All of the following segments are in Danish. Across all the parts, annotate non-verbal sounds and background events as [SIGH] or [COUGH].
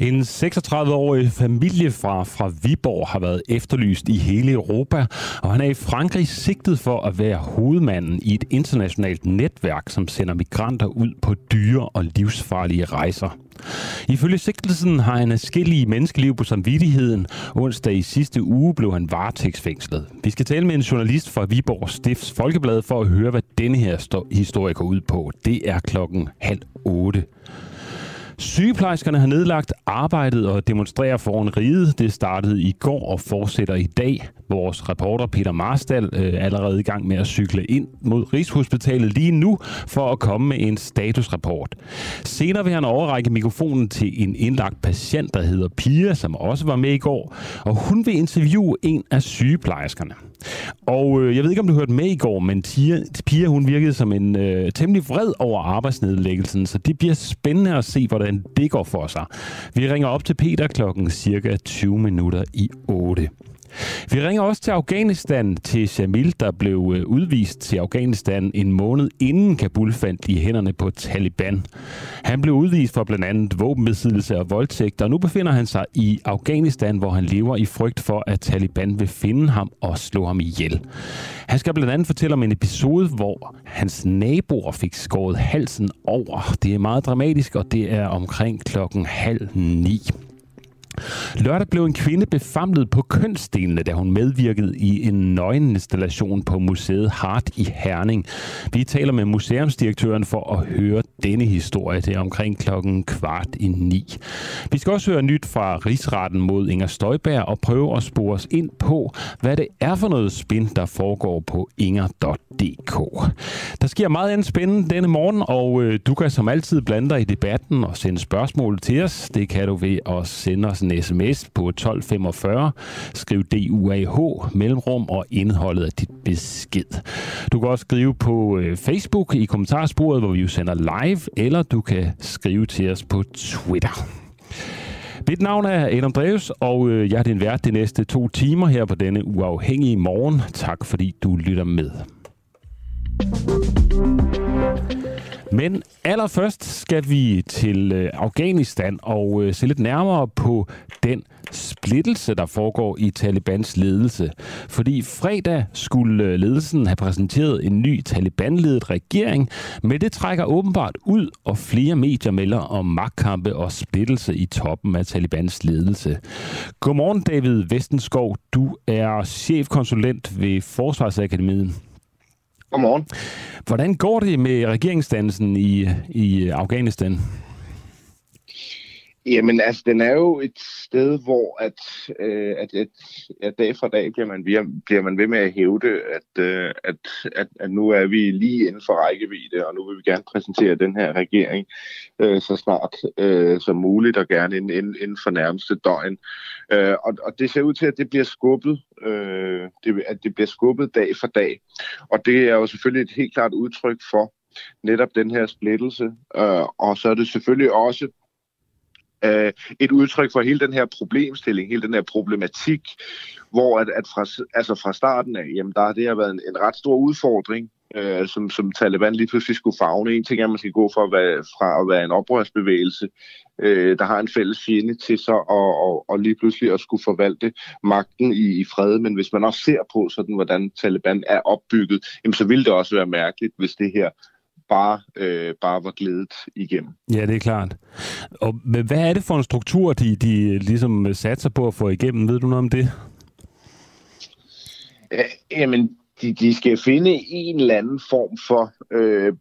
En 36-årig familiefar fra Viborg har været efterlyst i hele Europa, og han er i Frankrig sigtet for at være hovedmanden i et internationalt netværk, som sender migranter ud på dyre og livsfarlige rejser. Ifølge sigtelsen har han forskellige menneskeliv på samvittigheden. Onsdag i sidste uge blev han varetægtsfængslet. Vi skal tale med en journalist fra Viborg Stifts Folkeblad for at høre, hvad denne her historie går ud på. Det er klokken halv otte. Sygeplejerskerne har nedlagt arbejdet og demonstrerer foran riget. Det startede i går og fortsætter i dag. Vores reporter Peter Marstal øh, allerede i gang med at cykle ind mod Rigshospitalet lige nu for at komme med en statusrapport. Senere vil han overrække mikrofonen til en indlagt patient, der hedder Pia, som også var med i går. Og hun vil interviewe en af sygeplejerskerne. Og øh, jeg ved ikke, om du hørte med i går, men Tia, Pia hun virkede som en øh, temmelig vred over arbejdsnedlæggelsen, så det bliver spændende at se, hvordan det går for sig. Vi ringer op til Peter klokken cirka 20 minutter i 8. Vi ringer også til Afghanistan, til Shamil, der blev øh, udvist til Afghanistan en måned inden Kabul fandt i hænderne på Taliban. Han blev udvist for blandt andet våbenbesiddelse og voldtægt, og nu befinder han sig i Afghanistan, hvor han lever i frygt for, at Taliban vil finde ham og slå ham ihjel. Han skal blandt andet fortælle om en episode, hvor hans naboer fik skåret halsen over. Det er meget dramatisk, og det er omkring klokken halv ni. Lørdag blev en kvinde befamlet på kønsdelene, da hun medvirkede i en nøgeninstallation på museet Hart i Herning. Vi taler med museumsdirektøren for at høre denne historie. Det er omkring klokken kvart i ni. Vi skal også høre nyt fra Rigsretten mod Inger Støjberg og prøve at spore os ind på, hvad det er for noget spin, der foregår på inger.dk. Der sker meget andet spændende denne morgen, og øh, du kan som altid blande dig i debatten og sende spørgsmål til os. Det kan du ved at sende os Altså en sms på 1245. Skriv DUAH, mellemrum og indholdet af dit besked. Du kan også skrive på øh, Facebook i kommentarsporet, hvor vi jo sender live, eller du kan skrive til os på Twitter. Mit navn er Adam Dreves, og øh, jeg er din vært de næste to timer her på denne uafhængige morgen. Tak fordi du lytter med. Men allerførst skal vi til øh, Afghanistan og øh, se lidt nærmere på den splittelse, der foregår i Talibans ledelse. Fordi fredag skulle øh, ledelsen have præsenteret en ny Taliban-ledet regering, men det trækker åbenbart ud, og flere medier melder om magtkampe og splittelse i toppen af Talibans ledelse. Godmorgen, David Vestenskov. Du er chefkonsulent ved Forsvarsakademiet. Godmorgen. Hvordan går det med regeringsdannelsen i, i Afghanistan? Jamen, altså, den er jo et sted, hvor at, øh, at, at, at dag for dag bliver man, bliver man ved med at hævde, at, øh, at, at, at nu er vi lige inden for rækkevidde, og nu vil vi gerne præsentere den her regering øh, så snart øh, som muligt, og gerne inden, inden, inden for nærmeste døgn. Øh, og, og det ser ud til, at det bliver skubbet, øh, det, at det bliver skubbet dag for dag. Og det er jo selvfølgelig et helt klart udtryk for, netop den her splittelse. Øh, og så er det selvfølgelig også øh, et udtryk for hele den her problemstilling, hele den her problematik, hvor at, at fra, altså fra starten af, jamen der har det her været en, en ret stor udfordring, øh, som, som Taliban lige pludselig skulle fagne. En ting er, at man skal gå fra at være, fra at være en oprørsbevægelse, øh, der har en fælles fjende til sig, og, og, og lige pludselig at skulle forvalte magten i, i fred. Men hvis man også ser på, sådan, hvordan Taliban er opbygget, jamen, så ville det også være mærkeligt, hvis det her bare, øh, bare var glædet igennem. Ja, det er klart. Og hvad er det for en struktur, de, de ligesom satser på at få igennem? Ved du noget om det? Ja, jamen, de, de skal finde en eller anden form for øh,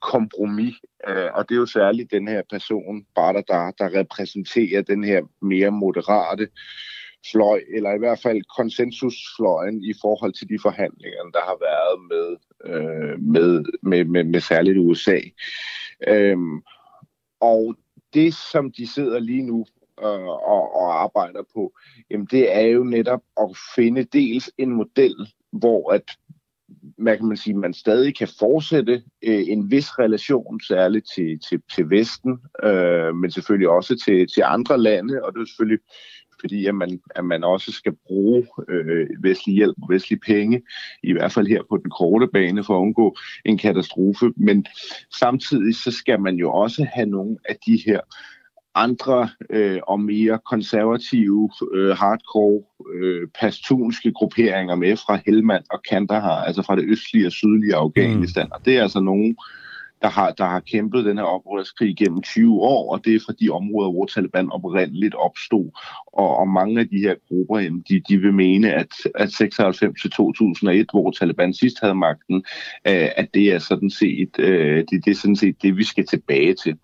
kompromis, øh, og det er jo særligt den her person, Barter, der, der repræsenterer den her mere moderate fløj, eller i hvert fald konsensusfløjen i forhold til de forhandlinger, der har været med, øh, med, med, med, med særligt USA. Øhm, og det, som de sidder lige nu øh, og, og arbejder på, jamen det er jo netop at finde dels en model, hvor at hvad kan man sige, man stadig kan fortsætte øh, en vis relation, særligt til, til, til Vesten, øh, men selvfølgelig også til, til andre lande, og det er selvfølgelig fordi at man, at man også skal bruge øh, vestlig hjælp og vestlige penge, i hvert fald her på den korte bane, for at undgå en katastrofe. Men samtidig så skal man jo også have nogle af de her andre øh, og mere konservative, øh, hardcore, øh, pastunske grupperinger med fra Helmand og Kandahar, altså fra det østlige og sydlige Afghanistan. Mm. Og det er altså nogen, der har, der har kæmpet den her oprørskrig gennem 20 år, og det er fra de områder, hvor Taliban oprindeligt opstod. Og, og mange af de her grupper, jamen, de, de vil mene, at, at 96 til 2001, hvor Taliban sidst havde magten, øh, at det er sådan set, øh, det, det er sådan set det, vi skal tilbage til.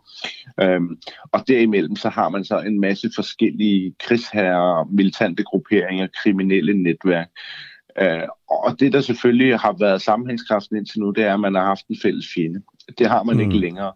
Øhm, og derimellem så har man så en masse forskellige krigsherrer, militante grupperinger, kriminelle netværk. Øh, og det, der selvfølgelig har været sammenhængskraften indtil nu, det er, at man har haft en fælles fjende. Det har man mm. ikke længere.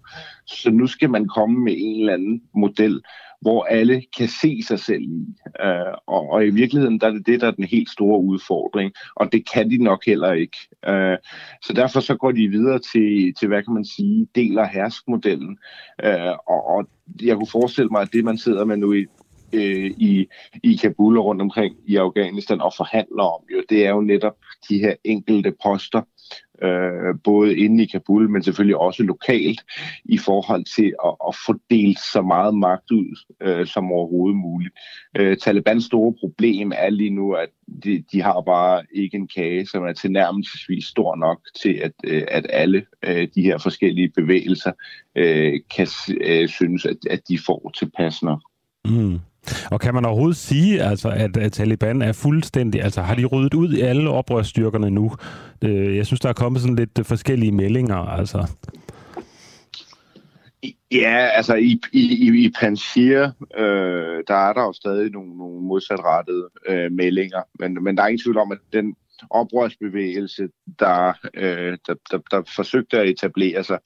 Så nu skal man komme med en eller anden model, hvor alle kan se sig selv i. Uh, og, og i virkeligheden der er det det, der er den helt store udfordring, og det kan de nok heller ikke. Uh, så derfor så går de videre til, til hvad kan man sige, del- og herskmodellen. Uh, og, og jeg kunne forestille mig, at det, man sidder med nu i øh, i, i Kabul og rundt omkring i Afghanistan og forhandler om, jo, det er jo netop de her enkelte poster, øh, både inde i Kabul, men selvfølgelig også lokalt, i forhold til at, at fordele så meget magt ud øh, som overhovedet muligt. Øh, Talibans store problem er lige nu, at de, de har bare ikke en kage, som er tilnærmelsesvis stor nok til, at, øh, at alle øh, de her forskellige bevægelser øh, kan øh, synes, at, at de får tilpas nok. Mm. Og kan man overhovedet sige, altså, at, at Taliban er fuldstændig... Altså, har de ryddet ud i alle oprørsstyrkerne nu? Øh, jeg synes, der er kommet sådan lidt forskellige meldinger, altså. Ja, altså i, i, i Panjshir, øh, der er der jo stadig nogle, nogle modsatrettede øh, meldinger, men, men der er ingen tvivl om, at den oprørsbevægelse, der, øh, der, der, der forsøgte at etablere sig,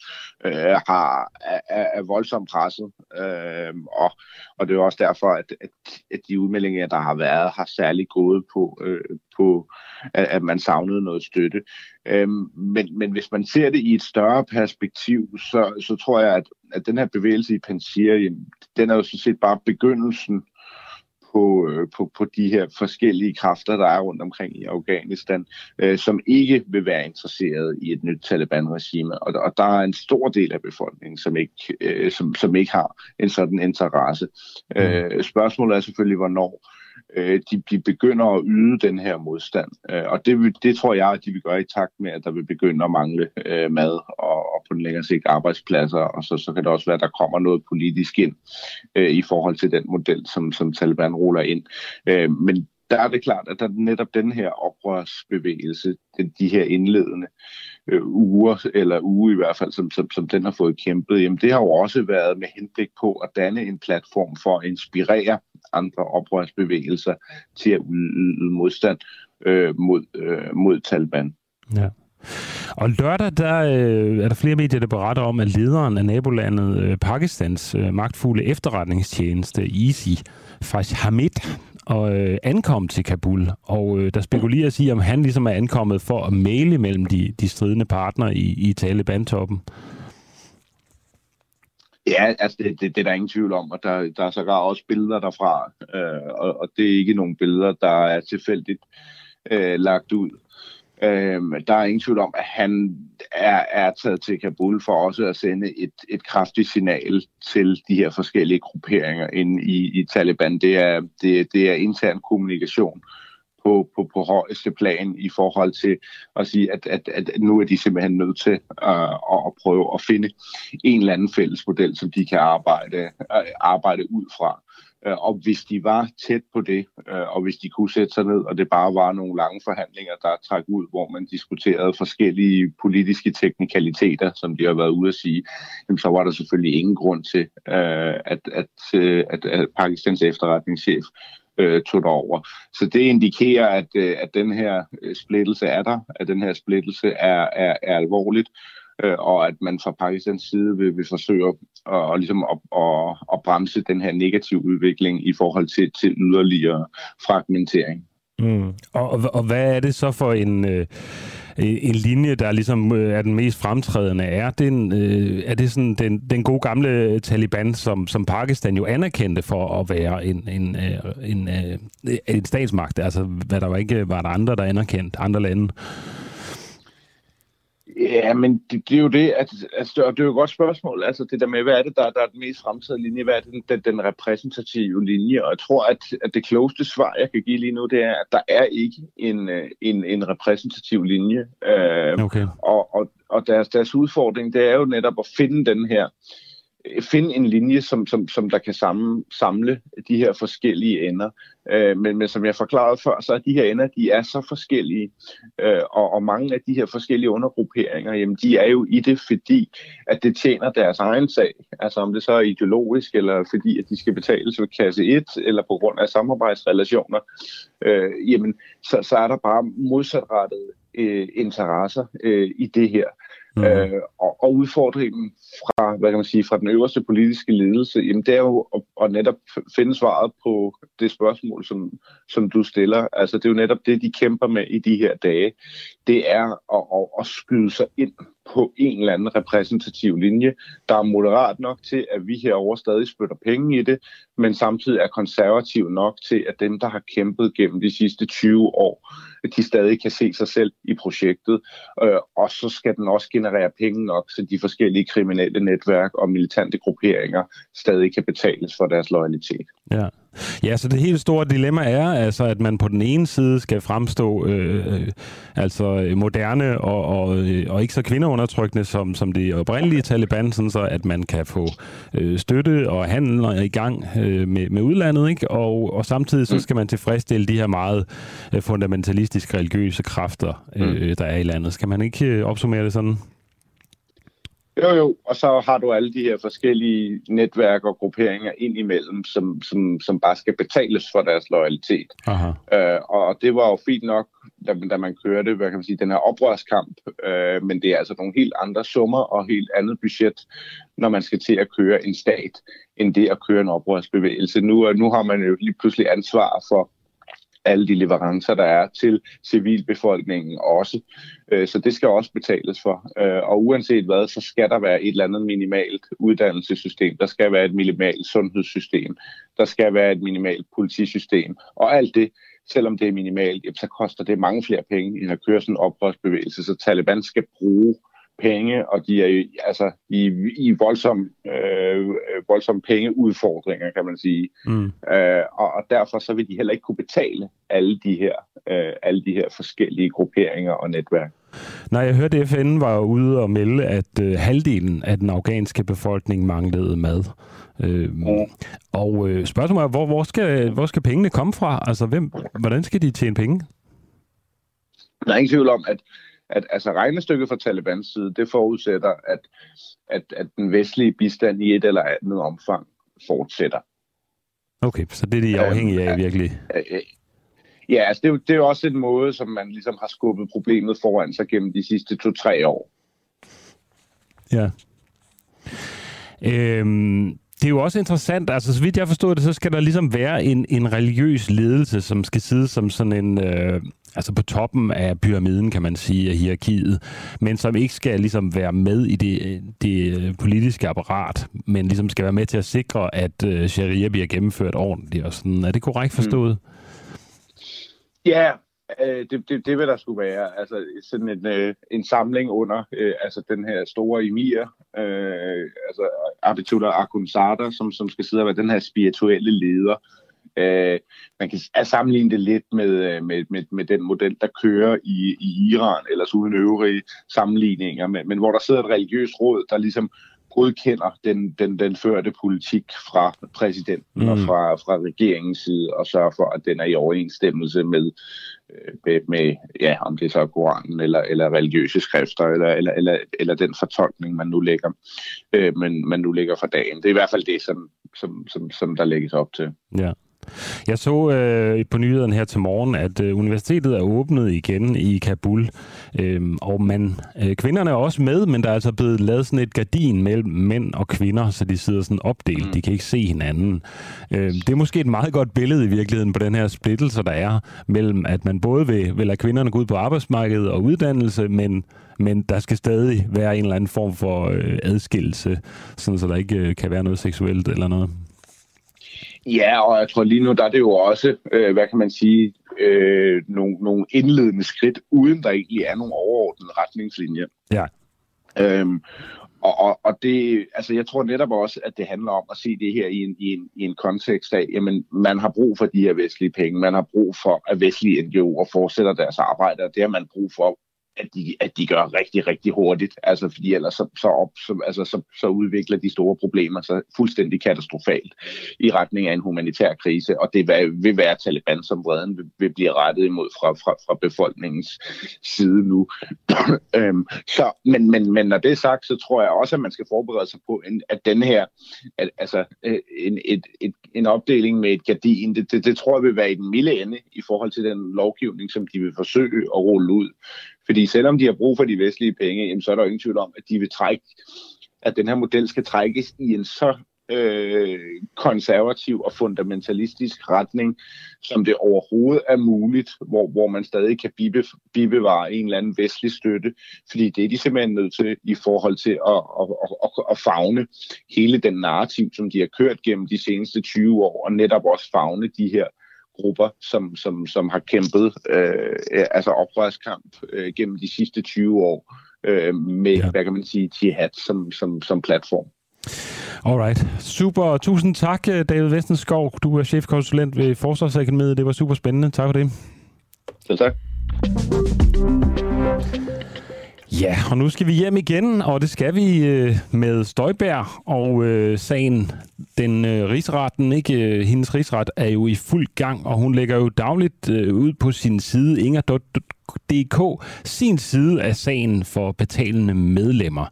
øh, har, er, er voldsomt presset. Øh, og, og det er også derfor, at, at, at de udmeldinger, der har været, har særligt gået på, øh, på at, at man savnede noget støtte. Øh, men, men hvis man ser det i et større perspektiv, så, så tror jeg, at, at den her bevægelse i Pansir, den er jo sådan set bare begyndelsen på, øh, på, på de her forskellige kræfter, der er rundt omkring i Afghanistan, øh, som ikke vil være interesseret i et nyt Taliban-regime. Og, og der er en stor del af befolkningen, som ikke, øh, som, som ikke har en sådan interesse. Mm. Øh, spørgsmålet er selvfølgelig, hvornår øh, de, de begynder at yde den her modstand. Øh, og det, det tror jeg, at de vil gøre i takt med, at der vil begynde at mangle øh, mad og, og på den længere sigt arbejdspladser, og så, så kan det også være, at der kommer noget politisk ind øh, i forhold til den model, som, som Taliban ruller ind. Øh, men der er det klart, at der netop den her oprørsbevægelse, den, de her indledende øh, Øh, uger, eller uge i hvert fald, som, som, som den har fået kæmpet, jamen det har jo også været med henblik på at danne en platform for at inspirere andre oprørsbevægelser til at yde modstand øh, mod, øh, mod Taliban. Ja. Og lørdag, der øh, er der flere medier, der beretter om, at lederen af nabolandet øh, Pakistans øh, magtfulde efterretningstjeneste, ISI, Faiz Hamid, og øh, ankom til Kabul. Og øh, der spekuleres i, om han ligesom er ankommet for at male mellem de, de stridende partner i, i Taliban-toppen. Ja, altså det, det, det er der ingen tvivl om, og der, der er sågar også billeder derfra, øh, og, og det er ikke nogle billeder, der er tilfældigt øh, lagt ud. Øh, der er ingen tvivl om, at han er, er taget til Kabul for også at sende et, et kraftigt signal til de her forskellige grupperinger inde i, i Taliban. Det er, det, det er intern kommunikation på, på, på højeste plan i forhold til at sige, at, at, at nu er de simpelthen nødt til øh, at, at prøve at finde en eller anden fælles model, som de kan arbejde, øh, arbejde ud fra. Øh, og hvis de var tæt på det, øh, og hvis de kunne sætte sig ned, og det bare var nogle lange forhandlinger, der trak ud, hvor man diskuterede forskellige politiske teknikaliteter, som de har været ude at sige, så var der selvfølgelig ingen grund til, øh, at, at, at, at Pakistans efterretningschef tog over. Så det indikerer, at, at den her splittelse er der, at den her splittelse er, er, er alvorligt, øh, og at man fra Pakistans side vil, vil forsøge at, og, ligesom at, at, at bremse den her negative udvikling i forhold til, til yderligere fragmentering. Mm. Og, og, og hvad er det så for en, øh, en linje, der ligesom øh, er den mest fremtrædende? Er det, en, øh, er det sådan den, den gode gamle Taliban, som, som Pakistan jo anerkendte for at være en, en, øh, en, en, en statsmagt? Altså, hvad der var ikke var der andre, der anerkendte andre lande? Ja, men det, det er jo det, at, altså, det er jo et godt spørgsmål. Altså det der med, hvad er det, der, der er den mest fremtidige linje? Hvad er det, den, den repræsentative linje? Og jeg tror, at, at det klogeste svar, jeg kan give lige nu, det er, at der er ikke en, øh, en, en repræsentativ linje. Øh, okay. Og, og, og deres, deres udfordring, det er jo netop at finde den her finde en linje, som, som, som der kan samle, samle de her forskellige ender. Øh, men, men som jeg forklarede før, så er de her ender, de er så forskellige, øh, og, og mange af de her forskellige undergrupperinger, jamen de er jo i det, fordi at det tjener deres egen sag. Altså om det så er ideologisk, eller fordi at de skal betales ved kasse 1, eller på grund af samarbejdsrelationer, øh, jamen så, så er der bare modsatrettede øh, interesser øh, i det her. Mm. Øh, og, og udfordringen fra, hvad kan man sige, fra den øverste politiske ledelse, jamen det er jo at, at netop finde svaret på det spørgsmål, som, som du stiller. Altså det er jo netop det, de kæmper med i de her dage. Det er at, at, at skyde sig ind på en eller anden repræsentativ linje, der er moderat nok til, at vi herover stadig spytter penge i det, men samtidig er konservativ nok til, at dem, der har kæmpet gennem de sidste 20 år, de stadig kan se sig selv i projektet. Øh, og så skal den også generere penge nok, så de forskellige kriminelle netværk og militante grupperinger stadig kan betales for deres loyalitet. Ja. Ja, så det helt store dilemma er altså, at man på den ene side skal fremstå øh, øh altså moderne og, og, øh, og ikke så kvindeundertrykkende som, som det oprindelige Taliban, sådan så at man kan få øh, støtte og handel i gang øh, med, med udlandet, ikke? Og, og samtidig så mm. skal man tilfredsstille de her meget øh, fundamentalistiske religiøse kræfter, øh, mm. der er i landet. Skal man ikke øh, opsummere det sådan? Jo, jo, og så har du alle de her forskellige netværk og grupperinger ind imellem, som, som, som bare skal betales for deres loyalitet. Aha. Øh, og det var jo fint nok, da, da man kørte hvad kan man sige, den her oprørskamp, øh, men det er altså nogle helt andre summer og helt andet budget, når man skal til at køre en stat, end det at køre en oprørsbevægelse. Nu, nu har man jo lige pludselig ansvar for alle de leverancer, der er til civilbefolkningen også. Øh, så det skal også betales for. Øh, og uanset hvad, så skal der være et eller andet minimalt uddannelsessystem. Der skal være et minimalt sundhedssystem. Der skal være et minimalt politisystem. Og alt det, selvom det er minimalt, så koster det mange flere penge, end at køre sådan en oprørsbevægelse. Så Taliban skal bruge penge, og de er i, altså, i, i voldsomme, øh, voldsom pengeudfordringer, kan man sige. Mm. Øh, og, og derfor så vil de heller ikke kunne betale alle de her, øh, alle de her forskellige grupperinger og netværk. Nej, jeg hørte, FN var ude og melde, at øh, halvdelen af den afghanske befolkning manglede mad. Øh, mm. Og øh, spørgsmålet er, hvor, hvor, skal, hvor skal pengene komme fra? Altså, hvem, hvordan skal de tjene penge? Der er ingen tvivl om, at at altså regnestykket fra Talibans side, det forudsætter, at, at, at den vestlige bistand i et eller andet omfang fortsætter. Okay, så det er de afhængige af virkelig? Ja, altså det, er jo, det er jo også en måde, som man ligesom har skubbet problemet foran sig gennem de sidste to-tre år. Ja. Øhm, det er jo også interessant, altså så vidt jeg forstår det, så skal der ligesom være en, en religiøs ledelse, som skal sidde som sådan en, øh, altså på toppen af pyramiden, kan man sige, af hierarkiet, men som ikke skal ligesom være med i det, det øh, politiske apparat, men ligesom skal være med til at sikre, at øh, sharia bliver gennemført ordentligt og sådan. Er det korrekt forstået? Mm. Ja, øh, det, det, det vil der skulle være. Altså sådan en, øh, en samling under øh, altså den her store emir, øh, altså Abitullah Akhundzada, som, som skal sidde og være den her spirituelle leder, Øh, man kan sammenligne det lidt med, øh, med, med, med den model, der kører i, i Iran, ellers uden øvrige sammenligninger, men, men hvor der sidder et religiøst råd, der ligesom godkender den, den, den førte politik fra præsidenten mm. og fra, fra regeringens side, og sørger for, at den er i overensstemmelse med, øh, med, med ja, om det så er Koranen eller, eller religiøse skrifter, eller, eller, eller, eller den fortolkning, man nu lægger, øh, men, man nu lægger for dagen. Det er i hvert fald det, som, som, som, som der lægges op til. Ja. Jeg så øh, på nyhederne her til morgen, at øh, universitetet er åbnet igen i Kabul, øhm, og man, øh, kvinderne er også med, men der er altså blevet lavet sådan et gardin mellem mænd og kvinder, så de sidder sådan opdelt, mm. de kan ikke se hinanden. Øh, det er måske et meget godt billede i virkeligheden på den her splittelse, der er mellem, at man både vil, vil lade kvinderne gå ud på arbejdsmarkedet og uddannelse, men men der skal stadig være en eller anden form for øh, adskillelse, sådan så der ikke øh, kan være noget seksuelt eller noget. Ja, og jeg tror lige nu, der er det jo også, øh, hvad kan man sige, øh, nogle, nogle indledende skridt, uden der egentlig er nogle overordnede retningslinjer. Ja. Øhm, og, og, og det, altså jeg tror netop også, at det handler om at se det her i en, i en, i en kontekst af, jamen man har brug for de her vestlige penge, man har brug for, at vestlige NGO'er fortsætter deres arbejde, og det har man brug for at de, at de gør rigtig, rigtig hurtigt. Altså, fordi ellers så, så, op, så, altså, så, så udvikler de store problemer sig fuldstændig katastrofalt i retning af en humanitær krise, og det vil være Taliban, som vreden vil, vil blive rettet imod fra, fra, fra befolkningens side nu. [CLEARS THROAT] øhm, så, men, men, men når det er sagt, så tror jeg også, at man skal forberede sig på, en, at den her, at, altså øh, en, et, et, en opdeling med et gardin, det, det, det tror jeg vil være i den milde ende i forhold til den lovgivning, som de vil forsøge at rulle ud. Fordi selvom de har brug for de vestlige penge, jamen, så er der jo ingen tvivl om, at de vil trække, at den her model skal trækkes i en så øh, konservativ og fundamentalistisk retning, som det overhovedet er muligt, hvor, hvor man stadig kan bibe, bibevare en eller anden vestlig støtte, fordi det er de simpelthen nødt til i forhold til at, at, at, at fagne hele den narrativ, som de har kørt gennem de seneste 20 år, og netop også fagne de her grupper, som, som, som har kæmpet øh, altså oprørskamp øh, gennem de sidste 20 år øh, med, ja. hvad kan man sige, jihad som, som, som platform. Alright. Super. Tusind tak, David Vestenskov. Du er chefkonsulent ved Forsvarsakademiet. Det var super spændende. Tak for det. Selv tak. Ja, og nu skal vi hjem igen, og det skal vi øh, med Støjbær og øh, sagen. Den øh, rigsretten, ikke øh, hendes rigsret, er jo i fuld gang, og hun lægger jo dagligt øh, ud på sin side inger.dk DK sin side af sagen for betalende medlemmer.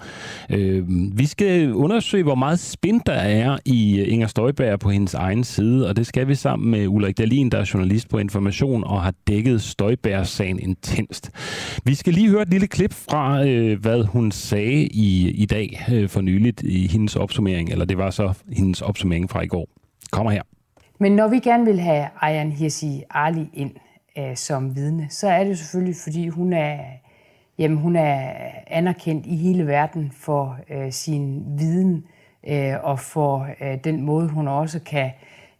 Øh, vi skal undersøge, hvor meget spin der er i øh, Inger Støjberg på hendes egen side, og det skal vi sammen med Ulrik Dalin, der er journalist på Information og har dækket Støjberg-sagen intenst. Vi skal lige høre et lille klip fra, øh, hvad hun sagde i, i dag øh, for nyligt i hendes opsummering, eller det var så hendes opsummering fra i går. Kommer her. Men når vi gerne vil have Ayan Hirsi Ali ind, øh, som vidne, så er det selvfølgelig, fordi hun er, jamen, hun er anerkendt i hele verden for øh, sin viden øh, og for øh, den måde, hun også kan,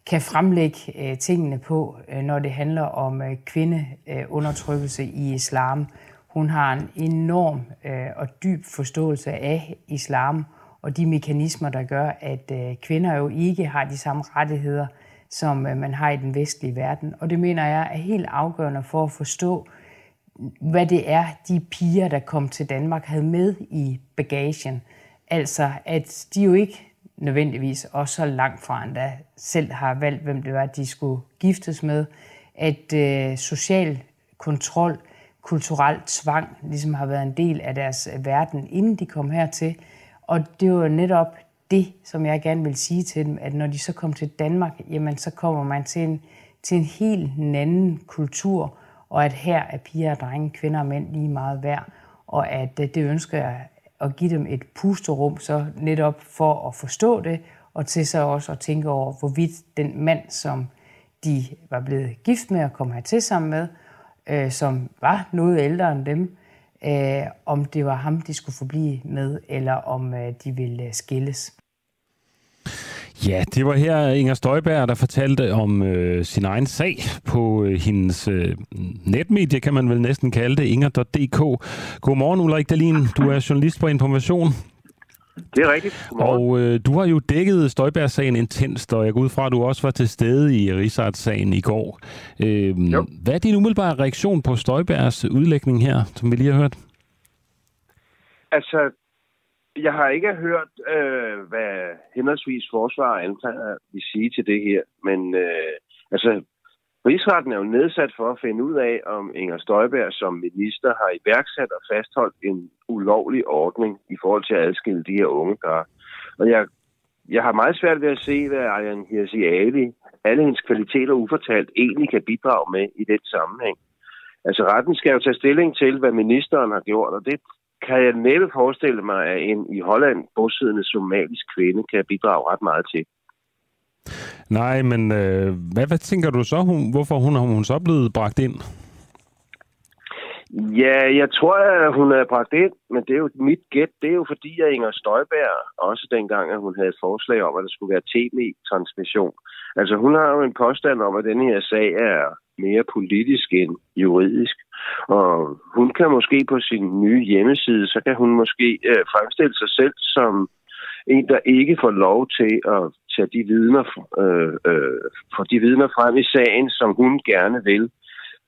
kan fremlægge øh, tingene på, øh, når det handler om øh, kvindeundertrykkelse øh, i islam. Hun har en enorm øh, og dyb forståelse af islam og de mekanismer, der gør, at øh, kvinder jo ikke har de samme rettigheder, som øh, man har i den vestlige verden. Og det mener jeg er helt afgørende for at forstå, hvad det er, de piger, der kom til Danmark, havde med i bagagen. Altså, at de jo ikke nødvendigvis også så langt fra endda selv har valgt, hvem det var, de skulle giftes med. At øh, social kontrol, kulturel tvang ligesom har været en del af deres øh, verden, inden de kom hertil. Og det var netop det, som jeg gerne vil sige til dem, at når de så kommer til Danmark, jamen så kommer man til en, til en helt anden kultur, og at her er piger og drenge, kvinder og mænd lige meget værd, og at øh, det ønsker jeg at give dem et pusterum, så netop for at forstå det, og til så også at tænke over, hvorvidt den mand, som de var blevet gift med og kom hertil sammen med, øh, som var noget ældre end dem, øh, om det var ham, de skulle forblive med, eller om øh, de ville øh, skilles. Ja, det var her Inger Støjberg, der fortalte om øh, sin egen sag på øh, hendes øh, netmedie, kan man vel næsten kalde det, inger.dk. Godmorgen Ulrik Dalin, du er journalist på Information. Det er rigtigt. Godmorgen. Og øh, du har jo dækket Støjberg-sagen intenst, og jeg går ud fra, at du også var til stede i Rigsarts-sagen i går. Øh, hvad er din umiddelbare reaktion på Støjbergs udlægning her, som vi lige har hørt? Altså, jeg har ikke hørt, øh, hvad henholdsvis forsvar og anklager vil sige til det her, men øh, altså, Rigsretten er jo nedsat for at finde ud af, om Inger Støjberg som minister har iværksat og fastholdt en ulovlig ordning i forhold til at adskille de her unge par. Og jeg, jeg har meget svært ved at se, hvad Arjan Hirsi Ali, alle hendes kvaliteter ufortalt, egentlig kan bidrage med i den sammenhæng. Altså retten skal jo tage stilling til, hvad ministeren har gjort, og det kan jeg næppe forestille mig, at en i Holland bosiddende somalisk kvinde kan bidrage ret meget til. Nej, men øh, hvad, hvad tænker du så, hun, hvorfor hun, hun så blevet bragt ind? Ja, jeg tror, at hun er bragt ind, men det er jo mit gæt. Det er jo fordi, at Inger Støjberg også dengang, at hun havde et forslag om, at der skulle være tv-transmission. Altså, hun har jo en påstand om, at den her sag er mere politisk end juridisk. Og hun kan måske på sin nye hjemmeside, så kan hun måske øh, fremstille sig selv som en, der ikke får lov til at tage de vidner, øh, øh, få de vidner frem i sagen, som hun gerne vil.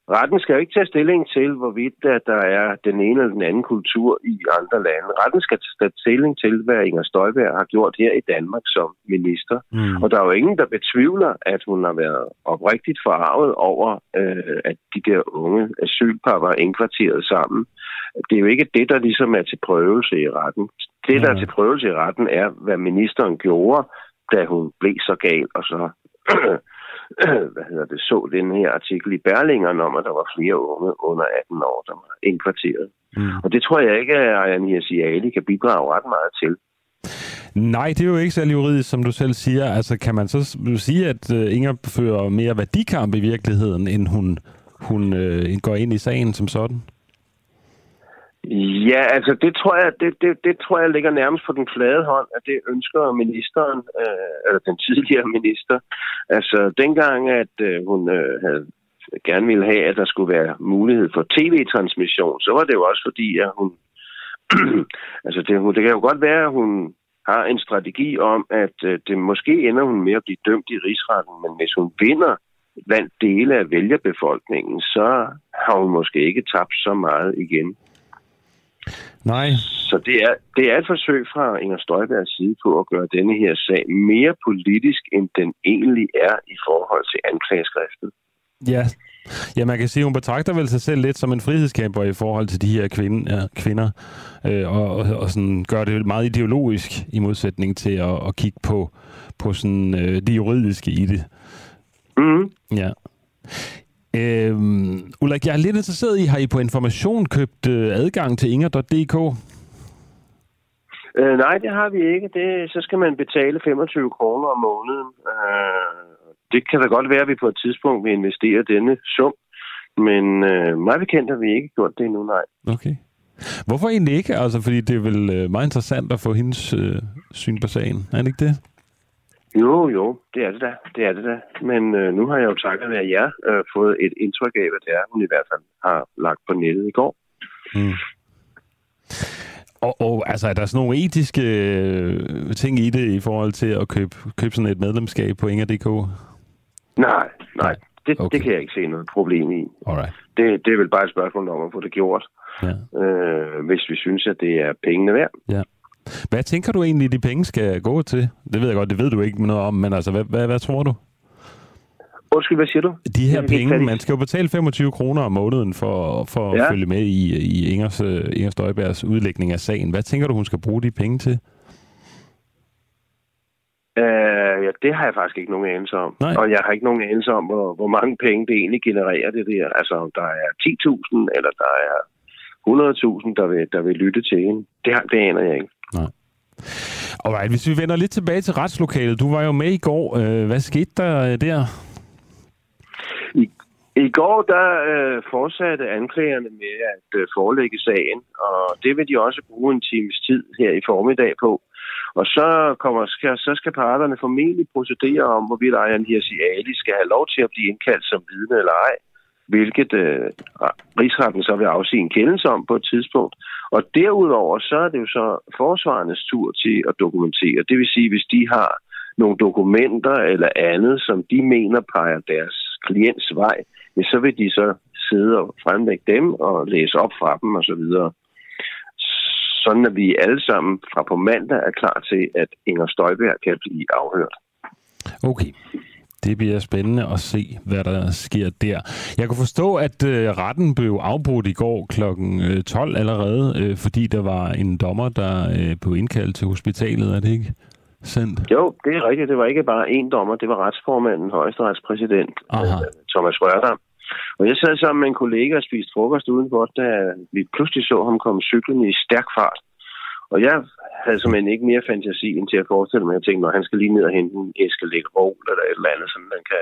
Retten skal jo ikke tage stilling til, hvorvidt at der er den ene eller den anden kultur i andre lande. Retten skal tage stilling til, hvad Inger Støjberg har gjort her i Danmark som minister. Mm. Og der er jo ingen, der betvivler, at hun har været oprigtigt forarvet over, øh, at de der unge asylpar var indkvarteret sammen. Det er jo ikke det, der ligesom er til prøvelse i retten. Det, der er til prøvelse i retten, er, hvad ministeren gjorde, da hun blev så gal, og så [CLEARS THROAT] hvad hedder det, så den her artikel i Berlingeren om, at der var flere unge under 18 år, der var indkvarteret. Mm. Og det tror jeg ikke, at Ayan Ali kan bidrage ret meget til. Nej, det er jo ikke særlig juridisk, som du selv siger. Altså, kan man så sige, at uh, Inger fører mere værdikamp i virkeligheden, end hun, hun uh, går ind i sagen som sådan? Ja, altså det tror jeg, det, det, det tror jeg ligger nærmest på den flade hånd, at det ønsker ministeren, øh, eller den tidligere minister. Altså dengang, at øh, hun øh, havde gerne ville have, at der skulle være mulighed for tv-transmission, så var det jo også fordi, at hun... [CLEARS THROAT] altså det, det kan jo godt være, at hun har en strategi om, at øh, det måske ender hun med at blive dømt i rigsretten, men hvis hun vinder blandt dele af vælgerbefolkningen, så har hun måske ikke tabt så meget igen. Nej. Så det er, det er et forsøg fra Inger Støjbergs side på at gøre denne her sag mere politisk, end den egentlig er i forhold til anklageskriftet. Ja. Ja, man kan sige, at hun betragter vel sig selv lidt som en frihedskæmper i forhold til de her kvinde, ja, kvinder, øh, og, og, og sådan gør det meget ideologisk i modsætning til at, at kigge på, på sådan, øh, det juridiske i det. Mm. Ja. Øhm, Ulrik, jeg er lidt interesseret i, har I på information købt øh, adgang til inger.dk? Øh, nej, det har vi ikke. Det, så skal man betale 25 kroner om måneden. Øh, det kan da godt være, at vi på et tidspunkt vil investere denne sum. Men øh, meget bekendt har vi ikke gjort det endnu, nej. Okay. Hvorfor egentlig ikke? Altså, fordi det er vel øh, meget interessant at få hendes øh, syn på sagen. Er det ikke det? Jo, jo, det er det da. Det er det da. Men øh, nu har jeg jo takket være jer øh, fået et indtryk af, hvad det er, hun i hvert fald har lagt på nettet i går. Mm. Og, og altså, er der sådan nogle etiske øh, ting i det i forhold til at købe, købe sådan et medlemskab på Inger.dk? Nej, nej. Det, okay. det kan jeg ikke se noget problem i. Alright. Det, det er vel bare et spørgsmål om at få det gjort. Ja. Øh, hvis vi synes, at det er pengene værd. Ja. Hvad tænker du egentlig, de penge skal gå til? Det ved jeg godt, det ved du ikke noget om, men altså, hvad, hvad, hvad tror du? Undskyld, hvad siger du? De her penge, man skal jo betale 25 kroner om måneden for, for ja. at følge med i, i Ingers, uh, Inger Støjbergs udlægning af sagen. Hvad tænker du, hun skal bruge de penge til? Uh, ja, det har jeg faktisk ikke nogen anelse om. Nej. Og jeg har ikke nogen anelse om, hvor, hvor mange penge det egentlig genererer det der. Altså, om der er 10.000, eller der er 100.000, der vil, der vil lytte til hende. Det, det aner jeg ikke. Nej. Alright, hvis vi vender lidt tilbage til retslokalet. Du var jo med i går. Øh, hvad skete der øh, der? I, i går der øh, fortsatte anklagerne med at øh, forelægge sagen, og det vil de også bruge en times tid her i formiddag på. Og så, kommer, skal, så skal parterne formentlig procedere om, hvorvidt Ejern Hirsi Ali skal have lov til at blive indkaldt som vidne eller ej hvilket øh, rigsretten så vil afsige en kendelse om på et tidspunkt. Og derudover så er det jo så forsvarernes tur til at dokumentere. Det vil sige, hvis de har nogle dokumenter eller andet, som de mener peger deres klients vej, ja, så vil de så sidde og fremlægge dem og læse op fra dem osv. Sådan at vi alle sammen fra på mandag er klar til, at Inger Støjberg kan blive afhørt. Okay. Det bliver spændende at se, hvad der sker der. Jeg kunne forstå, at øh, retten blev afbrudt i går kl. 12 øh, allerede, øh, fordi der var en dommer, der øh, blev indkaldt til hospitalet. Er det ikke sendt? Jo, det er rigtigt. Det var ikke bare én dommer. Det var retsformanden, højesteretspræsident øh, Thomas Rørdam. Og jeg sad sammen med en kollega og spiste frokost udenfor, da vi pludselig så ham komme cyklen i stærk fart. Og jeg havde simpelthen ikke mere fantasi end til at forestille mig. Jeg tænkte, når han skal lige ned og hente en æske lidt rål eller et eller andet, sådan han kan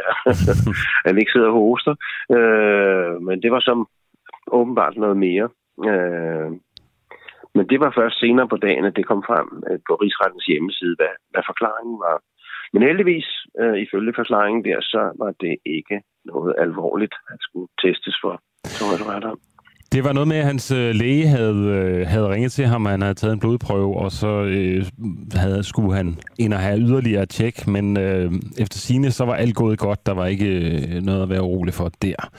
[LAUGHS] han ikke sidder og hoster. Øh, men det var som åbenbart noget mere. Øh, men det var først senere på dagen, at det kom frem øh, på Rigsrettens hjemmeside, hvad, hvad forklaringen var. Men heldigvis, øh, ifølge forklaringen der, så var det ikke noget alvorligt, at skulle testes for sukkerretter. Det var noget med, at hans øh, læge havde, øh, havde ringet til ham, og han havde taget en blodprøve, og så øh, havde, skulle han ind og have yderligere tjek, men øh, efter sine så var alt gået godt. Der var ikke øh, noget at være urolig for der.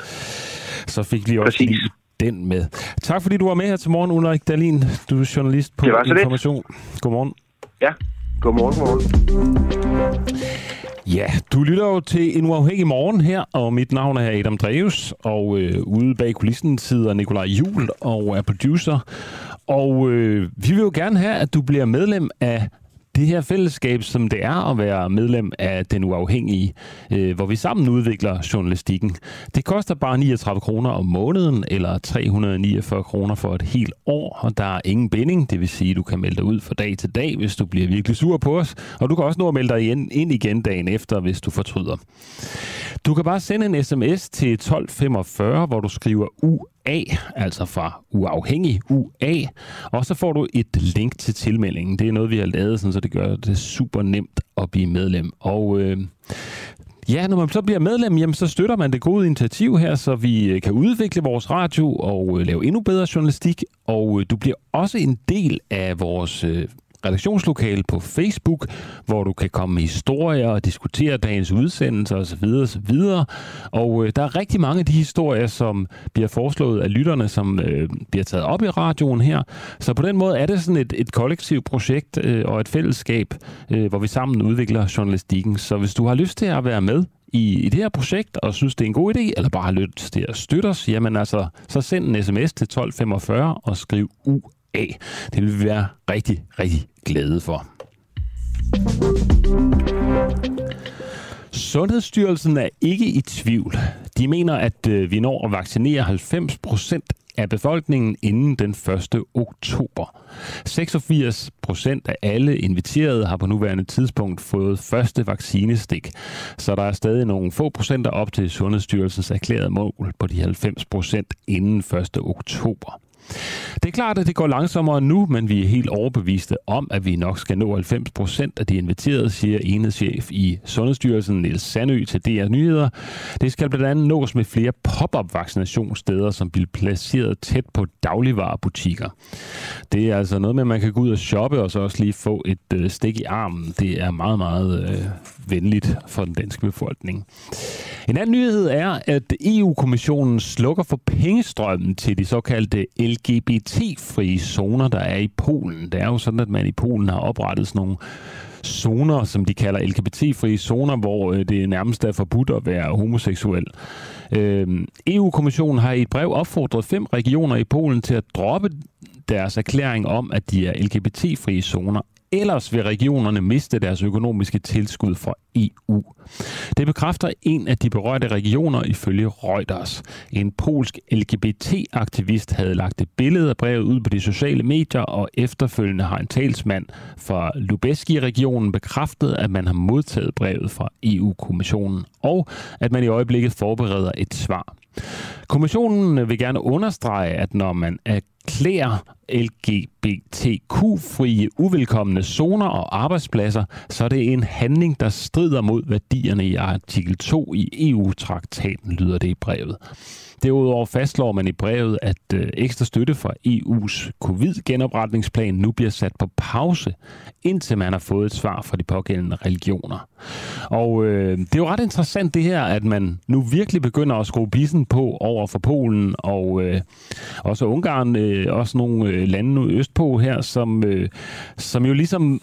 Så fik vi også lige den med. Tak fordi du var med her til morgen, Ulrik Dalin. Du er journalist på Information. Lidt. Godmorgen. Ja, godmorgen, godmorgen. Ja, du lytter jo til en uafhængig morgen her, og mit navn er Adam Dreves, og øh, ude bag kulissen sidder Nikolaj Jul og er producer. Og øh, vi vil jo gerne have, at du bliver medlem af det her fællesskab, som det er at være medlem af Den Uafhængige, øh, hvor vi sammen udvikler journalistikken. Det koster bare 39 kroner om måneden, eller 349 kroner for et helt år, og der er ingen binding, det vil sige, at du kan melde dig ud fra dag til dag, hvis du bliver virkelig sur på os, og du kan også nå at melde dig ind igen dagen efter, hvis du fortryder. Du kan bare sende en sms til 1245, hvor du skriver U UA, altså fra uafhængig UA, og så får du et link til tilmeldingen. Det er noget, vi har lavet, sådan, så det gør det super nemt at blive medlem. Og øh, Ja, når man så bliver medlem, jamen, så støtter man det gode initiativ her, så vi øh, kan udvikle vores radio og øh, lave endnu bedre journalistik. Og øh, du bliver også en del af vores øh, redaktionslokale på Facebook, hvor du kan komme med historier og diskutere dagens udsendelser osv. osv. Og øh, der er rigtig mange af de historier, som bliver foreslået af lytterne, som øh, bliver taget op i radioen her. Så på den måde er det sådan et, et kollektivt projekt øh, og et fællesskab, øh, hvor vi sammen udvikler journalistikken. Så hvis du har lyst til at være med i, i det her projekt, og synes, det er en god idé, eller bare har lyst til at støtte os, jamen altså, så send en sms til 1245 og skriv U af. Det vil vi være rigtig, rigtig glade for. Sundhedsstyrelsen er ikke i tvivl. De mener, at øh, vi når at vaccinere 90 procent af befolkningen inden den 1. oktober. 86 procent af alle inviterede har på nuværende tidspunkt fået første vaccinestik, så der er stadig nogle få procenter op til Sundhedsstyrelsens erklærede mål på de 90 procent inden 1. oktober. Det er klart, at det går langsommere nu, men vi er helt overbeviste om, at vi nok skal nå 90 procent af de inviterede, siger enhedschef i Sundhedsstyrelsen Niels Sandø til DR Nyheder. Det skal blandt andet nås med flere pop-up vaccinationssteder, som bliver placeret tæt på dagligvarerbutikker. Det er altså noget med, at man kan gå ud og shoppe og så også lige få et øh, stik i armen. Det er meget, meget øh, venligt for den danske befolkning. En anden nyhed er, at EU-kommissionen slukker for pengestrømmen til de såkaldte LGBT-frie zoner, der er i Polen. Det er jo sådan, at man i Polen har oprettet sådan nogle zoner, som de kalder LGBT-frie zoner, hvor øh, det nærmest er forbudt at være homoseksuel. Øhm, EU-kommissionen har i et brev opfordret fem regioner i Polen til at droppe deres erklæring om, at de er LGBT-frie zoner. Ellers vil regionerne miste deres økonomiske tilskud fra EU. Det bekræfter en af de berørte regioner ifølge Reuters. En polsk LGBT-aktivist havde lagt et billede af brevet ud på de sociale medier, og efterfølgende har en talsmand fra Lubeski-regionen bekræftet, at man har modtaget brevet fra EU-kommissionen, og at man i øjeblikket forbereder et svar. Kommissionen vil gerne understrege, at når man klæder LGBTQ-frie uvelkomne zoner og arbejdspladser, så er det en handling, der strider mod værdierne i artikel 2 i EU-traktaten, lyder det i brevet. Derudover fastslår man i brevet, at øh, ekstra støtte fra EU's covid-genopretningsplan nu bliver sat på pause, indtil man har fået et svar fra de pågældende religioner. Og øh, det er jo ret interessant det her, at man nu virkelig begynder at skrue bissen på over for Polen og øh, også Ungarn, øh, også nogle øh, lande nu østpå her, som, øh, som jo ligesom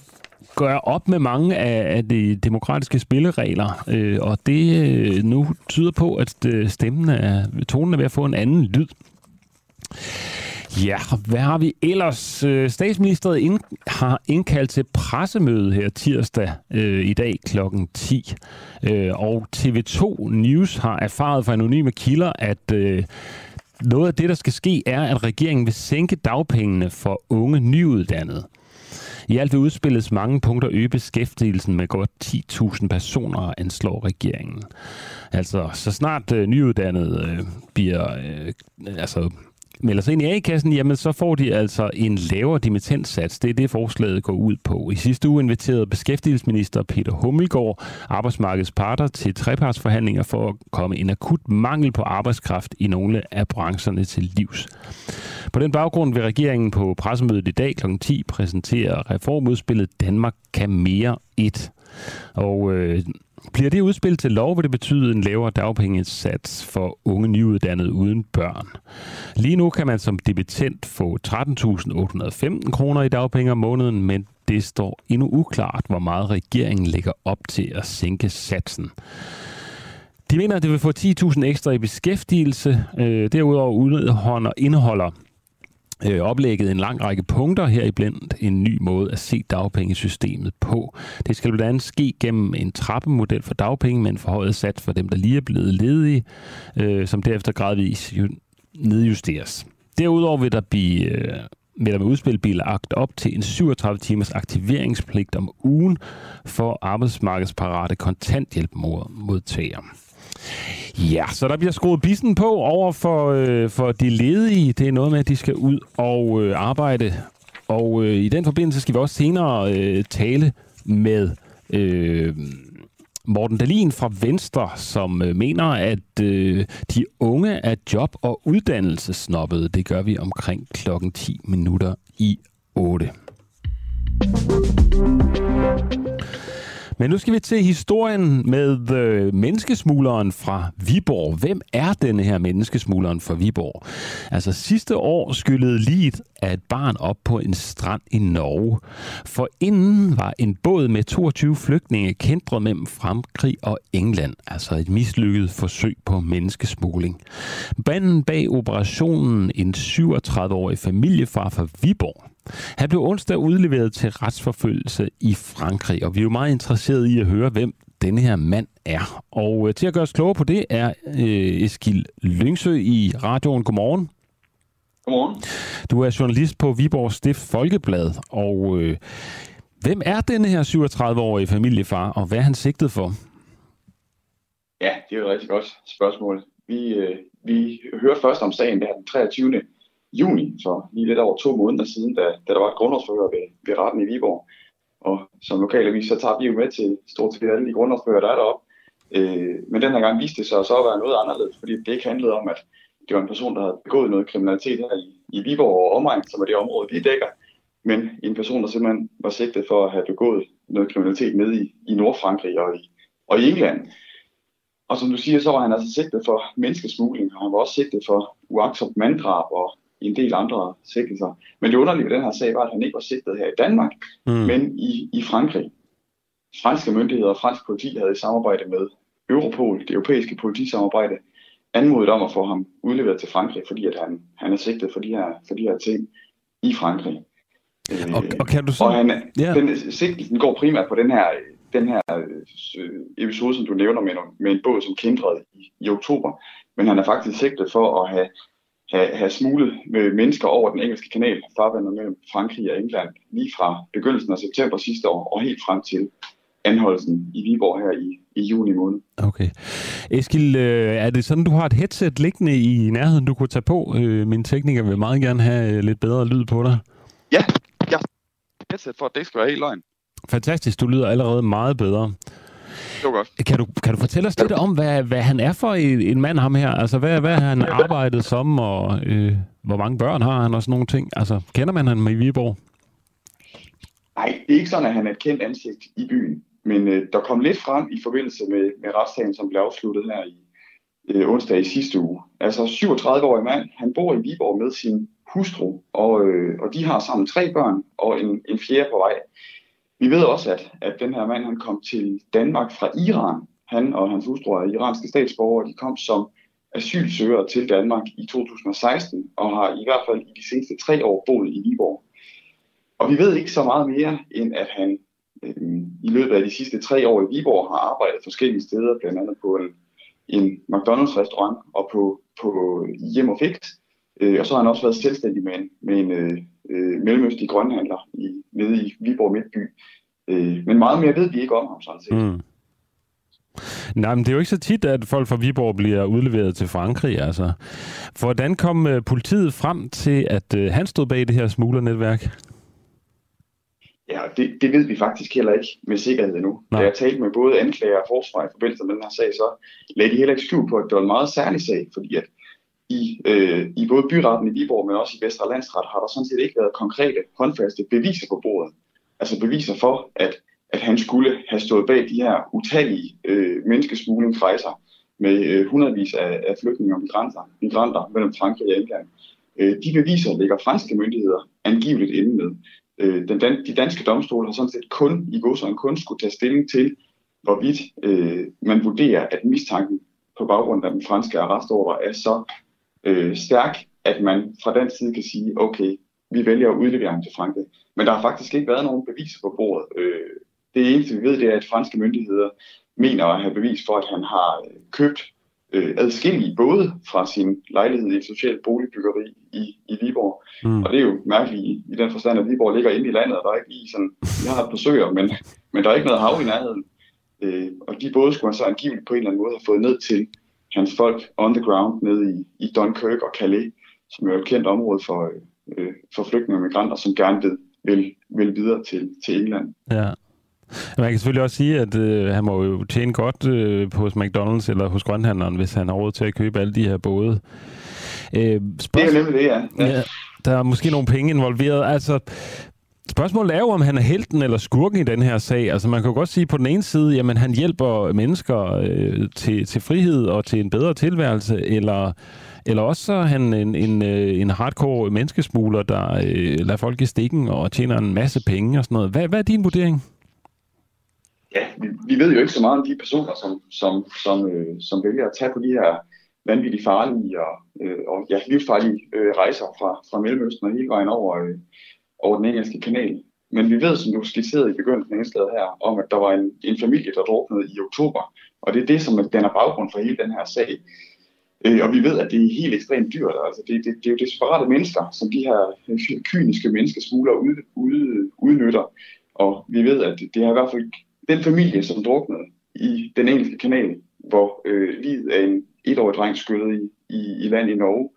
gøre op med mange af, af de demokratiske spilleregler, øh, og det øh, nu tyder på, at øh, stemmen er, tonen er ved at få en anden lyd. Ja, hvad har vi ellers? Øh, statsministeriet ind, har indkaldt til pressemøde her tirsdag øh, i dag kl. 10. Øh, og TV2 News har erfaret fra anonyme kilder, at øh, noget af det, der skal ske, er, at regeringen vil sænke dagpengene for unge nyuddannede. I alt vil udspilles mange punkter øge beskæftigelsen med godt 10.000 personer, anslår regeringen. Altså, så snart øh, nyuddannede øh, bliver øh, altså, melder sig ind i A-kassen, jamen så får de altså en lavere dimittenssats. Det er det, forslaget går ud på. I sidste uge inviterede beskæftigelsesminister Peter Hummelgaard arbejdsmarkedets parter til trepartsforhandlinger for at komme en akut mangel på arbejdskraft i nogle af brancherne til livs. På den baggrund vil regeringen på pressemødet i dag kl. 10 præsentere reformudspillet Danmark kan mere 1. Og øh, bliver det udspil til lov, vil det betyde en lavere dagpengesats for unge nyuddannede uden børn. Lige nu kan man som debitent få 13.815 kroner i dagpenge om måneden, men det står endnu uklart, hvor meget regeringen lægger op til at sænke satsen. De mener, at det vil få 10.000 ekstra i beskæftigelse. Øh, derudover indeholder øh, oplægget en lang række punkter her i blandt en ny måde at se dagpengesystemet på. Det skal blandt andet ske gennem en trappemodel for dagpenge med en forhøjet sats for dem, der lige er blevet ledige, øh, som derefter gradvist nedjusteres. Derudover vil der blive øh, vil der med udspil blive lagt op til en 37 timers aktiveringspligt om ugen for arbejdsmarkedsparate kontanthjælpmodtagere. Ja, så der bliver skruet bissen på over for, øh, for de ledige. Det er noget med, at de skal ud og øh, arbejde. Og øh, i den forbindelse skal vi også senere øh, tale med øh, Morten Dalin fra Venstre, som øh, mener, at øh, de unge er job- og uddannelsesnoppede. Det gør vi omkring klokken 10 minutter i 8. Men nu skal vi til historien med øh, menneskesmugleren fra Viborg. Hvem er denne her menneskesmugleren fra Viborg? Altså sidste år skyllede liget af et barn op på en strand i Norge. For inden var en båd med 22 flygtninge kendt mellem Frankrig og England. Altså et mislykket forsøg på menneskesmugling. Banden bag operationen en 37-årig familiefar fra Viborg han blev onsdag udleveret til retsforfølgelse i Frankrig, og vi er jo meget interesserede i at høre, hvem denne her mand er. Og øh, til at gøre os klogere på det er øh, Eskil Lyngsø i radioen. Godmorgen. Godmorgen. Du er journalist på Viborg Stift Folkeblad, og øh, hvem er denne her 37-årige familiefar, og hvad er han sigtet for? Ja, det er jo et rigtig godt spørgsmål. Vi, øh, vi hørte først om sagen der den 23 juni, så lige lidt over to måneder siden, da, da der var et grundlovsforhør ved, ved retten i Viborg. Og som lokalavis, så tager vi jo med til stort set alle de grundlovsforhør, der er deroppe. Øh, men den her gang viste det sig så at være noget anderledes, fordi det ikke handlede om, at det var en person, der havde begået noget kriminalitet her i, i Viborg og omegn, som er det område, vi dækker, men en person, der simpelthen var sigtet for at have begået noget kriminalitet nede i, i Nordfrankrig og i, og i England. Og som du siger, så var han altså sigtet for menneskesmugling, og han var også sigtet for uagtsomt manddrab og i en del andre sigtelser. Men det underlige ved den her sag var, at han ikke var sigtet her i Danmark, mm. men i, i Frankrig. Franske myndigheder og fransk politi havde i samarbejde med Europol, det europæiske politisamarbejde, anmodet om at få ham udleveret til Frankrig, fordi at han, han er sigtet for de, her, for de her ting i Frankrig. Og, og kan du så... Og han, yeah. den, sigtelsen går primært på den her, den her øh, episode, som du nævner med, med en båd, som kendrede i, i oktober. Men han er faktisk sigtet for at have have, have smuglet med mennesker over den engelske kanal, farvandet mellem Frankrig og England, lige fra begyndelsen af september sidste år og helt frem til anholdelsen i Viborg her i, i juni måned. Okay. Eskil, øh, er det sådan, du har et headset liggende i nærheden, du kunne tage på? Øh, min tekniker vil meget gerne have øh, lidt bedre lyd på dig. Ja, ja. Headset for, at det skal være helt løgn. Fantastisk, du lyder allerede meget bedre det var godt. Kan du, kan du fortælle os lidt om, hvad, hvad han er for en, mand, ham her? Altså, hvad, hvad han arbejdet som, og øh, hvor mange børn har han, og sådan nogle ting? Altså, kender man ham i Viborg? Nej, det er ikke sådan, at han er et kendt ansigt i byen. Men øh, der kom lidt frem i forbindelse med, med retssagen, som blev afsluttet her i øh, onsdag i sidste uge. Altså 37-årig mand, han bor i Viborg med sin hustru, og, øh, og de har sammen tre børn og en, en fjerde på vej. Vi ved også, at, at den her mand han kom til Danmark fra Iran. Han og hans hustru er iranske statsborgere. De kom som asylsøgere til Danmark i 2016 og har i hvert fald i de seneste tre år boet i Viborg. Og vi ved ikke så meget mere, end at han øh, i løbet af de sidste tre år i Viborg har arbejdet forskellige steder, blandt andet på en, en McDonald's-restaurant og på, på Hjem og Fix. Øh, og så har han også været selvstændig med en, med en øh, øh, mellemøstlig grønhandler i, nede i Viborg Midtby. Øh, men meget mere ved vi ikke om ham sådan set. Mm. Nej, men det er jo ikke så tit, at folk fra Viborg bliver udleveret til Frankrig. Altså. Hvordan kom uh, politiet frem til, at uh, han stod bag det her smuglernetværk? Ja, det, det ved vi faktisk heller ikke med sikkerhed endnu. Nej. Da jeg talte med både anklager og forsvar i forbindelse med den her sag, så lagde de heller ikke skjul på, at det var en meget særlig sag, fordi at i, øh, i både byretten i Viborg, men også i Vestre Landsret, har der sådan set ikke været konkrete, håndfaste beviser på bordet. Altså beviser for, at, at han skulle have stået bag de her utallige øh, menneskesmuglingsrejser med øh, hundredvis af, af flygtninge og migranter, migranter mellem Frankrig og England. Øh, de beviser ligger franske myndigheder angiveligt inde med. Øh, den, dan, de danske domstole har sådan set kun i godsøjne kun skulle tage stilling til, hvorvidt øh, man vurderer, at mistanken på baggrund af den franske arrestordre er så øh, stærk, at man fra den side kan sige, okay, vi vælger at udlevere ham til Frankrig. Men der har faktisk ikke været nogen beviser på bordet. Øh, det eneste, vi ved, det er, at franske myndigheder mener at have bevis for, at han har øh, købt øh, adskillige både fra sin lejlighed i et socialt boligbyggeri i, i Viborg. Mm. Og det er jo mærkeligt i, i den forstand, at Viborg ligger inde i landet, og der er ikke lige sådan, vi har et søer, men, men der er ikke noget hav i nærheden. Øh, og de både skulle han så angiveligt på en eller anden måde have fået ned til hans folk on the ground nede i, i Dunkirk og Calais, som er et kendt område for, øh, for flygtninge og migranter, som gerne vil, vil, vil videre til, til England. Ja. Man kan selvfølgelig også sige, at øh, han må jo tjene godt øh, hos McDonald's eller hos grønhandleren, hvis han har råd til at købe alle de her både. Øh, spørgsmål... Det er nemlig det, ja. ja. Der er måske nogle penge involveret. Altså, Spørgsmålet er jo, om han er helten eller skurken i den her sag. Altså man kan jo godt sige på den ene side, jamen han hjælper mennesker øh, til, til frihed og til en bedre tilværelse, eller, eller også så er han en, en, øh, en hardcore menneskesmugler, der øh, lader folk i stikken og tjener en masse penge og sådan noget. Hvad, hvad er din vurdering? Ja, vi, vi ved jo ikke så meget om de personer, som, som, som, øh, som vælger at tage på de her vanvittigt farlige og, øh, og ja, livsfarlige øh, rejser fra, fra Mellemøsten og hele vejen over, øh, over den engelske kanal. Men vi ved, som du skitserede i begyndelsen af indslaget her, om at der var en, en familie, der druknede i oktober. Og det er det, som danner baggrund for hele den her sag. Øh, og vi ved, at det er helt ekstremt dyrt. Altså, det, det, det er jo desperate mennesker, som de her øh, kyniske menneskesmuglere ud, ud, udnytter. Og vi ved, at det er i hvert fald den familie, som druknede i den engelske kanal, hvor øh, livet af en etårig dreng skyllede i, i, i land i Norge.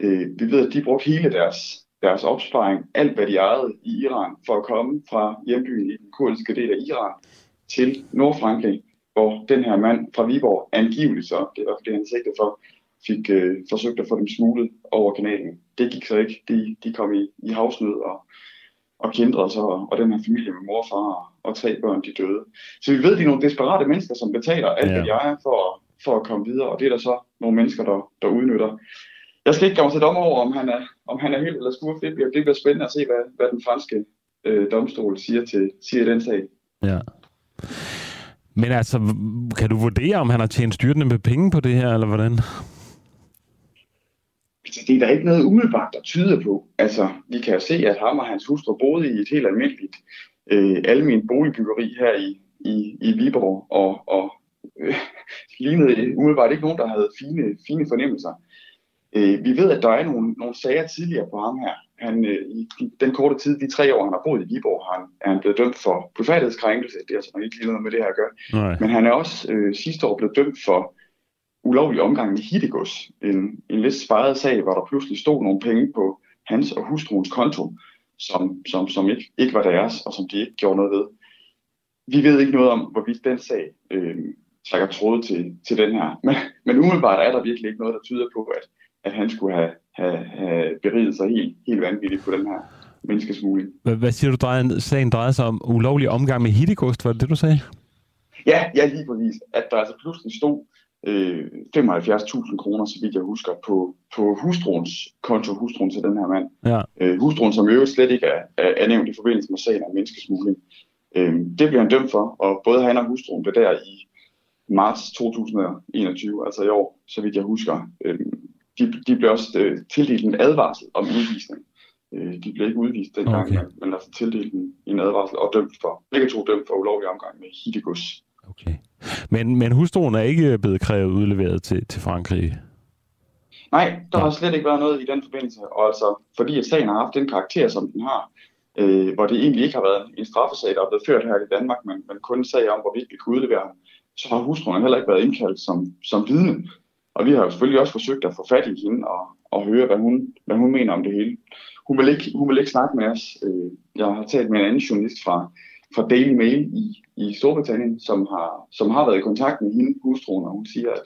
Øh, vi ved, at de brugte hele deres deres opsparing, alt hvad de ejede i Iran, for at komme fra hjembyen i den kurdiske del af Iran til Nordfrankrig, hvor den her mand fra Viborg angiveligt så, det var det han sigtede for, fik øh, forsøgt at få dem smuglet over kanalen. Det gik så ikke. De, de kom i, i havsnød og, og kendte sig, og, og den her familie med mor og far og, tre børn, de døde. Så vi ved, at de er nogle desperate mennesker, som betaler alt, hvad de ejer for, for at komme videre, og det er der så nogle mennesker, der, der udnytter. Jeg skal ikke gøre mig til dommer over, om han er, om han er helt eller. Det bliver, det bliver spændende at se, hvad, hvad den franske øh, domstol siger til siger den sag. Ja. Men altså, kan du vurdere, om han har tjent styrtende med penge på det her, eller hvordan? Altså, det er der ikke noget umiddelbart, der tyder på. Altså, vi kan jo se, at ham og hans hustru boede i et helt almindeligt øh, almindeligt boligbyggeri her i, i, i Viborg, og, og øh, lignede umiddelbart ikke nogen, der havde fine, fine fornemmelser. Øh, vi ved, at der er nogle, nogle sager tidligere på ham her. Han, øh, I den korte tid, de tre år, han har boet i Viborg, han, er han blevet dømt for blodfærdighedskrænkelse. Det er altså ikke lige noget med det her at gøre. Nej. Men han er også øh, sidste år blevet dømt for ulovlig omgang med hittegods. En, en lidt sparet sag, hvor der pludselig stod nogle penge på hans og hustruens konto, som, som, som ikke, ikke var deres, og som de ikke gjorde noget ved. Vi ved ikke noget om, hvorvidt den sag øh, trækker tråde til, til den her. Men, men umiddelbart er der virkelig ikke noget, der tyder på, at, at han skulle have, have, have beriget sig helt, helt vanvittigt på den her menneskesmugling. Hvad, siger du, drejer, sagen drejer sig om ulovlig omgang med hittekost, var det det, du sagde? Ja, ja, lige præcis. At der altså pludselig stod øh, 75.000 kroner, så vidt jeg husker, på, på hustruens konto, hustruen til den her mand. Ja. Øh, hustruen, som jo slet ikke er, er, er nævnt i forbindelse med sagen om menneskesmugling. Øh, det bliver han dømt for, og både han og hustruen blev der i marts 2021, altså i år, så vidt jeg husker, øh, de, de blev også øh, tildelt en advarsel om udvisning. Øh, de blev ikke udvist dengang, okay. men, altså tildelt en, en advarsel og dømt for, begge to dømt for ulovlig omgang med hittegods. Okay. Men, men hustruen er ikke blevet krævet udleveret til, til Frankrig? Nej, der har slet ikke været noget i den forbindelse. Og altså, fordi at sagen har haft den karakter, som den har, øh, hvor det egentlig ikke har været en straffesag, der er blevet ført her i Danmark, men, men kun en sag om, hvorvidt vi kunne udlevere ham, så har hustruen heller ikke været indkaldt som, som vidne. Og vi har jo selvfølgelig også forsøgt at få fat i hende og, og høre, hvad hun, hvad hun mener om det hele. Hun vil ikke, hun vil ikke snakke med os. Øh, jeg har talt med en anden journalist fra, fra Daily Mail i, i Storbritannien, som har, som har været i kontakt med hende, hustruen, og hun siger at,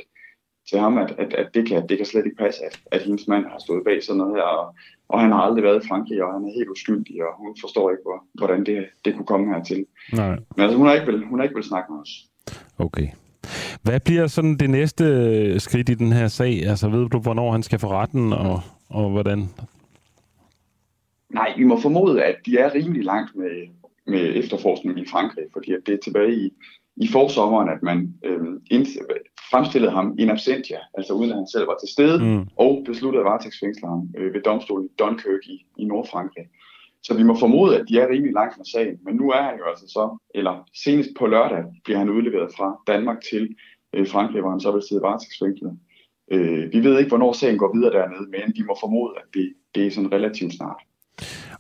til ham, at, at, at det, kan, det kan slet ikke passe, at, at hendes mand har stået bag sådan noget her, og, og han har aldrig været i Frankrig, og han er helt uskyldig, og hun forstår ikke, hvor, hvordan det, det kunne komme hertil. Nej. Men altså, hun har ikke vil, hun har ikke vil snakke med os. Okay. Hvad bliver sådan det næste skridt i den her sag? Altså ved du, hvornår han skal få retten, og, og hvordan? Nej, vi må formode, at de er rimelig langt med, med efterforskning i Frankrig, fordi det er tilbage i, i forsommeren, at man øh, fremstillede ham in absentia, altså uden at han selv var til stede, mm. og besluttede at varetægtsfængsle ham øh, ved domstolen i Dunkirk i, i Nordfrankrig. Så vi må formode, at de er rimelig langt fra sagen. Men nu er han jo altså så, eller senest på lørdag bliver han udleveret fra Danmark til øh, Frankrig, hvor han så vil sidde varetægtsfængslet. Øh, vi ved ikke, hvornår sagen går videre dernede, men vi må formode, at det, det er sådan relativt snart.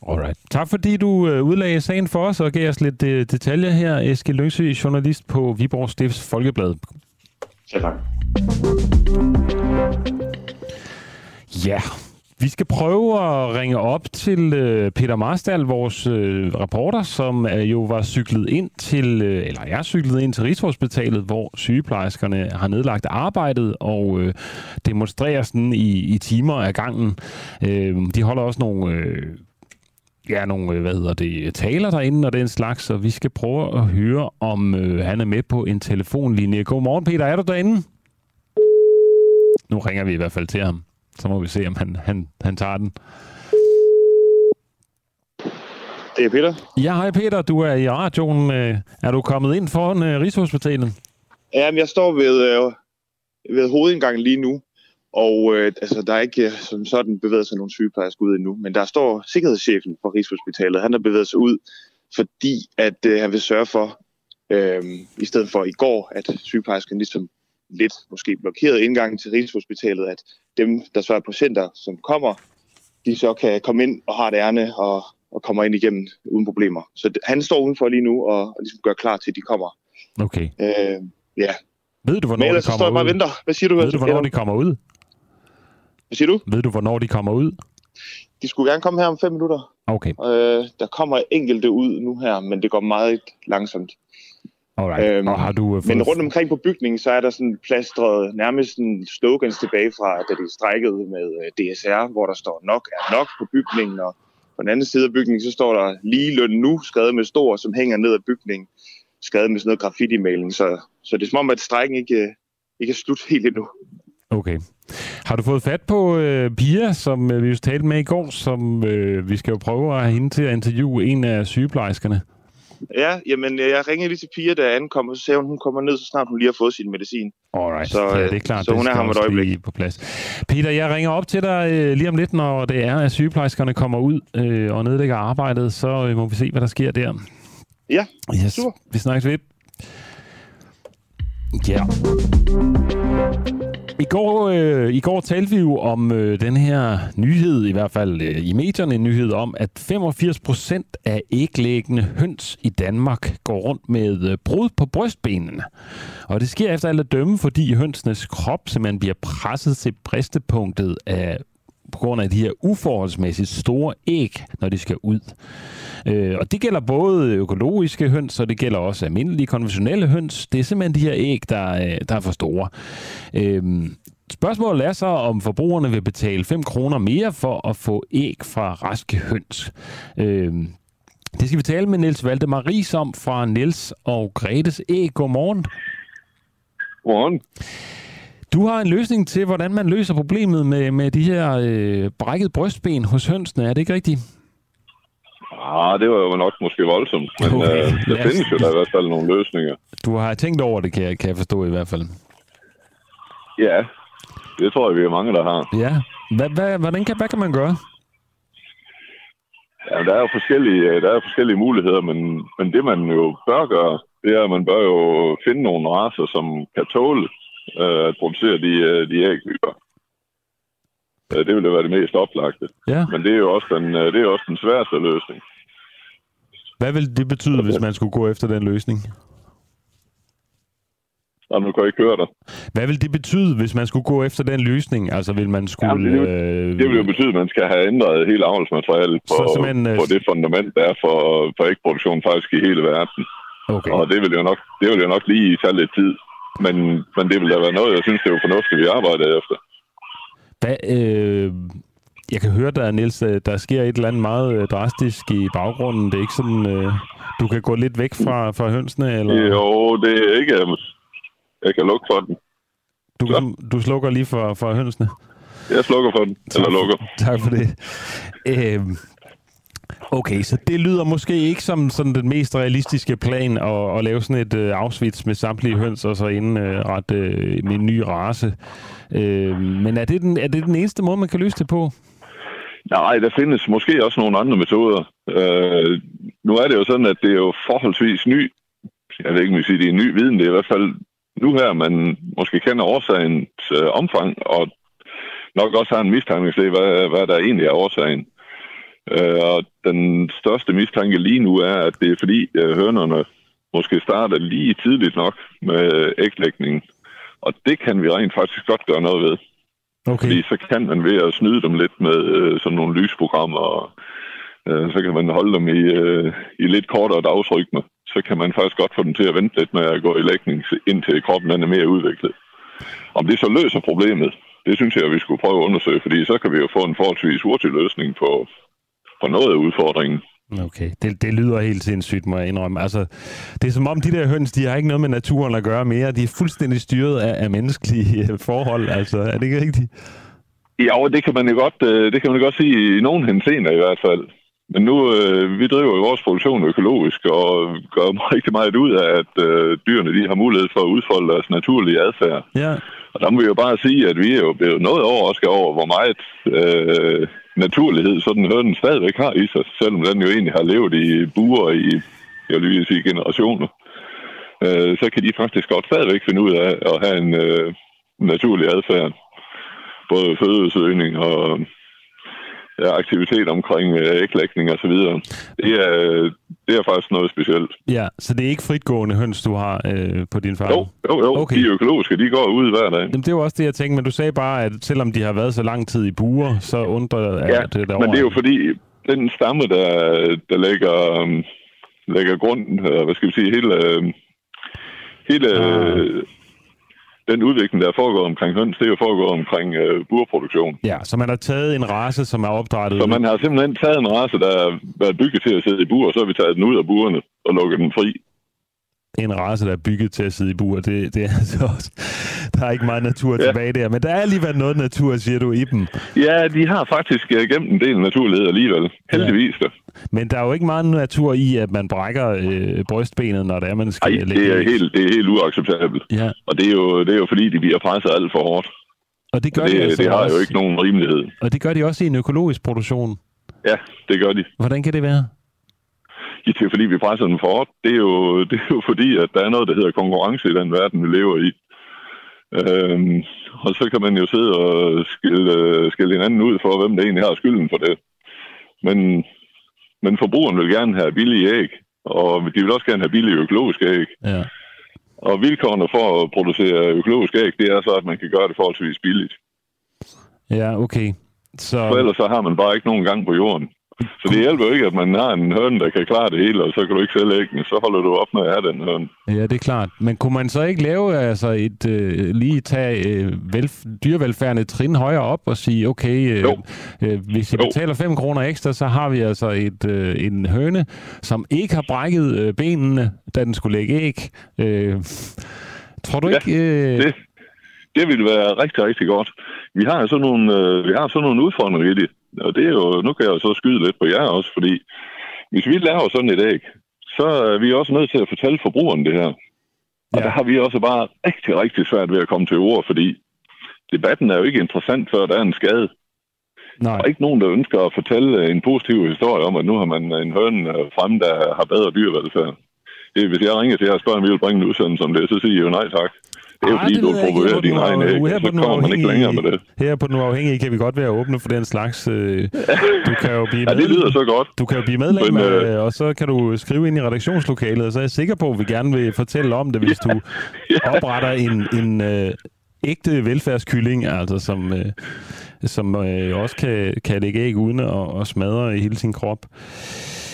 Alright. Tak fordi du øh, udlagde sagen for os og gav os lidt øh, detaljer her. Eske Lyngsø, journalist på Viborg Stifts Folkeblad. Selv tak. Ja, vi skal prøve at ringe op til øh, Peter Marstal, vores øh, reporter, som øh, jo var cyklet ind til, øh, eller er cyklet ind til Rigshospitalet, hvor sygeplejerskerne har nedlagt arbejdet og øh, demonstrerer sådan i, i timer af gangen. Øh, de holder også nogle... Øh, ja, nogle, øh, hvad hedder det, taler derinde og den slags, så vi skal prøve at høre, om øh, han er med på en telefonlinje. Godmorgen, Peter. Er du derinde? Nu ringer vi i hvert fald til ham. Så må vi se, om han, han, han tager den. Det er Peter. Ja, hej Peter. Du er i radioen. Øh, er du kommet ind foran uh, Rigshospitalet? Jamen, jeg står ved, uh, ved hovedindgangen lige nu. Og uh, altså, der er ikke uh, som sådan bevæget sig nogen sygeplejerske ud endnu. Men der står sikkerhedschefen for Rigshospitalet. Han har bevæget sig ud, fordi at uh, han vil sørge for, uh, i stedet for i går, at sygeplejersken ligesom lidt måske blokeret indgangen til Rigshospitalet, at dem, der så er patienter, som kommer, de så kan komme ind og har et ærne og, og kommer ind igennem uden problemer. Så han står udenfor lige nu og, og ligesom gør klar til, at de kommer. Okay. Øh, ja. Ved du, hvornår Men ellers de så står kommer jeg bare og ud? venter. Hvad siger du? Ved du, hvornår de kommer ud? Hvad siger du? Ved du, hvornår de kommer ud? De skulle gerne komme her om fem minutter. Okay, Øh, der kommer enkelte ud nu her, men det går meget langsomt. Alright. Øhm, og har du uh. Men rundt omkring på bygningen, så er der sådan plastret nærmest sådan slogans tilbage fra, da de strækkede med øh, DSR, hvor der står nok er nok på bygningen, og på den anden side af bygningen, så står der lige løn nu, skrevet med stor, som hænger ned ad bygningen, skrevet med sådan noget graffiti-maling. Så, så det er som om, at strækken ikke, øh, ikke er slut helt endnu. Okay. Har du fået fat på øh, Pia, som øh, vi jo talte med i går, som øh, vi skal jo prøve at have hende til at interviewe en af sygeplejerskerne? Ja, jamen jeg ringede lige til Pia, jeg ankom, og så sagde hun, hun kommer ned, så snart hun lige har fået sin medicin. Alright, Så, ja, øh, det er klart. så hun er her et øjeblik. på plads. Peter, jeg ringer op til dig øh, lige om lidt, når det er, at sygeplejerskerne kommer ud øh, og nedlægger arbejdet, så øh, må vi se, hvad der sker der. Ja, Yes, super. vi snakkes ved. Ja. I går, øh, I går talte vi jo om øh, den her nyhed, i hvert fald øh, i medierne, en nyhed om, at 85 procent af æglæggende høns i Danmark går rundt med øh, brud på brystbenene. Og det sker efter alt at dømme, fordi hønsenes krop simpelthen bliver presset til bristepunktet af på grund af de her uforholdsmæssigt store æg, når de skal ud. Øh, og det gælder både økologiske høns, og det gælder også almindelige konventionelle høns. Det er simpelthen de her æg, der, øh, der er for store. Øh, spørgsmålet er så, om forbrugerne vil betale 5 kroner mere for at få æg fra raske høns. Øh, det skal vi tale med Niels Valdemar Ries om fra Niels og Gretes Æg. Godmorgen. Godmorgen. Du har en løsning til, hvordan man løser problemet med, med de her øh, brækket brystben hos hønsene. Er det ikke rigtigt? Ah, det var jo nok måske voldsomt, men Okay, øh, der os- findes jo der i hvert fald nogle løsninger. Du har tænkt over det, kan jeg, kan jeg forstå i hvert fald. Ja, det tror jeg, vi er mange, der har. Ja. Hvad, hvad, hvordan kan, hvad kan man gøre? Ja, der er jo forskellige, øh, der er forskellige muligheder, men, men det man jo bør gøre, det er, at man bør jo finde nogle raser, som kan tåle øh, at producere de, øh, de æg, vi gør. Øh, Det vil jo være det mest oplagte. Ja. Men det er jo også den, øh, det er også den sværeste løsning. Hvad vil det betyde, hvis man skulle gå efter den løsning? og nu kan jeg ikke høre dig. Hvad vil det betyde, hvis man skulle gå efter den løsning? Altså vil man skulle... Jamen, det, vil, det vil jo betyde, at man skal have ændret hele avlsmaterialet på, på det fundament, der er for, for ægproduktion faktisk i hele verden. Okay. Og det vil jo nok, det vil jo nok lige tage lidt tid. Men, men det vil da være noget, jeg synes, det er jo fornuftigt, vi arbejder efter. Hvad, øh, jeg kan høre dig, Niels, øh, der sker et eller andet meget øh, drastisk i baggrunden. Det er ikke sådan, øh, du kan gå lidt væk fra, fra hønsene? Eller? Jo, det er ikke... Jeg kan lukke for den. Du, kan, du slukker lige for, for hønsene? Jeg slukker for den. Eller lukker. Tak for det. Øh, okay, så det lyder måske ikke som sådan den mest realistiske plan at, at lave sådan et øh, afsvits med samtlige høns og så indrette øh, med øh, en ny race. Øh, men er det, den, er det den eneste måde, man kan løse det på? Nej, der findes måske også nogle andre metoder. Øh, nu er det jo sådan, at det er jo forholdsvis ny, jeg ved ikke, om vi siger, det er ny viden, det er i hvert fald nu her, man måske kender årsagens øh, omfang, og nok også har en mistanke til, hvad, hvad der egentlig er årsagen. Øh, og den største mistanke lige nu er, at det er fordi øh, hønerne måske starter lige tidligt nok med æglægningen. Og det kan vi rent faktisk godt gøre noget ved. Okay. Fordi så kan man ved at snyde dem lidt med øh, sådan nogle lysprogrammer, og øh, så kan man holde dem i, øh, i lidt kortere dagsrytme. Så kan man faktisk godt få dem til at vente lidt med at gå i lægning, indtil kroppen den er mere udviklet. Om det så løser problemet, det synes jeg, at vi skulle prøve at undersøge, fordi så kan vi jo få en forholdsvis hurtig løsning på, på noget af udfordringen. Okay, det, det lyder helt sindssygt, må jeg indrømme. Altså, det er som om, de der høns, de har ikke noget med naturen at gøre mere. De er fuldstændig styret af, af menneskelige øh, forhold. Altså, er det ikke rigtigt? Ja, det kan man jo godt, øh, det kan man jo godt sige i nogen henseender i hvert fald. Men nu, øh, vi driver jo vores produktion økologisk og gør [LAUGHS] rigtig meget ud af, at øh, dyrene de har mulighed for at udfolde deres naturlige adfærd. Ja. Og der må vi jo bare sige, at vi er jo blevet noget overrasket over, hvor meget øh, naturlighed så den hønen stadigvæk har i sig, selvom den jo egentlig har levet i buer i, jeg vil sige, generationer. Øh, så kan de faktisk godt stadigvæk finde ud af at have en øh, naturlig adfærd. Både fødesøgning og aktivitet omkring øh, æglægning og så videre. Det er, det er faktisk noget specielt. Ja, så det er ikke fritgående høns, du har øh, på din farm? Jo, jo, jo. Okay. De økologiske, de går ud hver dag. Jamen, det er jo også det, jeg tænkte, men du sagde bare, at selvom de har været så lang tid i buer, så undrer Ja, det derovre. men det er jo fordi, den stamme, der, der lægger, um, lægger grunden, øh, hvad skal vi sige, hele, øh, hele Ah. Den udvikling, der er foregået omkring høns, det er jo foregået omkring øh, burproduktion. Ja, så man har taget en race, som er opdrettet... Så man har simpelthen taget en race, der er bygget til at sidde i bur, og så har vi taget den ud af burene og lukket den fri. En race, der er bygget til at sidde i bur. Det, det er altså også... Der er ikke meget natur ja. tilbage der, men der er alligevel noget natur, siger du, i dem. Ja, de har faktisk øh, gemt en del naturlighed alligevel. Heldigvis da. Men der er jo ikke meget natur i, at man brækker øh, brystbenet, når det er, man skal Ej, det er helt, det er helt uacceptabelt. Ja, Og det er jo, det er jo fordi, de bliver presset alt for hårdt. og det gør det, de altså det har også. jo ikke nogen rimelighed. Og det gør de også i en økologisk produktion. Ja, det gør de. Hvordan kan det være? Det er fordi, vi presser dem for hårdt. Det er, jo, [LAUGHS] det er jo fordi, at der er noget, der hedder konkurrence i den verden, vi lever i. Øhm, og så kan man jo sidde og skille, skille hinanden ud for, hvem der egentlig har skylden for det. Men, men forbrugeren vil gerne have billige æg, og de vil også gerne have billige økologiske æg. Ja. Og vilkårene for at producere økologiske æg, det er så, at man kan gøre det forholdsvis billigt. Ja, okay. Så, For ellers så har man bare ikke nogen gang på jorden. Så det hjælper jo ikke, at man har en høne, der kan klare det hele, og så kan du ikke sælge æggene. Så holder du op med at have den høne. ja, det er klart. Men kunne man så ikke lave, altså et, øh, lige tage øh, vel, dyrevelfærden et trin højere op og sige, okay, øh, Jo. øh, hvis I Jo. betaler 5 kroner ekstra, så har vi altså et, øh, en høne, som ikke har brækket øh, benene, da den skulle lægge æg. Øh, tror du Ja, ikke... Øh, Det, det ville være rigtig, rigtig godt. Vi har sådan nogle, øh, vi har sådan nogle udfordringer i det. Og det er jo, nu kan jeg jo så skyde lidt på jer også, fordi hvis vi laver sådan et æg, så er vi også nødt til at fortælle forbrugeren det her. Og Ja. der har vi også bare rigtig, rigtig svært ved at komme til ord, fordi debatten er jo ikke interessant, før der er en skade. nej. Der er ikke nogen, der ønsker at fortælle en positiv historie om, at nu har man en høne øh, fremme, der har bedre dyrevelfærd. Det, hvis jeg ringer til jer og spørger, om vi vil bringe en udsendelse om det, så siger I jo nej tak. Det er jo fordi, du promoverer din egen æg, så kommer man ikke længere med det. Her på den uafhængige kan vi godt være åbne for den slags. Øh, [LAUGHS] du kan jo blive ja, det lyder så godt. Du kan jo blive medlem, Men, øh, og så kan du skrive ind i redaktionslokalet, og så er jeg sikker på, at vi gerne vil fortælle om det, hvis du ja. opretter en, en øh, ægte velfærdskylling, altså som, øh, som øh, også kan, kan lægge æg uden at, at smadre i hele sin krop.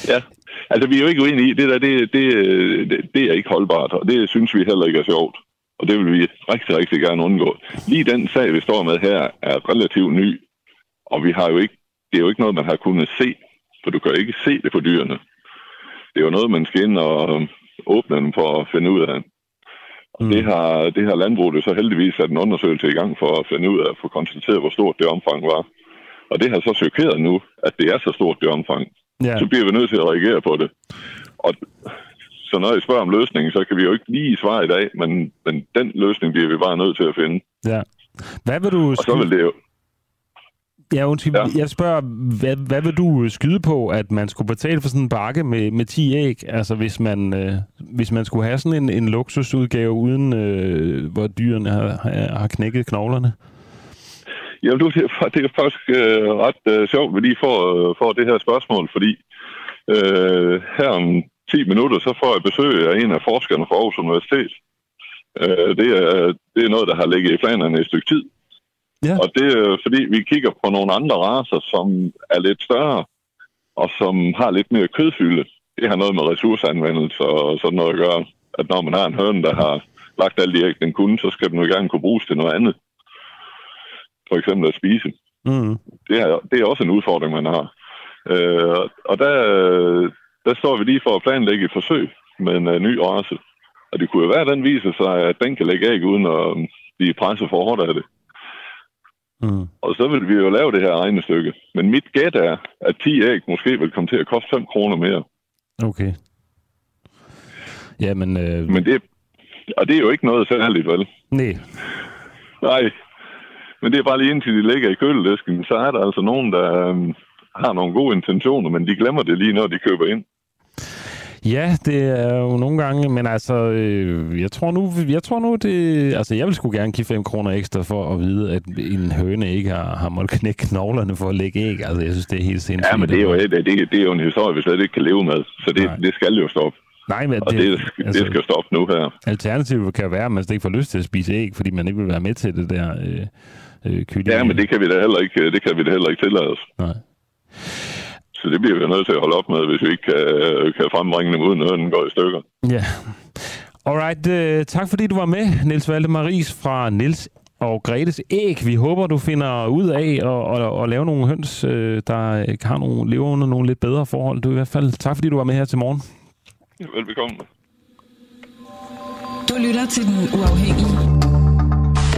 Ja, altså vi er jo ikke uenige i, det der, det, det, det, det er ikke holdbart, og det synes vi heller ikke er sjovt. Og det vil vi rigtig, rigtig gerne undgå. Lige den sag, vi står med her, er relativt ny, og vi har jo ikke, det er jo ikke noget, man har kunnet se, for du kan jo ikke se det på dyrene. Det er jo noget, man skal ind og åbne dem for at finde ud af. Og mm. det, har, det har landbruget så heldigvis sat en undersøgelse i gang for at finde ud af at få konstateret, hvor stort det omfang var. Og det har så chokeret nu, at det er så stort det omfang. Yeah. Så bliver vi nødt til at reagere på det. Og så når I spørger om løsningen, så kan vi jo ikke lige svare i dag, men, men den løsning bliver vi bare nødt til at finde. Ja. Hvad vil du... Og så vil det jo... Ja, undskyld. Ja. Jeg spørger, hvad, hvad vil du skyde på, at man skulle betale for sådan en bakke med, med 10 æg? Altså, hvis man, øh, hvis man skulle have sådan en, en luksusudgave, uden øh, hvor dyrene har, har knækket knoglerne? Ja, det er, det er faktisk øh, ret øh, sjovt, at vi lige får, øh, får det her spørgsmål, fordi øh, her om 10 minutter, så får jeg besøg af en af forskerne fra Aarhus Universitet. Øh, det, er, det er noget, der har ligget i planerne i et stykke tid. Ja. Og det er fordi, vi kigger på nogle andre raser, som er lidt større, og som har lidt mere kødfylde. Det har noget med ressourceanvendelse og sådan noget at gøre. At når man har en høne, der har lagt alle de æg, den kunne, så skal den jo gerne kunne bruges til noget andet. For eksempel at spise. Mm. Det, er, det er også en udfordring, man har. Øh, og der, der står vi lige for at planlægge et forsøg med en uh, ny race. Og det kunne jo være, at den viser sig, at den kan lægge æg uden at um, blive presset for hårdt af det. Mm. Og så vil vi jo lave det her regnestykke. Men mit gæt er, at 10 æg måske vil komme til at koste 5 kroner mere. Okay. Ja, men... Øh... men det, og det er jo ikke noget særligt, vel? Nej. Nej. Men det er bare lige indtil de ligger i køledisken, så er der altså nogen, der øh, har nogle gode intentioner, men de glemmer det lige, når de køber ind. Ja, det er jo nogle gange, men altså, øh, jeg tror nu, jeg tror nu, det, altså, jeg vil sgu gerne give 5 kroner ekstra for at vide, at en høne ikke har, har måttet knække knoglerne for at lægge æg. Altså, jeg synes, det er helt sindssygt. Ja, men det er jo, det, det, det er jo en historie, vi slet ikke kan leve med, så det, det skal jo stoppe. Nej, men og det, det, altså, det skal stoppe nu her. Alternativet kan være, at man ikke får lyst til at spise æg, fordi man ikke vil være med til det der øh, øh, kylling. Ja, men det kan vi da heller ikke, det kan vi da heller ikke tillade os. Nej. Så det bliver vi nødt til at holde op med, hvis vi ikke kan, kan frembringe dem, uden at den går i stykker. Ja. Alright, uh, tak fordi du var med, Niels Valde Maris fra Niels og Gretes Æg. Vi håber, du finder ud af at, at, at lave nogle høns, øh, der har nogle, lever under nogle lidt bedre forhold. Du i hvert fald tak, fordi du var med her til morgen. Velbekomme. Du lytter til Den Uafhængige.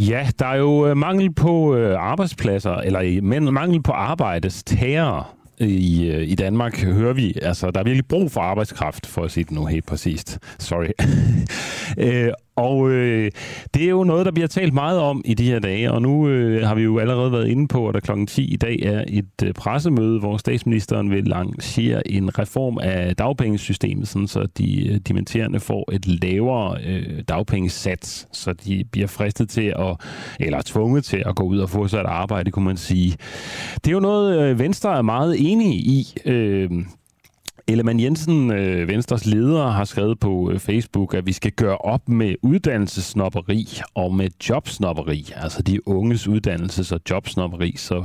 Ja, der er jo øh, mangel på øh, arbejdspladser, eller men mangel på arbejdstager i, øh, i Danmark, hører vi. Altså, der er virkelig brug for arbejdskraft, for at sige det nu helt præcist. Sorry. [LAUGHS] Og øh, det er jo noget, der bliver talt meget om i de her dage, og nu øh, har vi jo allerede været inde på, at der kl. 10 i dag er et øh, pressemøde, hvor statsministeren vil lancere en reform af dagpengesystemet, sådan så de øh, dimenterende får et lavere øh, dagpengesats, så de bliver fristet til at, eller tvunget til at gå ud og få sig et arbejde, kunne man sige. Det er jo noget, øh, Venstre er meget enige i. Øh, Ellemann Jensen, øh, Venstres leder, har skrevet på øh, Facebook, at vi skal gøre op med uddannelsesnopperi og med jobsnopperi, altså de unges uddannelses- og jobsnopperi, så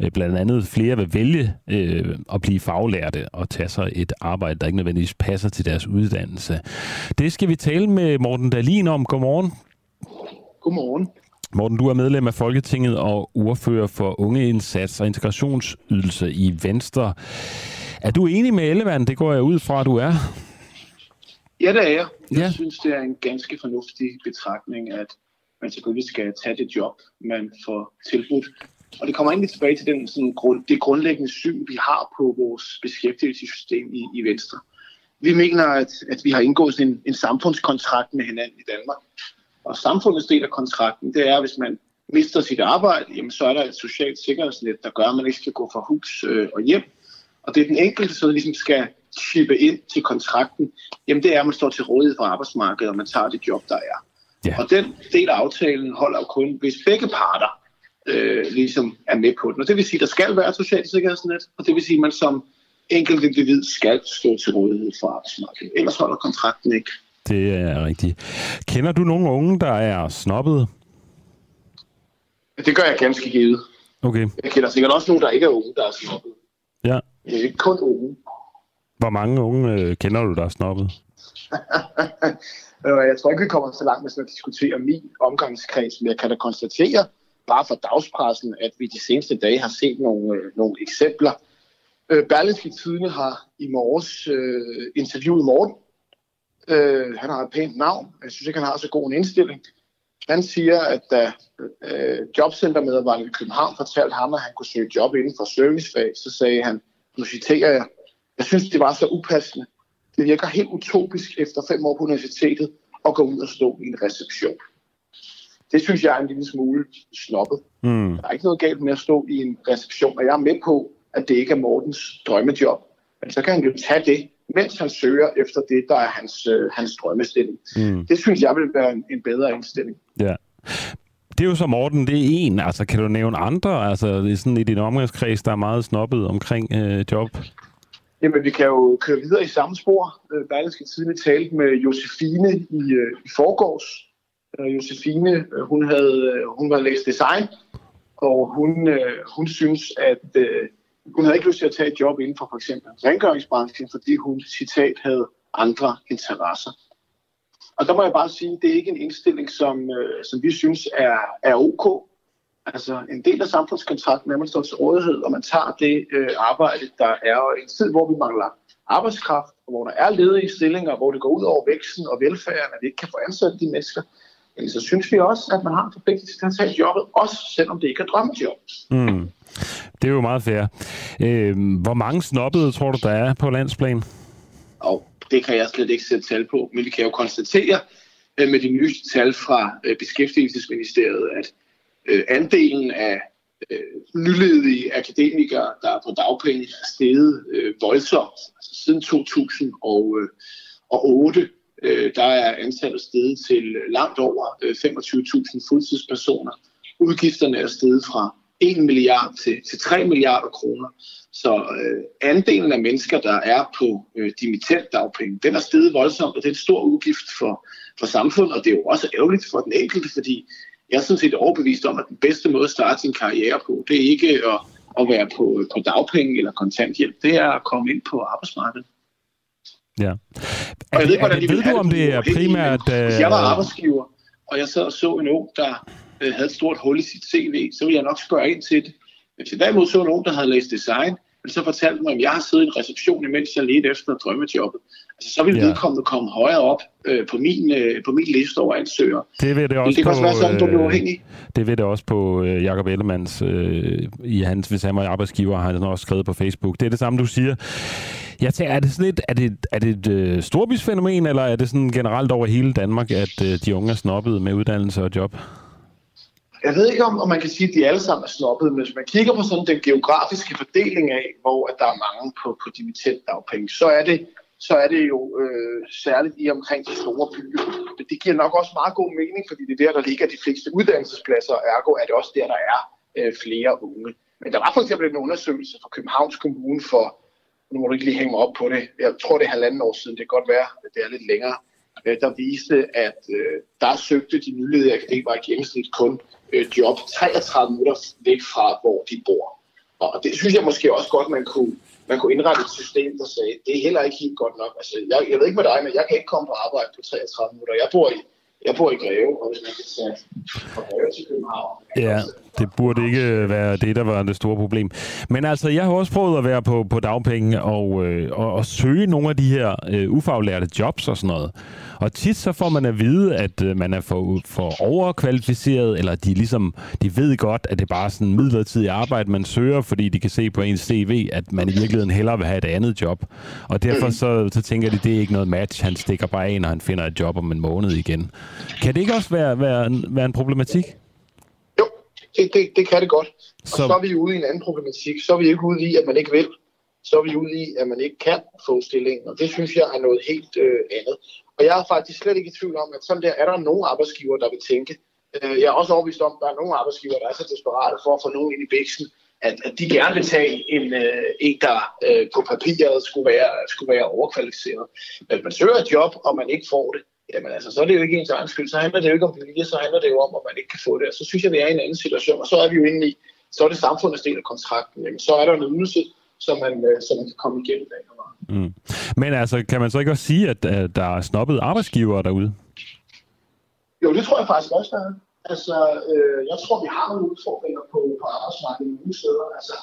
øh, blandt andet flere vil vælge at blive faglærte og tage sig et arbejde, der ikke nødvendigvis passer til deres uddannelse. Det skal vi tale med Morten Dalin om. Godmorgen. Godmorgen. Morten, du er medlem af Folketinget og ordfører for ungeindsats og integrationsydelse i Venstre. Er du enig med Ellemann? Det går jeg ud fra, at du er. Ja, det er jeg. Jeg ja. synes, det er en ganske fornuftig betragtning, at man selvfølgelig skal tage det job, man får tilbudt. Og det kommer egentlig tilbage til den, sådan, grund, det grundlæggende syn, vi har på vores beskæftigelsessystem i, i Venstre. Vi mener, at, at vi har indgået en, en samfundskontrakt med hinanden i Danmark. Og samfundets del af kontrakten, det er, at hvis man mister sit arbejde, jamen, så er der et socialt sikkerhedsnet, der gør, at man ikke skal gå fra hus øh, og hjem. Og det er den enkelte, som ligesom skal chippe ind til kontrakten, jamen det er, at man står til rådighed for arbejdsmarkedet, og man tager det job, der er. Ja. Og den del af aftalen holder jo kun, hvis begge parter øh, ligesom er med på den. Og det vil sige, at der skal være et socialt sikkerhedsnet, og det vil sige, at man som enkelt individ skal stå til rådighed for arbejdsmarkedet. Ellers holder kontrakten ikke. Det er rigtigt. Kender du nogle unge, der er snobbet? Det gør jeg ganske givet. Okay. Jeg kender sikkert også nogle, der ikke er unge, der er snobbet. Ja. Det er ikke kun unge. Hvor mange unge øh, kender du, der er snobbet? [LAUGHS] jeg tror ikke, vi kommer så langt med at diskutere min omgangskreds, men jeg kan da konstatere, bare for dagspressen, at vi de seneste dage har set nogle, øh, nogle eksempler. Øh, Berlingske Tidene har i morges øh, interviewet Morten. Øh, han har et pænt navn. Jeg synes ikke, han har så god en indstilling. Han siger, at da øh, jobcentermedarbejderen i København fortalte ham, at han kunne søge job inden for servicefag, så sagde han, nu citerer jeg, jeg synes, det var så upassende. Det virker helt utopisk efter fem år på universitetet at gå ud og stå i en reception. Det synes jeg er en lille smule snobbet. Mm. Der er ikke noget galt med at stå i en reception, og jeg er med på, at det ikke er Mortens drømmejob. Men så kan han jo tage det, mens han søger efter det, der er hans, øh, hans drømmestilling. Mm. Det synes jeg vil være en, en bedre indstilling. Ja. Det er jo så, Morten, det er en. Altså, kan du nævne andre? Altså, det er sådan i din omgangskreds, der er meget snobbet omkring øh, job. Jamen, vi kan jo køre videre i samme spor. Øh, Berlingske tidligt talt med Josefine i, øh, i forgårs. Øh, Josefine, hun havde, hun var læst design, og hun, hun synes, at hun havde ikke lyst til at tage et job inden for for eksempel rengøringsbranchen, fordi hun, citat, havde andre interesser. Og der må jeg bare sige, at det er ikke en indstilling, som, øh, som vi synes er, er ok. Altså en del af samfundskontrakten er, at man står til rådighed, og man tager det øh, arbejde, der er og i en tid, hvor vi mangler arbejdskraft, og hvor der er ledige stillinger, hvor det går ud over væksten og velfærden, at vi ikke kan få ansat de mennesker, så synes vi også, at man har en forpligtelse til at tage jobbet, også selvom det ikke er drømmejob. Mm. Det er jo meget fair. Øh, hvor mange snobbede tror du, der er på landsplan? Og det kan jeg slet ikke sætte tal på, men vi kan jo konstatere øh, med de nye tal fra øh, Beskæftigelsesministeriet, at øh, andelen af øh, nyledige akademikere, der er på dagpenge, er steget øh, voldsomt. Altså, siden 2008 øh, der er antallet steget til langt over øh, 25.000 fuldtidspersoner. Udgifterne er steget fra 1 milliard til, til 3 milliarder kroner. Så øh, andelen af mennesker, der er på øh, dimittentdagpenge, den er steget voldsomt, og det er en stor udgift for, for samfundet, og det er jo også ærgerligt for den enkelte, fordi jeg er sådan set overbevist om, at den bedste måde at starte sin karriere på, det er ikke at, at være på, øh, på dagpenge eller kontanthjælp, det er at komme ind på arbejdsmarkedet. Ja. Og jeg ved, hvordan de ved du, om det er primært... Hvis jeg var øh, arbejdsgiver, og jeg sad og så en ung, der øh, havde et stort hul i sit CV, så ville jeg nok spørge ind til det. Hvis jeg derimod så en ung, der havde læst design, men så fortalte mig, at jeg har siddet i en reception, imens jeg ledte efter drømmejobbet. Altså, så vil ja. vedkommende komme højere op øh, på, min, øh, på min liste over ansøgere. Det vil det også det kan på, også være sådan, du bliver afhængig. Det vil det også på øh, Jacob Ellemanns, øh, i hans, hvis han var arbejdsgiver, har han også skrevet på Facebook. Det er det samme, du siger. Jeg tænker, er det sådan et, er det, er det et øh, storbysfænomen, eller er det sådan generelt over hele Danmark, at øh, de unge er snobbet med uddannelse og job? Jeg ved ikke, om, om man kan sige, at de alle sammen er snobbet, men hvis man kigger på sådan den geografiske fordeling af, hvor at der er mange på, på dimittentdagpenge, så er det, så er det jo øh, særligt i omkring de store byer. Men det giver nok også meget god mening, fordi det er der, der ligger de fleste uddannelsespladser, og ergo er det også der, der er øh, flere unge. Men der var for eksempel en undersøgelse fra Københavns Kommune for nu må du ikke lige hænge mig op på det, jeg tror det er halvanden år siden, det kan godt være, at det er lidt længere, øh, der viste, at øh, der søgte de nyledige akademikere i gennemsnit kun øh, job 33 minutter væk fra, hvor de bor. Og det synes jeg måske også godt, man kunne, man kunne indrette et system, der sagde, det er heller ikke helt godt nok. Altså, jeg, jeg ved ikke med dig, men jeg kan ikke komme på arbejde på 33 minutter. Jeg bor i, Jeg bor i Greve, og hvis man kan tage fra Greve til København... Ja, det burde ikke øh, være det, der var det store problem. Men altså, jeg har også prøvet at være på, på dagpenge og, øh, og, og søge nogle af de her øh, ufaglærte jobs og sådan noget. Og tit så får man at vide, at øh, man er for, for overkvalificeret, eller de ligesom, de ved godt, at det er bare sådan midlertidigt arbejde, man søger, fordi de kan se på ens CV, at man i virkeligheden hellere vil have et andet job. Og derfor så, så tænker de, det er ikke noget match. Han stikker bare af, når han finder et job om en måned igen. Kan det ikke også være, være, være en problematik? Det, det, det kan det godt. Og Så- er vi ude i en anden problematik. Så er vi ikke ude i, at man ikke vil. Så er vi ude i, at man ikke kan få stillingen. Og det synes jeg er noget helt øh, andet. Og jeg er faktisk slet ikke i tvivl om, at sådan der er der nogle arbejdsgiver, der vil tænke. Øh, jeg er også overbevist om, at der er nogle arbejdsgiver, der er så desperate for at få nogen ind i bæksen, at, at de gerne vil tage en, øh, en der øh, på papiret skulle være, skulle være overkvalificeret. Men man søger et job, og man ikke får det, jamen altså, så er det jo ikke ens egen skyld. Så handler det jo ikke om vilje, så handler det jo om, at man ikke kan få det. Og så synes jeg, vi er i en anden situation, og så er vi jo inde i, så er det samfundets del af kontrakten. Jamen, så er der en ydelse, som man, øh, som man kan komme igennem vejen. Mm. Men altså, kan man så ikke også sige, at, at der er snobbet arbejdsgivere derude? Jo, det tror jeg faktisk også, der er. Altså, øh, jeg tror, vi har nogle udfordringer på, på arbejdsmarkedet nogle steder. Altså,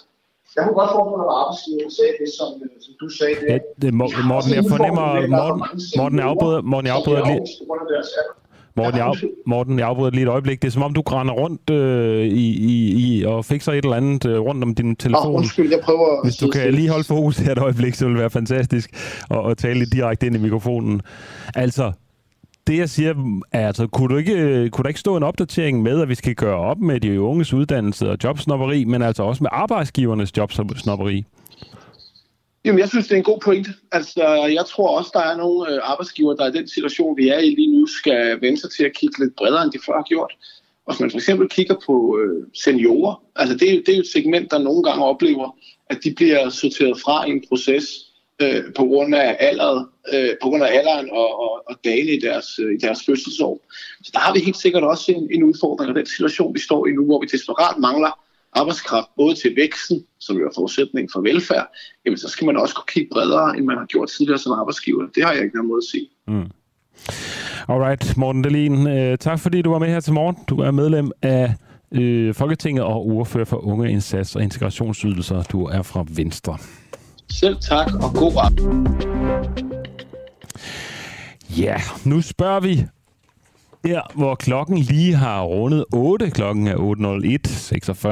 jeg kunne godt forestille mig, at arbejdsgiveren sagde det, som, øh, som du sagde. Det, Ja, det, Mo- Morten, jeg fornemmer, Morten, Morten, jeg afbryder, Morten, jeg afbryder lige. Morten, jeg, Morten, jeg afbryder lige et øjeblik. Det er som om, du grænder rundt øh, i, i, i, og fikser et eller andet øh, rundt om din telefon. undskyld, jeg prøver Hvis du kan stille. lige holde fokus her et øjeblik, så vil det være fantastisk at, at tale lidt direkte ind i mikrofonen. Altså, det jeg siger, er altså, kunne, du ikke, øh, kunne der ikke stå en opdatering med, at vi skal gøre op med de unges uddannelse og jobsnopperi, men altså også med arbejdsgivernes jobsnopperi? Jamen, jeg synes, det er en god pointe. Altså, jeg tror også, der er nogle øh, arbejdsgiver, der i den situation, vi er i lige nu, skal vende sig til at kigge lidt bredere, end de før har gjort. Og hvis man for eksempel kigger på øh, seniorer, altså det, er det er jo et segment, der nogle gange oplever, at de bliver sorteret fra i en proces øh, på grund af alderet, øh, på grund af alderen og, og, og dagene i deres, øh, i deres fødselsår. Så der har vi helt sikkert også en, en udfordring, og den situation, vi står i nu, hvor vi desperat mangler arbejdskraft, både til væksten, som jo er forudsætning for velfærd, jamen så skal man også kunne kigge bredere, end man har gjort tidligere som arbejdsgiver. Det har jeg ikke noget måde at sige. Mm. Alright, Morten Dahlin, øh, tak fordi du var med her til morgen. Du er medlem af øh, Folketinget og ordfører for unge indsats og integrationsydelser. Du er fra Venstre. Selv tak, og god ret. Ja, nu spørger vi der, hvor klokken lige har rundet 8. Klokken er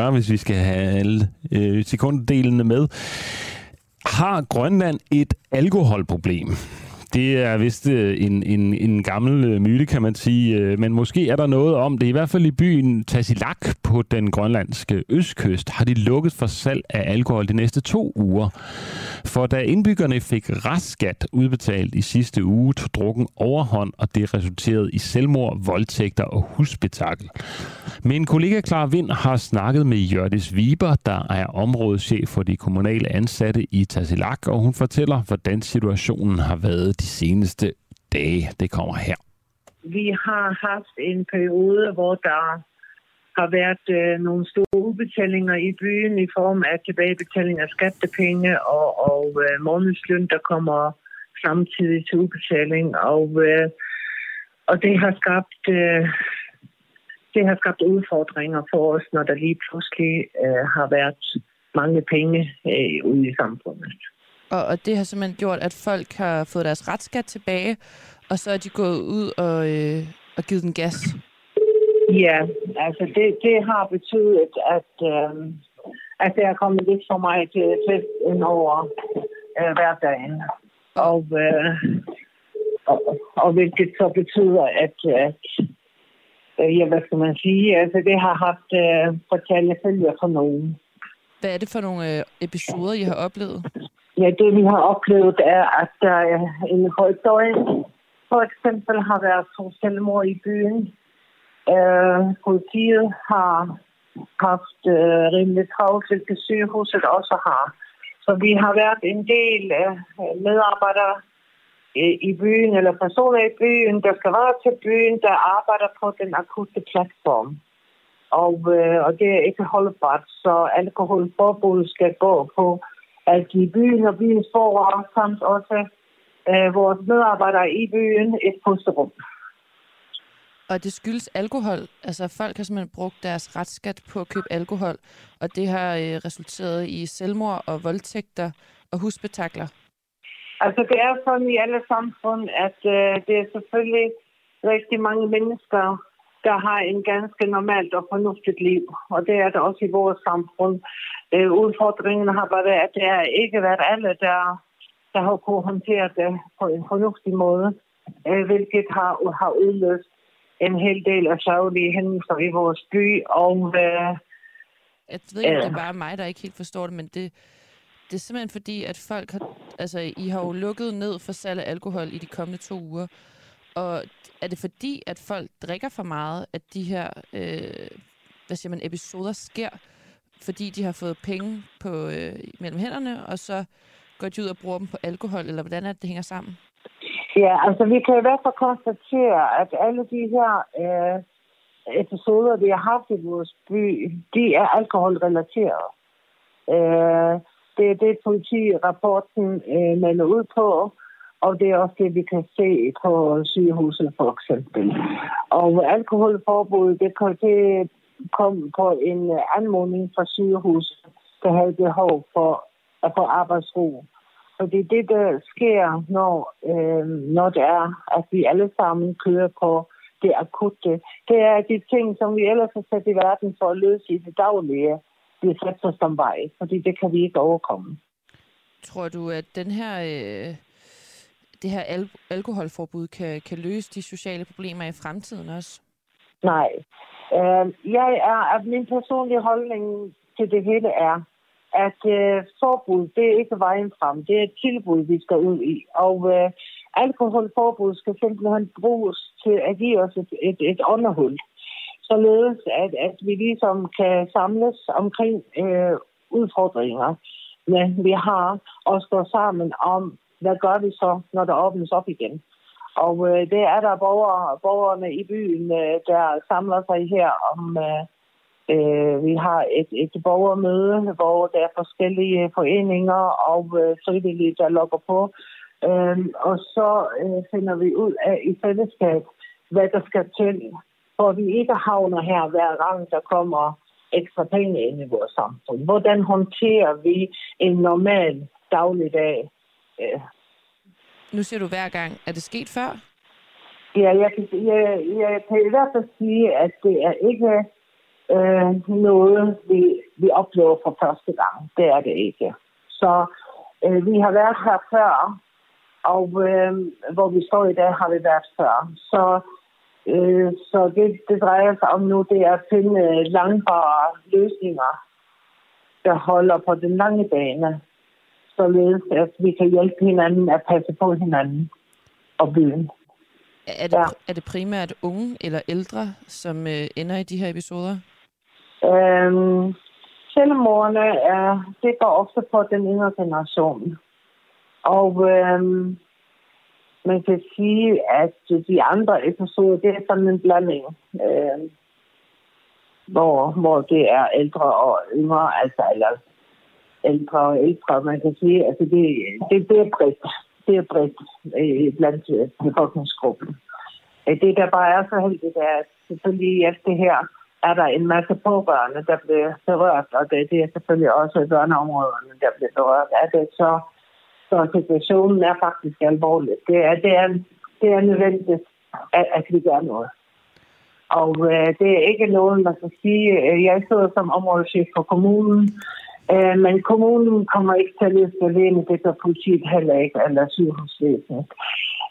8.01.46, hvis vi skal have alle øh, sekunddelene med. Har Grønland et alkoholproblem? Det er vist øh, en, en, en gammel øh, myte, kan man sige, øh, men måske er der noget om det. I hvert fald i byen Tassilak på den grønlandske østkyst har de lukket for salg af alkohol de næste to uger. For da indbyggerne fik restskat udbetalt i sidste uge, tog drukken overhånd, og det resulterede i selvmord, voldtægter og husspektakel. Min kollega Clara Vind har snakket med Jørdis Viber, der er områdeschef for de kommunale ansatte i Tassilak, og hun fortæller, hvordan situationen har været de seneste dage. Det kommer her. Vi har haft en periode, hvor der har været øh, nogle store udbetalinger i byen i form af tilbagebetaling af skattepenge og, og øh, månedsløn, der kommer samtidig til udbetaling. Og, øh, og det har skabt... Øh, det har skabt udfordringer for os, når der lige pludselig øh, har været mange penge øh, ude i samfundet. Og, og det har simpelthen gjort, at folk har fået deres retsskat tilbage, og så er de gået ud og, øh, og givet den gas. Ja, altså det, det har betydet, at, øh, at det er kommet lidt for mig til fest ind over øh, hverdagen. Og, øh, og, og hvilket så betyder, at, at øh, ja, hvad skal man sige, altså det har haft øh, fatale følger for nogen. Hvad er det for nogle øh, episoder, I har oplevet? Ja, det vi har oplevet er, at der er en højdøj for eksempel har været to selvmord i byen. Øh, politiet har haft øh, rimelig travlt, hvilket sygehuset også har. Så vi har været en del af medarbejdere i, i byen, eller personer i byen, der skal være til byen, der arbejder på den akutte platform. Og, øh, og det er ikke holdbart, så alkoholforbuddet skal gå på at i byen og byens borgere, samt også øh, vores medarbejdere i byen, et pusterum. Og det skyldes alkohol. Altså folk har simpelthen brugt deres retsskat på at købe alkohol, og det har øh, resulteret i selvmord og voldtægter og husbetakler. Altså det er sådan i alle samfund, at øh, det er selvfølgelig rigtig mange mennesker, der har en ganske normalt og fornuftigt liv. Og det er det også i vores samfund. Øh, udfordringen har været, at det er ikke været alle, der, der har kunnet håndtere det på en fornuftig måde, øh, hvilket har, har udløst en hel del af sørgelige hændelser i vores by. Og, øh, jeg ved ikke, om det er bare mig, der ikke helt forstår det, men det, det er simpelthen fordi, at folk har... Altså, I har jo lukket ned for salg af alkohol i de kommende to uger. Og er det fordi, at folk drikker for meget, at de her øh, hvad siger man, episoder sker, fordi de har fået penge på, øh, mellem hænderne, og så går de ud og bruger dem på alkohol, eller hvordan er det, det hænger sammen? Ja, altså vi kan i hvert fald konstatere, at alle de her øh, episoder, vi har haft i vores by, de er alkoholrelateret. Øh, det er det, politirapporten øh, melder ud på, og det er også det, vi kan se på sygehuset for eksempel. Og alkoholforbuddet, det kan det kom på en anmodning fra sygehuset, der havde behov for at få arbejdsro. Fordi det, der sker, når, øh, når det er, at vi alle sammen kører på det akutte, det er de ting, som vi ellers har sat i verden for at løse i det daglige, det sætter som vej, fordi det kan vi ikke overkomme. Tror du, at den her, øh, det her al- alkoholforbud kan, kan løse de sociale problemer i fremtiden også? Nej. Øh, jeg er, at min personlige holdning til det hele er, at øh, forbud, det er ikke vejen frem. Det er et tilbud, vi skal ud i. Og øh, alkoholforbud skal simpelthen bruges til at give os et, et, et underhul. Således, at, at vi ligesom kan samles omkring øh, udfordringer. Men vi har og står sammen om, hvad gør vi så, når der åbnes op igen. Og øh, det er der borgere, borgerne i byen, øh, der samler sig her om... Øh, Øh, vi har et, et borgermøde, hvor der er forskellige foreninger og øh, frivillige, der logger på. Øh, og så øh, finder vi ud af i fællesskab, hvad der skal til, for vi ikke havner her hver gang, der kommer ekstra penge ind i vores samfund. Hvordan håndterer vi en normal dagligdag? Øh. Nu siger du hver gang. Er det sket før? Ja, jeg kan, jeg, jeg kan i hvert fald sige, at det er ikke øh, noget, vi, vi oplever for første gang. Det er det ikke. Så øh, vi har været her før, og øh, hvor vi står i dag, har vi været før. Så, øh, så det, det drejer sig om nu, det er at finde langbare løsninger, der holder på den lange bane, således at vi kan hjælpe hinanden at passe på hinanden og byen. Er det, ja. er det primært unge eller ældre, som øh, ender i de her episoder? Øhm, selvmordene er, det går ofte på den yngre generation. Og øhm, man kan sige, at de andre episoder, det er sådan en blanding, øhm, hvor, hvor det er ældre og yngre, altså eller ældre og ældre. Man kan sige, altså det, det, det er bredt. Det er bredt øh, blandt øh, befolkningsgruppen. Øh, det, der bare er så heldigt, er at selvfølgelig i alt det her, er der en masse pårørende, der bliver berørt, og det, det er selvfølgelig også børneområderne, der bliver berørt af det. Så, så situationen er faktisk alvorlig. Det er, det er, det er nødvendigt, at, at vi gør noget. Og øh, det er ikke noget, man kan sige. Øh, jeg sidder som områdeschef for kommunen, øh, men kommunen kommer ikke til at løse alene. Det gør politiet heller ikke, eller sygehusvæsenet.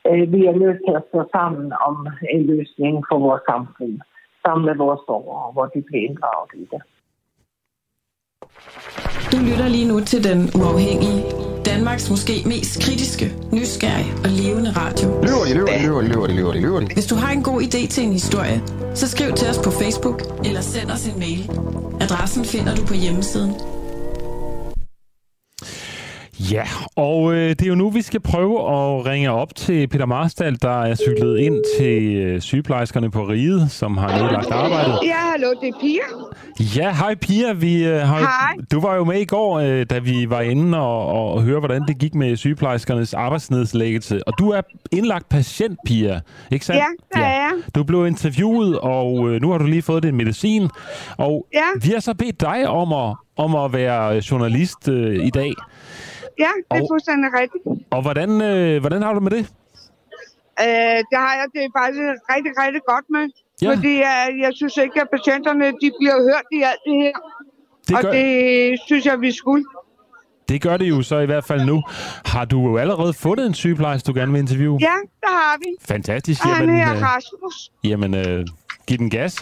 Øh, vi er nødt til at stå sammen om en løsning for vores samfund sammen med vores borgere, hvor de bliver inddraget i det. Du lytter lige nu til Den Uafhængige. Danmarks måske mest kritiske, nysgerrige og levende radio. Løver de, løver de, løver de, løver de, løver de, løver de. Hvis du har en god idé til en historie, så skriv til os på Facebook eller send os en mail. Adressen finder du på hjemmesiden Ja, og øh, det er jo nu, vi skal prøve at ringe op til Peter Marstal, der er cyklet ind til øh, sygeplejerskerne på Riget, som har nedlagt arbejdet. Ja, hallo, det er Pia. Ja, hej Pia. Vi, øh, har, Hej. Du var jo med i går, øh, da vi var inde og, og, høre, hvordan det gik med sygeplejerskernes arbejdsnedslæggelse. Og du er indlagt patient, Pia, ikke sandt? Ja, det er jeg. Du blev interviewet, og øh, nu har du lige fået din medicin. Og Ja. vi har så bedt dig om at, om at være journalist øh, i dag. Ja, det er Og- fuldstændig rigtigt. Og hvordan, øh, hvordan har du med det? Øh, det har jeg det er faktisk rigtig, rigtig godt med. Ja. Fordi øh, jeg synes ikke, at patienterne de bliver hørt i alt det her. Det og gør- det synes jeg, vi skulle. Det gør det jo så i hvert fald nu. Har du jo allerede fundet en sygeplejerske, du gerne vil interviewe? Ja, der har vi. Fantastisk. Og han Jamen, her øh, Rasmus. jamen øh, giv den gas.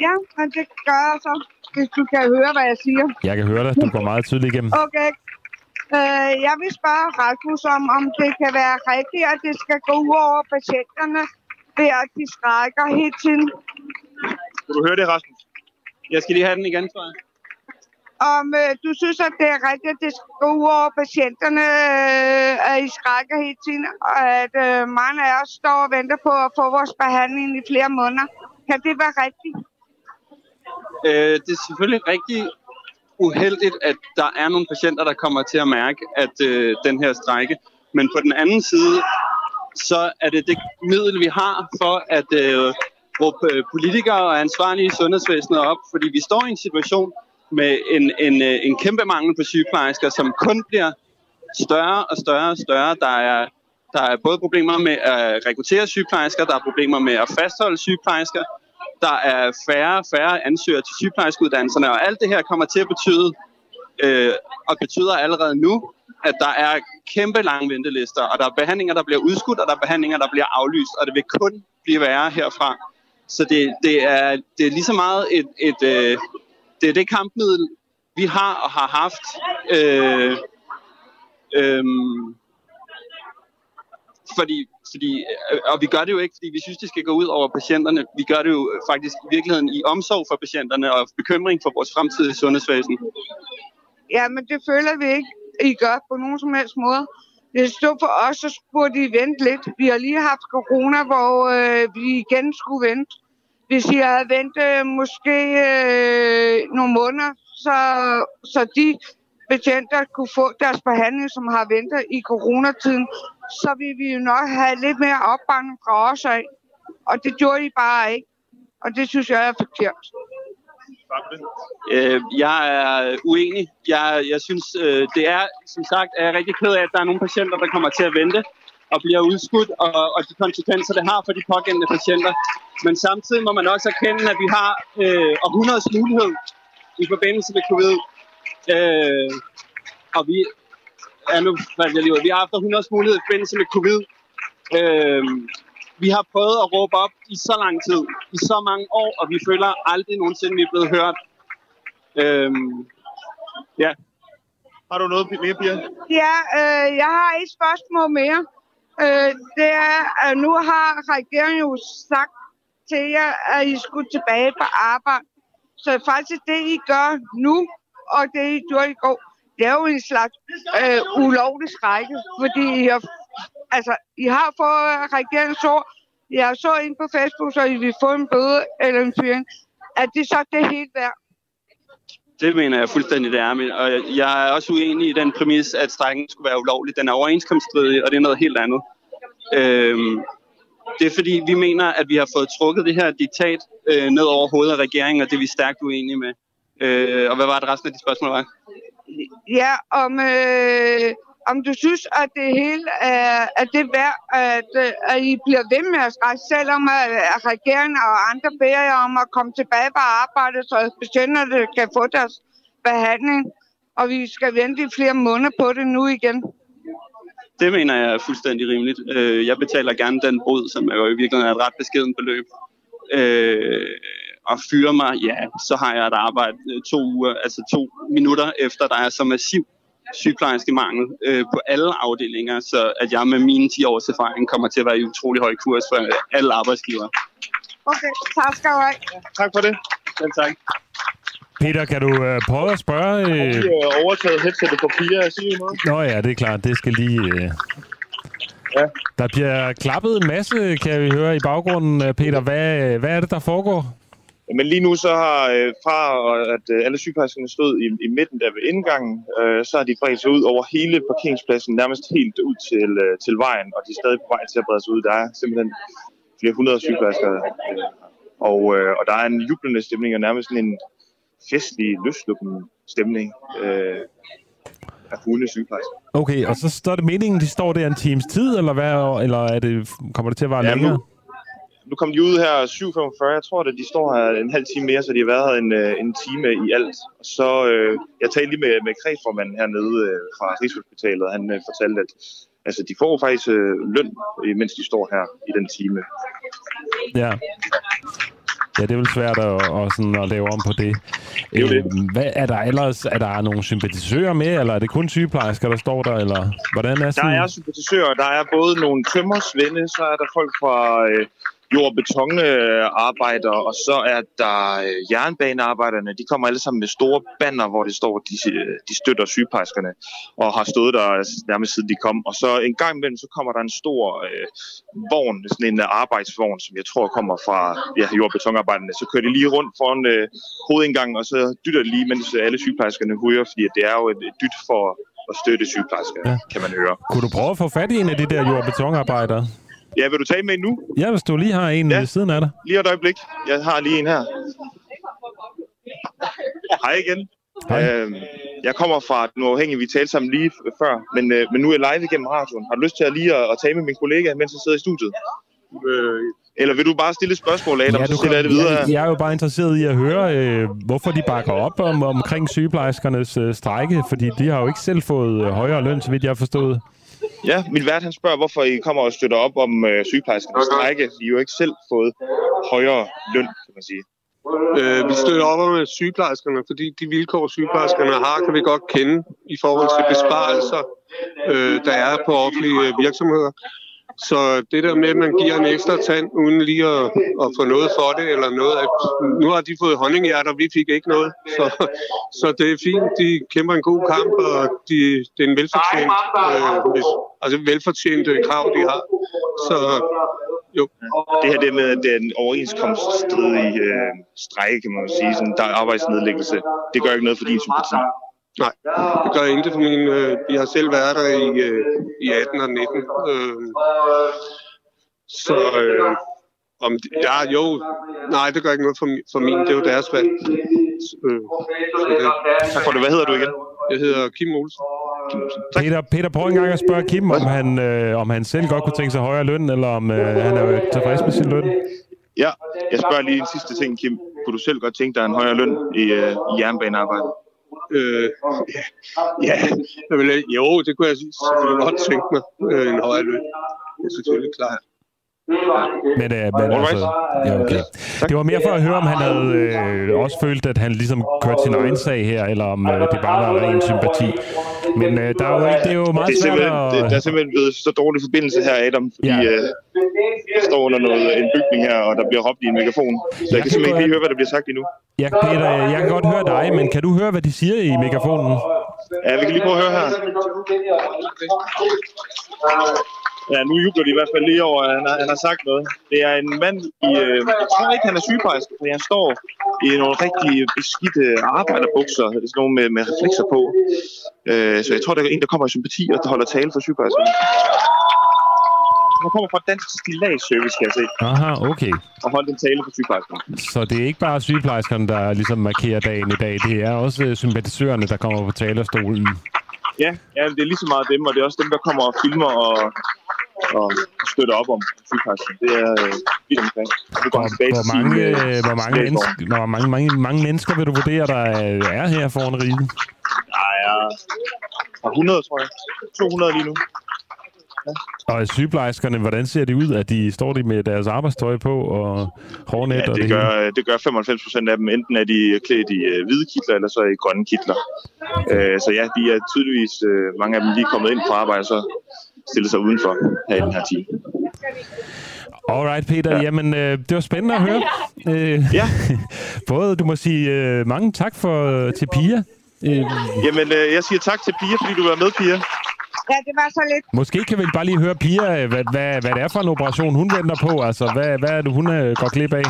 Ja, men det gør jeg så, hvis du kan høre, hvad jeg siger. Jeg kan høre dig. Du går meget tydeligt igennem. Okay. Øh, jeg vil spørge Rasmus om, om det kan være rigtigt, at det skal gå ud over patienterne, ved at de strækker hele tiden. Kan du høre det, Rasmus? Jeg skal lige have den igen, tror jeg. Om øh, du synes, at det er rigtigt, at det skal gå ud over patienterne, øh, at I skrækker hele tiden, og at øh, mange af os står og venter på at få vores behandling i flere måneder. Kan det være rigtigt? Øh, det er selvfølgelig rigtig uheldigt, at der er nogle patienter, der kommer til at mærke, at øh, den her strække. Men på den anden side, så er det det middel, vi har for at øh, råbe øh, politikere og ansvarlige i sundhedsvæsenet op, fordi vi står i en situation med en, en, øh, en kæmpe mangel på sygeplejersker, som kun bliver større og større og større. Der er, der er både problemer med at rekruttere sygeplejersker, der er problemer med at fastholde sygeplejersker, der er færre og færre ansøgere til sygeplejerskeuddannelserne, og alt det her kommer til at betyde, øh, og betyder allerede nu, at der er kæmpe lange ventelister, og der er behandlinger, der bliver udskudt, og der er behandlinger, der bliver aflyst, og det vil kun blive værre herfra. Så det, det, er, det er lige så meget et, et øh, det er det kampmiddel, vi har og har haft. Øh, øh, fordi, fordi, øh, og vi gør det jo ikke, fordi vi synes, det skal gå ud over patienterne. Vi gør det jo faktisk i virkeligheden i omsorg for patienterne og bekymring for vores fremtidige sundhedsvæsen. Ja, men det føler vi ikke, I gør på nogen som helst måde. Det stod for os, så burde I vente lidt. Vi har lige haft corona, hvor øh, vi igen skulle vente. Hvis I havde ventet øh, måske øh, nogle måneder, så, så de patienter kunne få deres behandling, som har ventet i coronatiden, så ville vi jo nok have lidt mere opbakning fra os af. Og det gjorde I bare ikke. Og det synes jeg er forkert. Øh, jeg er uenig. Jeg, jeg synes, øh, det er, som sagt, er jeg rigtig ked af, at der er nogle patienter, der kommer til at vente og bliver udskudt, og, og de konsekvenser, det har for de pågældende patienter. Men samtidig må man også erkende, at vi har øh, århundredes mulighed i forbindelse med covid. Øh, og vi er nu, hvad jeg lige, ud. vi har haft århundredes mulighed i forbindelse med covid. Øh, vi har prøvet at råbe op i så lang tid, i så mange år, og vi føler aldrig nogensinde, vi er blevet hørt. Øhm, ja. Har du noget mere, Pia? Ja, øh, jeg har et spørgsmål mere. Øh, det er, at nu har regeringen jo sagt til jer, at I skulle tilbage på arbejde. Så faktisk det, I gør nu, og det, I gjorde i går, det er jo en slags øh, ulovlig strække, fordi I har, altså, I har fået regeringens ord. Jeg så ind på Facebook, så I vil få en bøde eller en fyring. Er det så det helt værd? Det mener jeg fuldstændig, det er. Men- Og jeg er også uenig i den præmis, at strækken skulle være ulovlig. Den er overenskomststridig, og det er noget helt andet. Øhm, det er fordi, vi mener, at vi har fået trukket det her diktat øh, ned over hovedet af regeringen, og det er vi stærkt uenige med. Øh, og hvad var det resten af de spørgsmål var? Ja, om, øh, om du synes, at det hele er, at det er værd, at, øh, at I bliver ved med at strække, selvom at, at regeringen og andre beder jer om at komme tilbage på arbejde, så patienterne kan få deres behandling, og vi skal vente i flere måneder på det nu igen. Det mener jeg er fuldstændig rimeligt. Øh, jeg betaler gerne den brud, som jo i virkeligheden er et ret beskeden beløb. Øh, og fyre mig, ja, så har jeg et arbejde øh, to uger, altså to minutter efter, der er så massiv sygeplejerske mangel øh, på alle afdelinger, så at jeg med mine 10 års erfaring kommer til at være i utrolig høj kurs for alle arbejdsgivere. Okay, tak skal du have. Tak for det. Selv tak. Peter, kan du øh, prøve at spørge... Øh... Jeg har overtaget headsetet på Pia og sige noget. Nå ja, det er klart. Det skal lige... Øh... Ja. Der bliver klappet en masse, kan vi høre i baggrunden. Øh, Peter, hvad, hvad er det, der foregår? Men lige nu så har øh, fra at øh, alle sygeplejerskerne stod i, i midten der ved indgangen, øh, så har de bredt sig ud over hele parkeringspladsen, nærmest helt ud til, øh, til vejen, og de er stadig på vej til at brede sig ud. Der er simpelthen flere hundrede sygeplejersker, øh, og, øh, og der er en jublende stemning, og nærmest en festlig, løslukkende stemning øh, af hunde sygeplejersker. Okay, og så står det meningen, de står der en times tid, eller hvad? Eller er det, kommer det til at være Ja, længere? nu, nu kom de ud her 7.45. Jeg tror, at de står her en halv time mere, så de har været her en, øh, en time i alt. Så, øh, jeg talte lige med, med kredsformanden hernede øh, fra Rigshospitalet, og han øh, fortalte, at altså, de får faktisk øh, løn, øh, mens de står her i den time. Ja. Ja, det er vel svært at, at, sådan, at lave om på det. Det er jo det. Øhm, Hvad, er der ellers er der nogle sympatisører med, eller er det kun sygeplejersker, der står der? Eller hvordan er Der sådan? er sympatisører, der er både nogle tømmersvende, så er der folk fra øh, jord- og betonarbejdere, og så er der øh, jernbanearbejderne. De kommer alle sammen med store banner, hvor det står, at de, øh, de støtter sygeplejerskerne, og har stået der nærmest siden de kom. Og så en gang imellem, så kommer der en stor øh, vogn, sådan en øh, arbejdsvogn, som jeg tror kommer fra ja, jord- og betonarbejderne. Så kører de lige rundt foran øh, hovedindgangen, og så dytter de lige, mens alle sygeplejerskerne hujer, fordi det er jo et, et dyt for at støtte sygeplejersker, ja. kan man høre. Kunne du prøve at få fat i en af de der jord- og betonarbejdere? Ja, vil du tage med nu? Ja, hvis du lige har en ja. ved siden af dig. Lige et øjeblik. Jeg har lige en her. Hej igen. Hej. Øhm, jeg kommer fra den uafhængige, vi talte sammen lige før, men, øh, men nu er jeg live igennem radioen. Har du lyst til at lige at, at tale med min kollega, mens jeg sidder i studiet? Øh, eller vil du bare stille et spørgsmål, Adam, ja, så stiller jeg det videre jeg, jeg er jo bare interesseret i at høre, øh, hvorfor de bakker op om, omkring sygeplejerskernes øh, strejke, fordi de har jo ikke selv fået øh, højere løn, så vidt jeg har forstået. Ja, min vært han spørger, hvorfor I kommer og støtter op om øh, sygeplejerskernes strække. I har jo ikke selv fået højere løn, kan man sige. Øh, vi støtter op om sygeplejerskerne, fordi de vilkår, sygeplejerskerne har, kan vi godt kende i forhold til besparelser, øh, der er på offentlige virksomheder. Så det der med, at man giver en ekstra tand, uden lige at, at få noget for det, eller noget, at nu har de fået honninghjerter, vi fik ikke noget. Så, så det er fint, de kæmper en god kamp, og de, det er en velfortjent, øh, hvis, altså velfortjent krav, de har. Så jo. Det her det med, den overenskomststridige øh, strejke, kan man sige, sådan, der er arbejdsnedlæggelse. Det gør ikke noget for din sympati. Nej, det gør intet for min... Øh, jeg har selv været der i, øh, i 18 og 19. Øh, så... Øh, om, de- ja, jo. Nej, det gør ikke noget for, for min. Det er jo deres valg. Øh, så det. Tak for det. Hvad hedder du igen? Jeg hedder Kim Olsen. Peter, Peter, prøv engang at spørge Kim, om han, øh, om han selv godt kunne tænke sig højere løn, eller om øh, han er tilfreds med sin løn. Ja, jeg spørger lige en sidste ting, Kim. Kunne du selv godt tænke dig en højere løn i, øh, i jernbanearbejde? Øh, ja, ja jeg vil, jo, det kunne jeg selvfølgelig godt tænke mig. Øh, en højere løn. Det er selvfølgelig klart. Men, øh, men altså, ja, okay. Det var mere for at høre, om han havde øh, også følt, at han ligesom kørte sin egen sag her, eller om øh, det bare var ren sympati. Men øh, der er jo, ikke- det er jo meget det er svært simpelthen, at... det, der er simpelthen blevet så dårlig forbindelse her, Adam, fordi ja. øh, jeg står under noget, en bygning her, og der bliver råbt i en megafon. Så jeg kan simpelthen ikke lige høre, hvad der bliver sagt endnu. Ja, Peter, jeg kan godt høre dig, men kan du høre, hvad de siger i megafonen? Ja, vi kan lige prøve at høre her. Ja, nu jubler de i hvert fald lige over, at han har, han har sagt noget. Det er en mand i... Øh, jeg tror ikke, han er sygeplejerske, fordi han står i nogle rigtig beskidte arbejderbukser, sådan nogle med, med reflekser på. Øh, så jeg tror, der er en, der kommer i sympati og der holder tale for sygeplejerskerne. Han kommer fra Dansk Stilladsservice, kan jeg se, Aha, okay. og holdt en tale for sygeplejerskerne. Så det er ikke bare sygeplejerskerne, der ligesom markerer dagen i dag. Det er også øh, sympatisørerne, der kommer på talerstolen. Ja, ja, det er lige så meget dem, og det er også dem, der kommer og filmer og, og støtter op om sygeplejerskerne. Det er øh, vidt omkring. Nu går han tilbage Hvor til sin, mange, øh, øh, hvor, mange mennesker, hvor mange, mange, mange mennesker vil du vurdere, der øh, er her foran rigen? Der er par 100, tror jeg. 200 lige nu. Og sygeplejerskerne, hvordan ser de ud? At de står de med deres arbejdstøj på og hårnet Ja, og det det gør, hele? det gør 95 procent af dem. Enten er de klædt i øh, hvide kitler, eller så i grønne kitler. Øh, så ja, de er tydeligvis, øh, mange af dem lige kommet ind på arbejde, så stille sig udenfor her i den her time. Alright, Peter. Jamen, øh, det var spændende at høre. [LAUGHS] Øh, ja. både, du må sige øh, mange tak for, til Pia. Øh, Jamen, øh, jeg siger tak til Pia, fordi du var med, Pia. Ja, det var så lidt. Måske kan vi bare lige høre Pia, hvad, hvad, hvad det er for en operation, hun venter på. Altså, hvad, hvad er det, hun øh, går glip af?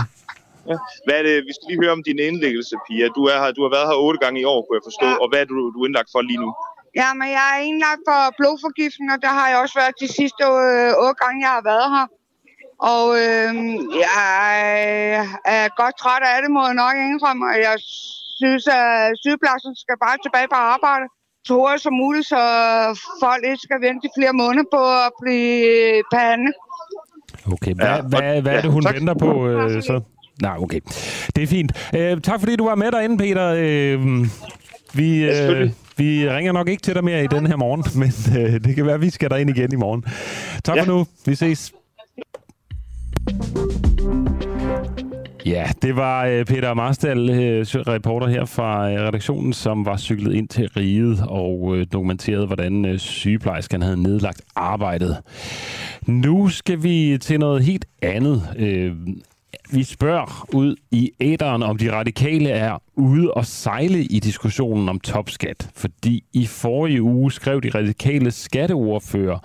Ja. Hvad er det? Vi skal lige høre om din indlæggelse, Pia. Du, er her, du har været her otte gange i år, kunne jeg forstå. Ja. Og hvad er du, du er indlagt for lige nu? Ja, men jeg er indlagt for blodforgiftning, og der har jeg også været de sidste øh, otte gange, jeg har været her. Og øh, jeg er godt træt af det, må jeg nok indrømme, og jeg synes, at sygepladsen skal bare tilbage på arbejde så hurtigt som muligt, så folk ikke skal vente i flere måneder på at blive behandlet. Okay, hvad, ja, hvad, hvad er det, hun ja, venter på øh, så? Nej, okay. Det er fint. Øh, tak fordi du var med derinde, Peter. Øh, vi, øh, vi ringer nok ikke til dig mere i den her morgen, [LAUGHS] men øh, det kan være, at vi skal derind igen i morgen. Tak ja. for nu. Vi ses. Ja, det var øh, Peter Marstal, øh, reporter her fra øh, redaktionen, som var cyklet ind til riget og dokumenterede, hvordan sygeplejerskerne havde nedlagt arbejdet. Nu skal vi til noget helt andet. Vi spørger ud i æderen, om de radikale er ude og sejle i diskussionen om topskat. Fordi i forrige uge skrev de radikale skatteordfører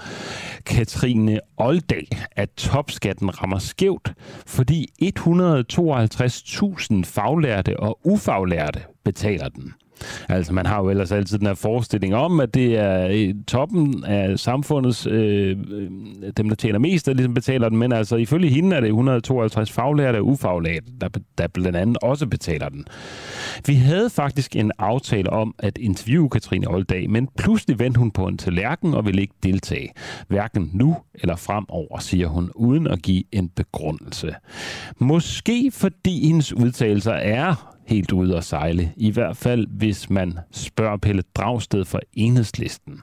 Katrine Oldal, at topskatten rammer skævt, fordi 152.000 faglærte og ufaglærte betaler den. Altså, man har jo ellers altid den her forestilling om, at det er toppen af samfundets, øh, øh, dem der tjener mest, der ligesom betaler den, men altså ifølge hende er det 152 faglærte og ufaglærte, der, der blandt andet også betaler den. Vi havde faktisk en aftale om at interviewe Katrine Oldag, men pludselig vendte hun på en tallerken og ville ikke deltage. Hverken nu eller fremover, siger hun, uden at give en begrundelse. Måske fordi hendes udtalelser er helt ude at sejle. I hvert fald, hvis man spørger Pelle Dragsted fra enhedslisten.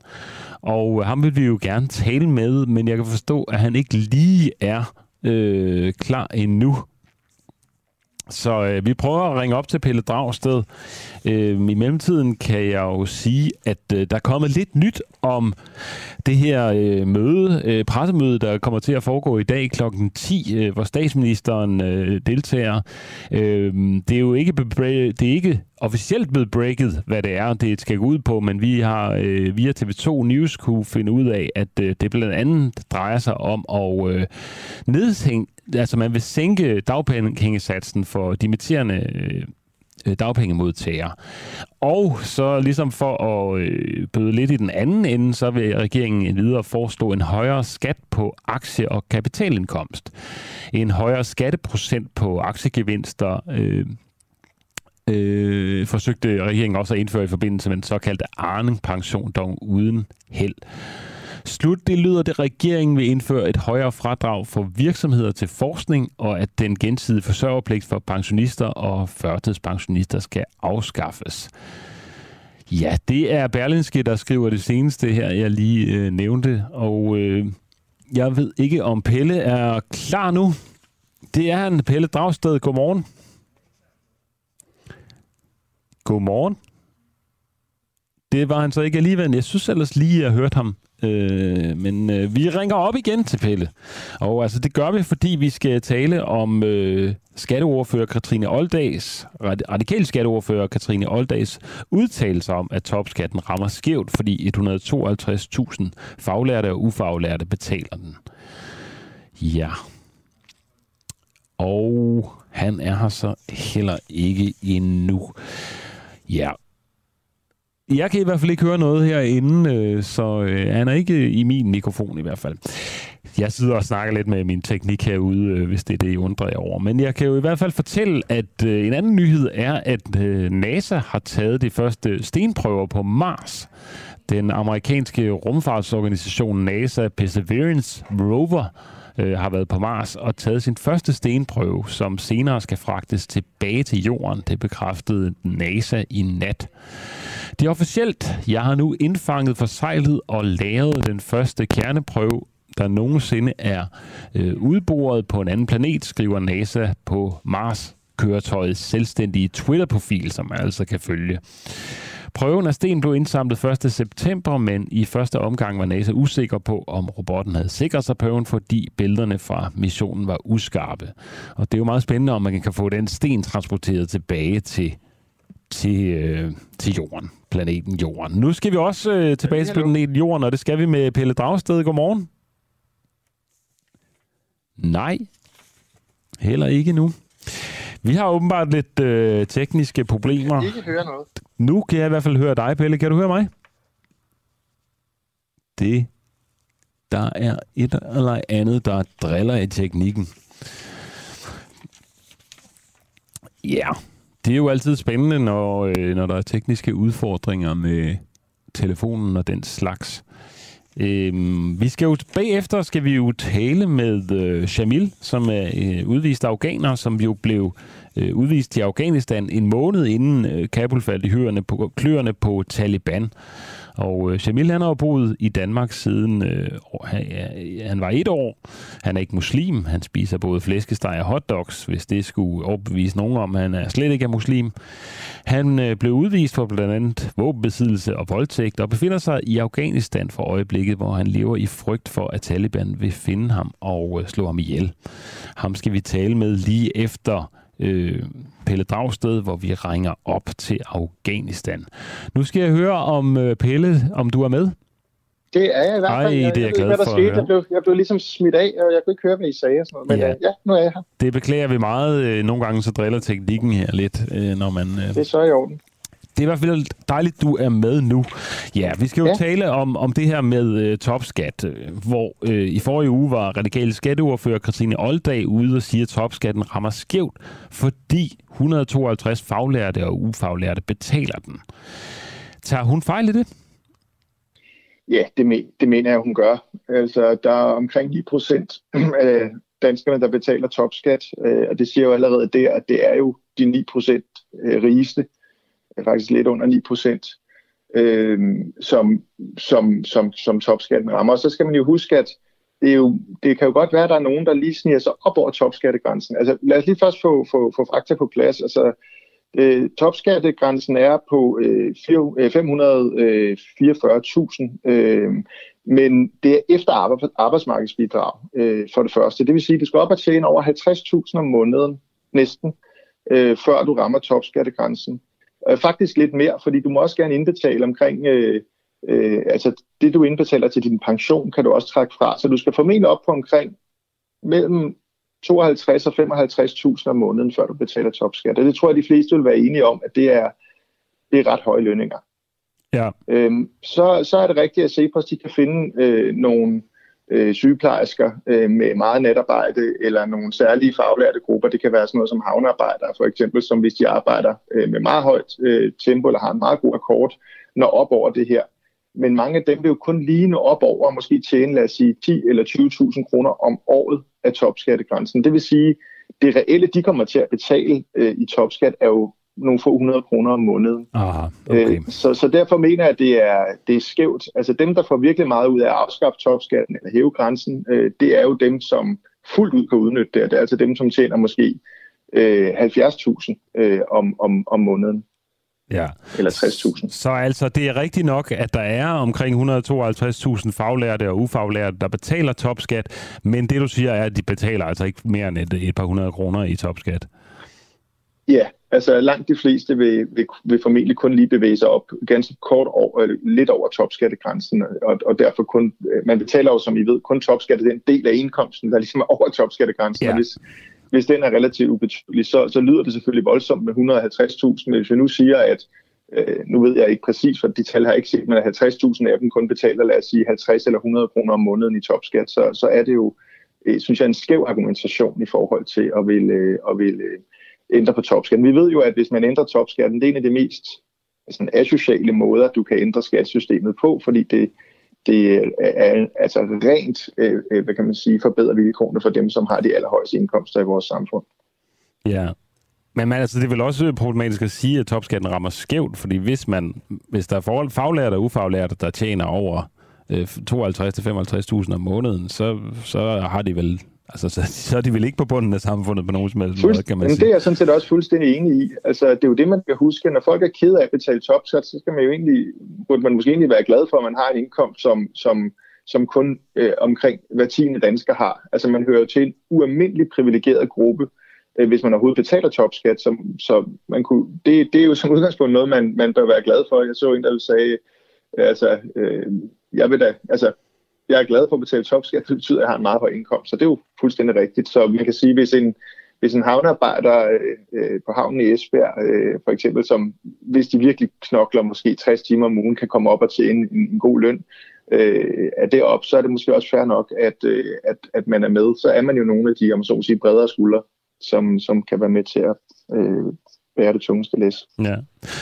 Og øh, ham vil vi jo gerne tale med, men jeg kan forstå, at han ikke lige er øh, klar endnu. Så øh, vi prøver at ringe op til Pelle Dragsted. Øh, I mellemtiden kan jeg jo sige, at øh, der er kommet lidt nyt om det her øh, møde, øh, pressemøde, der kommer til at foregå i dag kl. 10, øh, hvor statsministeren øh, deltager. Øh, det er jo ikke, det er ikke officielt blevet breaket, hvad det er, det skal gå ud på, men vi har øh, via TV2 News kunne finde ud af, at øh, det blandt andet drejer sig om at øh, nedhænge, altså man vil sænke dagpengesatsen for dimitterende øh, dagpengemodtagere. Og så ligesom for at øh, bøde lidt i den anden ende, så vil regeringen videre forestå en højere skat på aktie- og kapitalindkomst. En højere skatteprocent på aktiegevinster øh, øh, forsøgte regeringen også at indføre i forbindelse med den såkaldte Arning-pension, dog uden held. Slut, det lyder, at regeringen vil indføre et højere fradrag for virksomheder til forskning, og at den gensidige forsørgerpligt for pensionister og førtidspensionister skal afskaffes. Ja, det er Berlinske, der skriver det seneste her, jeg lige øh, nævnte, og øh, jeg ved ikke, om Pelle er klar nu. Det er han, Pelle Dragsted. Godmorgen. Godmorgen. Det var han så ikke alligevel. Jeg synes ellers lige, at jeg hørte ham Øh, men øh, vi ringer op igen til Pelle. Og altså, det gør vi, fordi vi skal tale om øh, skatteordfører Katrine Oldags, radikal skatteordfører Katrine Oldags udtalelse om, at topskatten rammer skævt, fordi 152.000 faglærte og ufaglærte betaler den. Ja. Og han er her så heller ikke endnu. Ja, jeg kan i hvert fald ikke høre noget herinde, øh, så øh, han er ikke øh, i min mikrofon i hvert fald. Jeg sidder og snakker lidt med min teknik herude, øh, hvis det er det, I undrer jer over. Men jeg kan jo i hvert fald fortælle, at øh, en anden nyhed er, at øh, NASA har taget de første stenprøver på Mars. Den amerikanske rumfartsorganisation NASA Perseverance Rover har været på Mars og taget sin første stenprøve, som senere skal fragtes tilbage til jorden. Det bekræftede NASA i nat. Det er officielt. Jeg har nu indfanget, forsejlet og lavet den første kerneprøve, der nogensinde er øh, udboret på en anden planet, skriver NASA på Mars køretøjets selvstændige Twitter-profil, som man altså kan følge. Prøven af sten blev indsamlet 1. september, men i første omgang var NASA usikker på, om robotten havde sikret sig prøven, fordi billederne fra missionen var uskarpe. Og det er jo meget spændende, om man kan få den sten transporteret tilbage til, til, øh, til jorden, planeten Jorden. Nu skal vi også øh, tilbage til planeten Jorden, og det skal vi med Pelle Dragsted. Godmorgen. Nej, heller ikke nu. Vi har åbenbart lidt øh, tekniske problemer. Jeg kan ikke høre noget. Nu kan jeg i hvert fald høre dig, Pelle. Kan du høre mig? Det, der er et eller andet, der driller i teknikken. Ja, det er jo altid spændende, når, øh, når der er tekniske udfordringer med telefonen og den slags. Øhm, vi skal jo bagefter skal vi jo tale med øh, Shamil, som er øh, udvist afghaner, som jo blev øh, udvist i Afghanistan en måned inden øh, Kabul faldt i hørende på, kløerne på Taliban. Og øh, Shamil han har jo boet i Danmark siden øh, han, han var et år. Han er ikke muslim. Han spiser både flæskesteg og hotdogs, hvis det skulle overbevise nogen om, at han er slet ikke er muslim. Han øh, blev udvist for blandt andet våbenbesiddelse og voldtægt og befinder sig i Afghanistan for øjeblikket, hvor han lever i frygt for, at Taliban vil finde ham og øh, slå ham ihjel. Ham skal vi tale med lige efter øh, Pelle Dragsted, hvor vi ringer op til Afghanistan. Nu skal jeg høre om øh, Pelle, om du er med. Det er jeg i hvert fald. Ej, jeg, det er jeg jeg glad ved, hvad der for skete. Jeg blev, jeg blev ligesom smidt af, og jeg kunne ikke høre, hvad I sagde. Og sådan noget. Men Ja. ja. Øh, ja, nu er jeg her. Det beklager vi meget. Øh, Nogle gange så driller teknikken her lidt, øh, når man... øh, Det er så i orden. Det er i hvert fald dejligt, du er med nu. Ja, vi skal jo ja. Tale om, om det her med øh, topskat, øh, hvor øh, i forrige uge var radikale skatteordfører Christine Oldag ude og sige, at topskatten rammer skævt, fordi 152 faglærte og ufaglærte betaler den. Tager hun fejl i det? Ja, det, men, det mener jeg, hun gør. Altså, der er omkring 9 procent [CLEARS THROAT] af danskerne, der betaler topskat, øh, og det siger jo allerede der, at det er jo de 9 procent øh, rigeste, faktisk lidt under 9 procent, øh, som, som, som, som topskatten rammer. Og så skal man jo huske, at det, er jo, det kan jo godt være, at der er nogen, der lige sniger sig op over topskattegrænsen. Altså, lad os lige først få, få, få fakta på plads. Altså, Øh, topskattegrænsen er på øh, 544.000, øh, øh, øh, men det er efter arbejdsmarkedsbidrag øh, for det første. Det vil sige, at du skal op og tjene over 50.000 om måneden næsten, øh, før du rammer topskattegrænsen. Øh, faktisk lidt mere, fordi du må også gerne indbetale omkring, øh, øh, altså det du indbetaler til din pension, kan du også trække fra. Så du skal formentlig op på omkring mellem 52 og 55.000 om måneden, før du betaler topskat. Og det tror jeg, de fleste vil være enige om, at det er, det er ret høje lønninger. Ja. Øhm, så, så er det rigtigt at se på, at de kan finde øh, nogle øh, sygeplejersker øh, med meget natarbejde, eller nogle særlige faglærte grupper. Det kan være sådan noget som havnearbejdere, for eksempel, som hvis de arbejder øh, med meget højt øh, tempo, eller har en meget god akkord, når op over det her. Men mange af dem vil jo kun lige nå op over, og måske tjene, lad os sige, 10 eller 20.000 kroner om året af topskattegrænsen. Det vil sige, det reelle, de kommer til at betale øh, i topskat, er jo nogle få hundrede kroner om måneden. Aha, okay. Øh, så, så derfor mener jeg, at det er, det er skævt. Altså dem, der får virkelig meget ud af at afskaffe topskatten eller hæve grænsen, øh, det er jo dem, som fuldt ud kan udnytte det. Det er altså dem, som tjener måske øh, 70.000 øh, om, om, om måneden. Ja. Eller 60.000. Så altså, det er rigtigt nok, at der er omkring 152.000 faglærte og ufaglærte, der betaler topskat, men det du siger er, at de betaler altså ikke mere end et, et par hundrede kroner i topskat. Ja, altså langt de fleste vil, vil, vil formentlig kun lige bevæge sig op ganske kort over, eller lidt over topskattegrænsen, og, og derfor kun, man betaler jo, som I ved, kun topskat den del af indkomsten, der ligesom er over topskattegrænsen, ja. og hvis, hvis den er relativt ubetydelig, så, så lyder det selvfølgelig voldsomt med 150.000, men hvis vi nu siger, at øh, nu ved jeg ikke præcis, for de tal har jeg ikke set, men at 50.000 af dem kun betaler, lad os sige, 50 eller 100 kroner om måneden i topskat, så, så er det jo, øh, synes jeg, en skæv argumentation i forhold til at ville, øh, at ville øh, ændre på topskatten. Vi ved jo, at hvis man ændrer topskatten, det er en af de mest sådan, asociale måder, du kan ændre skattesystemet på, fordi det, det er altså rent, øh, øh, hvad kan man sige, forbedrer vilkårene for dem, som har de allerhøjeste indkomster i vores samfund. Ja. Men man, altså, det er vel også problematisk at sige, at topskatten rammer skævt, fordi hvis, man, hvis der er forhold, faglærte og ufaglærte, der tjener over øh, 52-55.000 om måneden, så, så har de vel Altså, så, så er de vel ikke på bunden af samfundet på nogen som helst måde, kan man sige. Det er jeg sådan set også fuldstændig enig i. Altså, det er jo det, man kan huske. Når folk er ked af at betale topskat, så skal man jo egentlig, burde man måske egentlig være glad for, at man har en indkomst, som, som, som kun øh, omkring hver tiende dansker har. Altså, man hører til en ualmindelig privilegeret gruppe, øh, hvis man overhovedet betaler topskat. Så, så man kunne, det, det er jo som udgangspunkt noget, man, man bør være glad for. Jeg så en, der sagde, altså, øh, jeg vil da, altså, jeg er glad for at betale topskat, det betyder, at jeg har en meget høj indkomst. Så det er jo fuldstændig rigtigt. Så man kan sige, hvis en, hvis en havnearbejder øh, på havnen i Esbjerg, øh, for eksempel, som hvis de virkelig knokler måske 60 timer om ugen, kan komme op og tjene en, en god løn, øh, er det op, så er det måske også fair nok, at, øh, at, at man er med. Så er man jo nogle af de, om så må sige, bredere skuldre, som, som kan være med til at øh, bære det tungeste læs. Ja.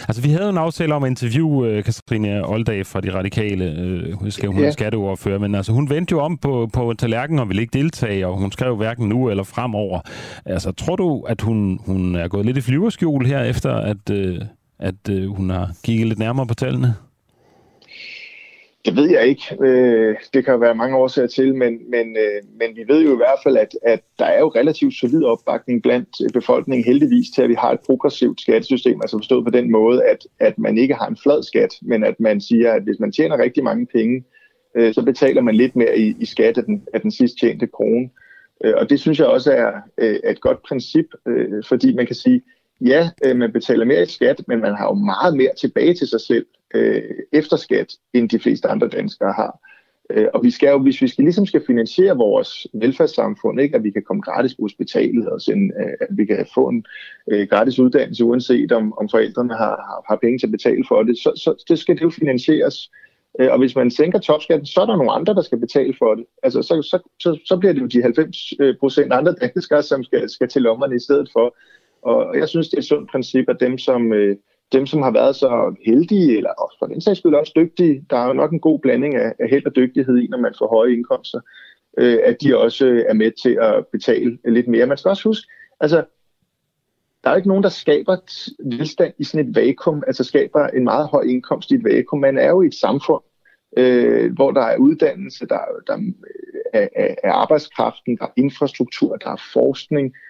Altså, vi havde en aftale om at interviewe uh, Katrine Oldag fra De Radikale, uh, husker hun ja. er skatteordfører, men altså, hun vendte jo om på, på tallerkenen og ville ikke deltage, og hun skrev hverken nu eller fremover. Altså, tror du, at hun, hun er gået lidt i flyverskjul her, efter at, uh, at uh, hun har kigget lidt nærmere på tallene? Det ved jeg ikke. Øh, det kan være mange årsager til, men, men, øh, men vi ved jo i hvert fald, at, at der er jo relativt solid opbakning blandt øh, befolkningen heldigvis til, at vi har et progressivt skattesystem, altså forstået på den måde, at, at man ikke har en flad skat, men at man siger, at hvis man tjener rigtig mange penge, øh, så betaler man lidt mere i, i skat af den, af den sidst tjente krone. Øh, og det synes jeg også er, er et godt princip, fordi man kan sige, ja, man betaler mere i skat, men man har jo meget mere tilbage til sig selv øh, efter skat, end de fleste andre danskere har. Øh, og vi skal jo, hvis vi skal, ligesom skal finansiere vores velfærdssamfund, ikke, at vi kan komme gratis på hospitalet, og sende, øh, at vi kan få en øh, gratis uddannelse, uanset om, om forældrene har, har, har penge til at betale for det, så, så det skal det jo finansieres. Øh, og hvis man sænker topskatten, så er der nogle andre, der skal betale for det. Altså, så, så, så, så bliver det jo de 90 øh, procent andre danskere, som skal, skal til lommerne i stedet for. Og jeg synes, det er et sundt princip, at dem, som, øh, dem, som har været så heldige, eller også for den sags skyld også dygtige, der er jo nok en god blanding af, af held og dygtighed i, når man får høje indkomster, øh, at de også øh, er med til at betale lidt mere. Man skal også huske, altså, der er ikke nogen, der skaber velstand i sådan et vakuum, altså skaber en meget høj indkomst i et vakuum. Man er jo i et samfund, øh, hvor der er uddannelse, der, der øh, er, er, er arbejdskraften, der er infrastruktur, der er forskning, Øh,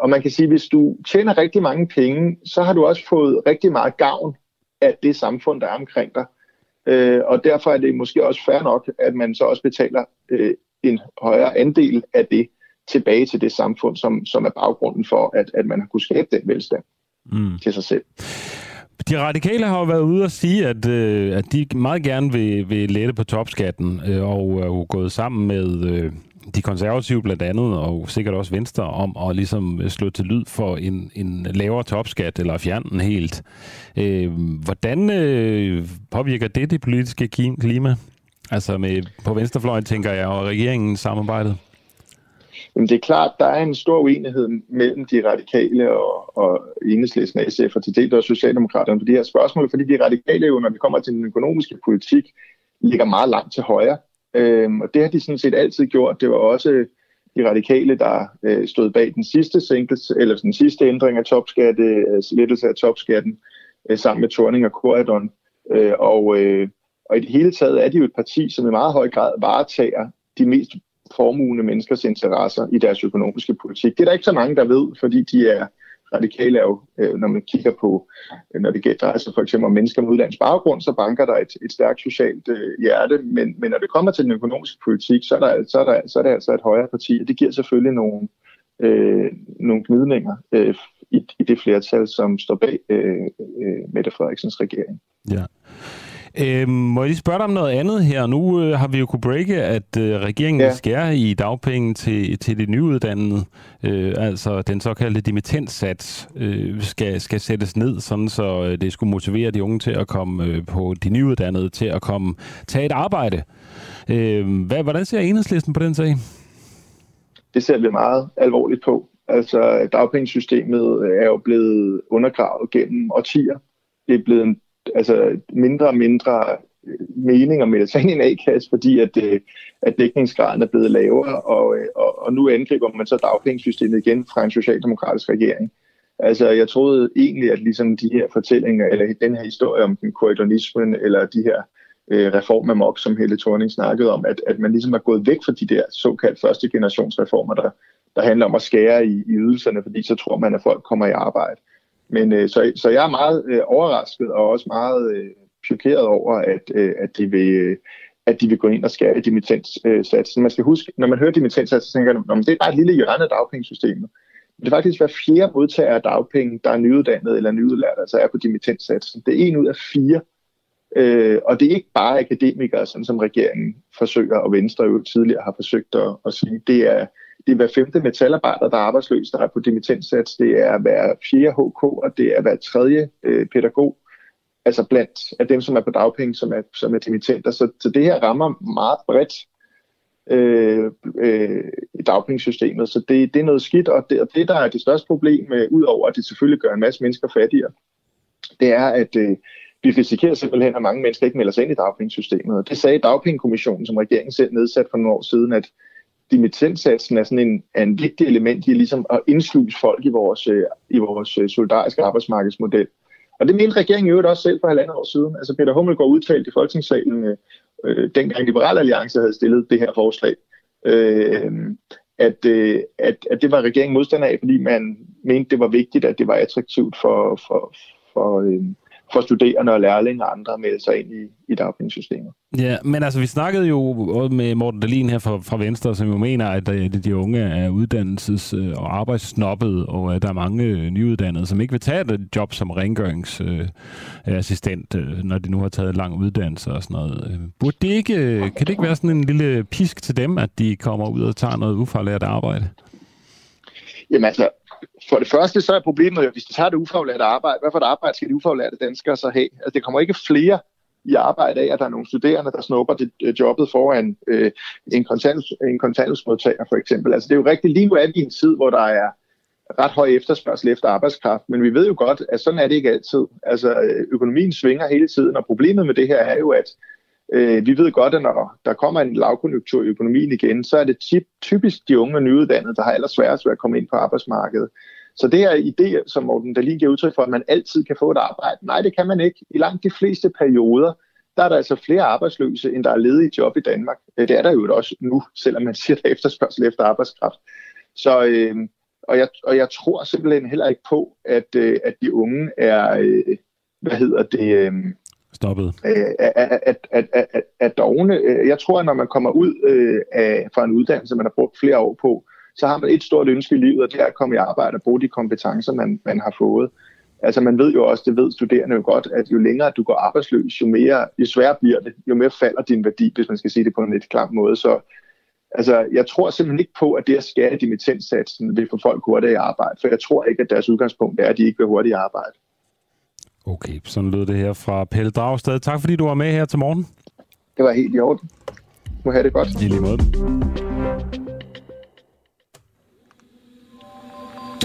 og man kan sige, at hvis du tjener rigtig mange penge, så har du også fået rigtig meget gavn af det samfund, der er omkring dig. Øh, og derfor er det måske også fair nok, at man så også betaler øh, en højere andel af det tilbage til det samfund, som, som er baggrunden for, at, at man har kunnet skabe den velstand mm. til sig selv. De radikale har jo været ude og sige, at, øh, at de meget gerne vil, vil lette på topskatten, øh, og er jo gået sammen med, øh, de konservative blandt andet, og sikkert også Venstre, om at ligesom slå til lyd for en, en lavere topskat, eller fjerne den helt. Øh, hvordan øh, påvirker det det politiske klima? Altså med, på venstrefløjen, tænker jeg, og regeringen samarbejdet? Jamen det er klart, der er en stor uenighed mellem de radikale og, og enhedslisten af SF og til det der Socialdemokraterne på de her spørgsmål, fordi de radikale jo, når vi kommer til den økonomiske politik, ligger meget langt til højre. Øhm, og det har de sådan set altid gjort. Det var også øh, de radikale, der øh, stod bag den sidste sænkelse, eller den sidste ændring af topskatte, øh, lettelse af topskatten, øh, sammen med Torning og Corridon. Øh, og, øh, og i det hele taget er de jo et parti, som i meget høj grad varetager de mest formugende menneskers interesser i deres økonomiske politik. Det er der ikke så mange, der ved, fordi de er radikale er jo, øh, når man kigger på, øh, når det gælder altså for eksempel mennesker med udlandsk baggrund, så banker der et, et stærkt socialt øh, hjerte, men, men når det kommer til den økonomiske politik, så er, der, så, er der, så er det altså et højere parti, og det giver selvfølgelig nogle, øh, nogle gnidninger øh, i, i det flertal, som står bag øh, øh, Mette Frederiksens regering. Ja. Øh, må jeg lige spørge dig om noget andet her? Nu øh, har vi jo kunne breake, at øh, regeringen ja. skærer i dagpenge til, til de nyuddannede. Øh, altså den såkaldte dimittenssats øh, skal, skal sættes ned, sådan så øh, det skulle motivere de unge til at komme øh, på de nyuddannede til at komme tage et arbejde. Øh, hvad, hvordan ser enhedslisten på den sag? Det ser vi meget alvorligt på. Altså dagpengesystemet er jo blevet undergravet gennem årtier. Det er blevet en altså mindre og mindre øh, mening at melde sig ind i en A-kasse, fordi at, øh, at dækningsgraden er blevet lavere, og, øh, og, og nu angriber man så dagpengesystemet igen fra en socialdemokratisk regering. Altså, jeg troede egentlig, at ligesom de her fortællinger, eller den her historie om den korridonismen, eller de her øh, reformamok, som Helle Thorning snakkede om, at, at man ligesom er gået væk fra de der såkaldt første generationsreformer, der, der handler om at skære i, i ydelserne, fordi så tror man, at folk kommer i arbejde. Men øh, så, så jeg er meget øh, overrasket og også meget øh, chokeret over, at, øh, at, de vil, øh, at de vil gå ind og skære i dimittenssatsen. Man skal huske, når man hører dimittenssatsen, så tænker man, at det er bare et lille hjørne af dagpengesystemet. Det er faktisk hver fjerde modtager af dagpenge, der er nyuddannet eller nyudlært, altså er på dimittenssatsen. Det er en ud af fire. Øh, og det er ikke bare akademikere, sådan som regeringen forsøger, og Venstre jo tidligere har forsøgt at, at sige. Det er, det er hver femte metalarbejder, der er arbejdsløs, der er på dimittenssats. Det er hver fjerde HK, og det er hver tredje øh, pædagog, altså blandt af dem, som er på dagpenge, som er, som er dimittenter. Så, så det her rammer meget bredt øh, øh, i dagpengesystemet. Så det, det er noget skidt, og det, og det der er det største problem, øh, udover at det selvfølgelig gør en masse mennesker fattigere, det er, at øh, vi risikerer simpelthen, at mange mennesker ikke melder sig ind i dagpengesystemet. Og det sagde Dagpengekommissionen, som regeringen selv nedsatte for nogle år siden, at dimittentsatsen er sådan en, er en vigtig element i ligesom at indsluse folk i vores, øh, i vores øh, solidariske arbejdsmarkedsmodel. Og det mente regeringen jo også selv for halvandet år siden. Altså Peter Hummel går udtalt i Folketingssalen, øh, øh, dengang Liberal Alliance havde stillet det her forslag, øh, at, øh, at, at det var regeringen modstander af, fordi man mente, det var vigtigt, at det var attraktivt for, for, for, øh, for studerende og lærlinge og andre med sig ind i, i dagpengesystemet. Ja, men altså vi snakkede jo med Morten Dahlin her fra, fra Venstre, som jo mener, at øh, de unge er uddannelses- øh, og arbejdssnoppet, og at der er mange nyuddannede, som ikke vil tage et job som rengøringsassistent, øh, når de nu har taget lang uddannelse og sådan noget. Burde det ikke, kan det ikke være sådan en lille pisk til dem, at de kommer ud og tager noget ufaglært arbejde? Jamen altså, for det første så er problemet jo, hvis de tager det ufaglærte arbejde, hvad for et arbejde skal de ufaglærte danskere så have? Altså det kommer ikke flere i arbejde af, at der er nogle studerende, der snupper det, øh, jobbet foran øh, en, kontanthus, en kontanthusmodtager for eksempel. Altså det er jo rigtigt, lige nu er vi i en tid, hvor der er ret høj efterspørgsel efter arbejdskraft, men vi ved jo godt, at sådan er det ikke altid. Altså øh, økonomien svinger hele tiden, og problemet med det her er jo, at øh, vi ved godt, at når der kommer en lavkonjunktur i økonomien igen, så er det typisk de unge og nyuddannede, der har allersværest ved at komme ind på arbejdsmarkedet. Så det er idé, som Morten Dahlin giver udtryk for, at man altid kan få et arbejde. Nej, det kan man ikke. I langt de fleste perioder, der er der altså flere arbejdsløse, end der er ledige job i Danmark. Øh, det er der jo også nu, selvom man siger, at der er efterspørgsel efter arbejdskraft. Så, øh, og, jeg, og jeg tror simpelthen heller ikke på, at, øh, at de unge er, øh, hvad hedder det... Øh, Stoppet. Øh, at, at, at, at, at dogne. Øh, jeg tror, at når man kommer ud øh, af, fra en uddannelse, man har brugt flere år på, så har man et stort ønske i livet, og det er at komme i arbejde og bruge de kompetencer, man, man har fået. Altså man ved jo også, det ved studerende jo godt, at jo længere du går arbejdsløs, jo, mere, jo sværere bliver det, jo mere falder din værdi, hvis man skal sige det på en lidt klam måde. Så altså, jeg tror simpelthen ikke på, at det at skære dimittenssatsen vil få folk hurtigt i arbejde, for jeg tror ikke, at deres udgangspunkt er, at de ikke vil hurtigt i arbejde. Okay, sådan lød det her fra Pelle Dragsted. Tak fordi du var med her til morgen. Det var helt i orden. Må have det godt. I lige måde.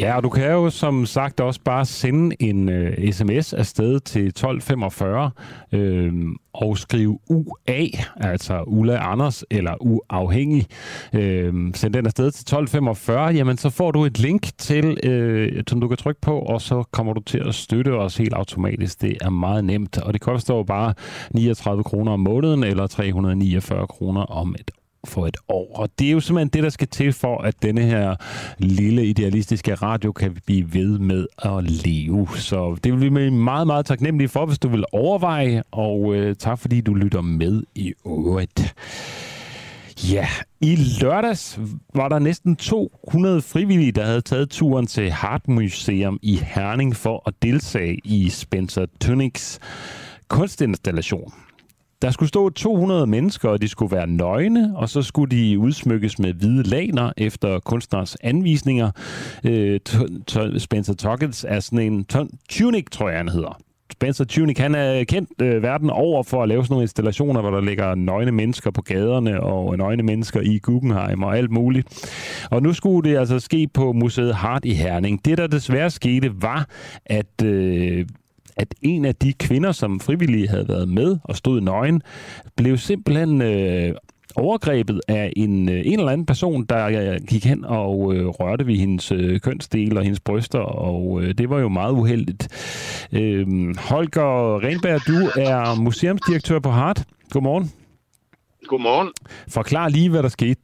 Ja, og du kan jo som sagt også bare sende en øh, uh, sms afsted til 1245 øh, og skrive UA, altså Ulla Anders eller uafhængig. Øh, send den afsted til 1245, jamen så får du et link til, øh, som du kan trykke på, og så kommer du til at støtte os helt automatisk. Det er meget nemt, og det koster jo bare 39 kroner om måneden eller 349 kroner om et for et år. Og det er jo simpelthen det, der skal til for, at denne her lille idealistiske radio kan blive ved med at leve. Så det vil vi med meget, meget taknemmelige for, hvis du vil overveje, og øh, tak fordi du lytter med i øvrigt. Ja, i lørdags var der næsten 200 frivillige, der havde taget turen til Hart Museum i Herning for at deltage i Spencer Tuniks kunstinstallation. Der skulle stå 200 mennesker, og de skulle være nøgne, og så skulle de udsmykkes med hvide laner efter kunstners anvisninger. Øh, Spencer Tockets er sådan en tunic, tror jeg, han hedder. Spencer Tunick, han er kendt øh, verden over for at lave sådan nogle installationer, hvor der ligger nøgne mennesker på gaderne og nøgne mennesker i Guggenheim og alt muligt. Og nu skulle det altså ske på Museet Hart i Herning. Det, der desværre skete, var, at øh, at en af de kvinder, som frivillige havde været med og stod nøgen, blev simpelthen øh, overgrebet af en, øh, en eller anden person, der øh, gik hen og øh, rørte ved hendes øh, kønsdel og hendes bryster, og øh, det var jo meget uheldigt. Øh, Holger Renberg, du er museumsdirektør på Hart. Godmorgen. Godmorgen. Forklar lige, hvad der skete.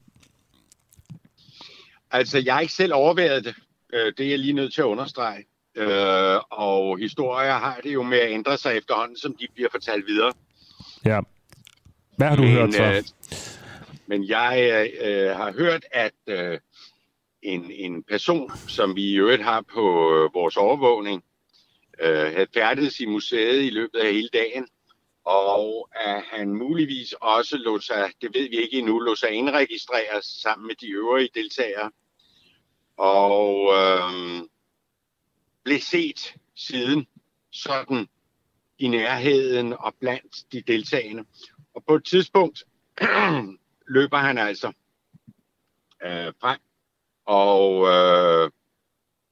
Altså, jeg har ikke selv overvejet det. Øh, det er jeg lige nødt til at understrege. Øh, og historier har det jo med at ændre sig efterhånden, som de bliver fortalt videre. Ja. Hvad har du men, hørt så? Øh, men jeg øh, har hørt, at øh, en, en person, som vi i øvrigt har på øh, vores overvågning, øh, havde færdighed i museet i løbet af hele dagen, og at han muligvis også lå sig, det ved vi ikke endnu, lå sig indregistrere sammen med de øvrige deltagere. Og øh, blev set siden sådan i nærheden og blandt de deltagende. Og på et tidspunkt [CLEARS THROAT] løber han altså øh, frem og øh,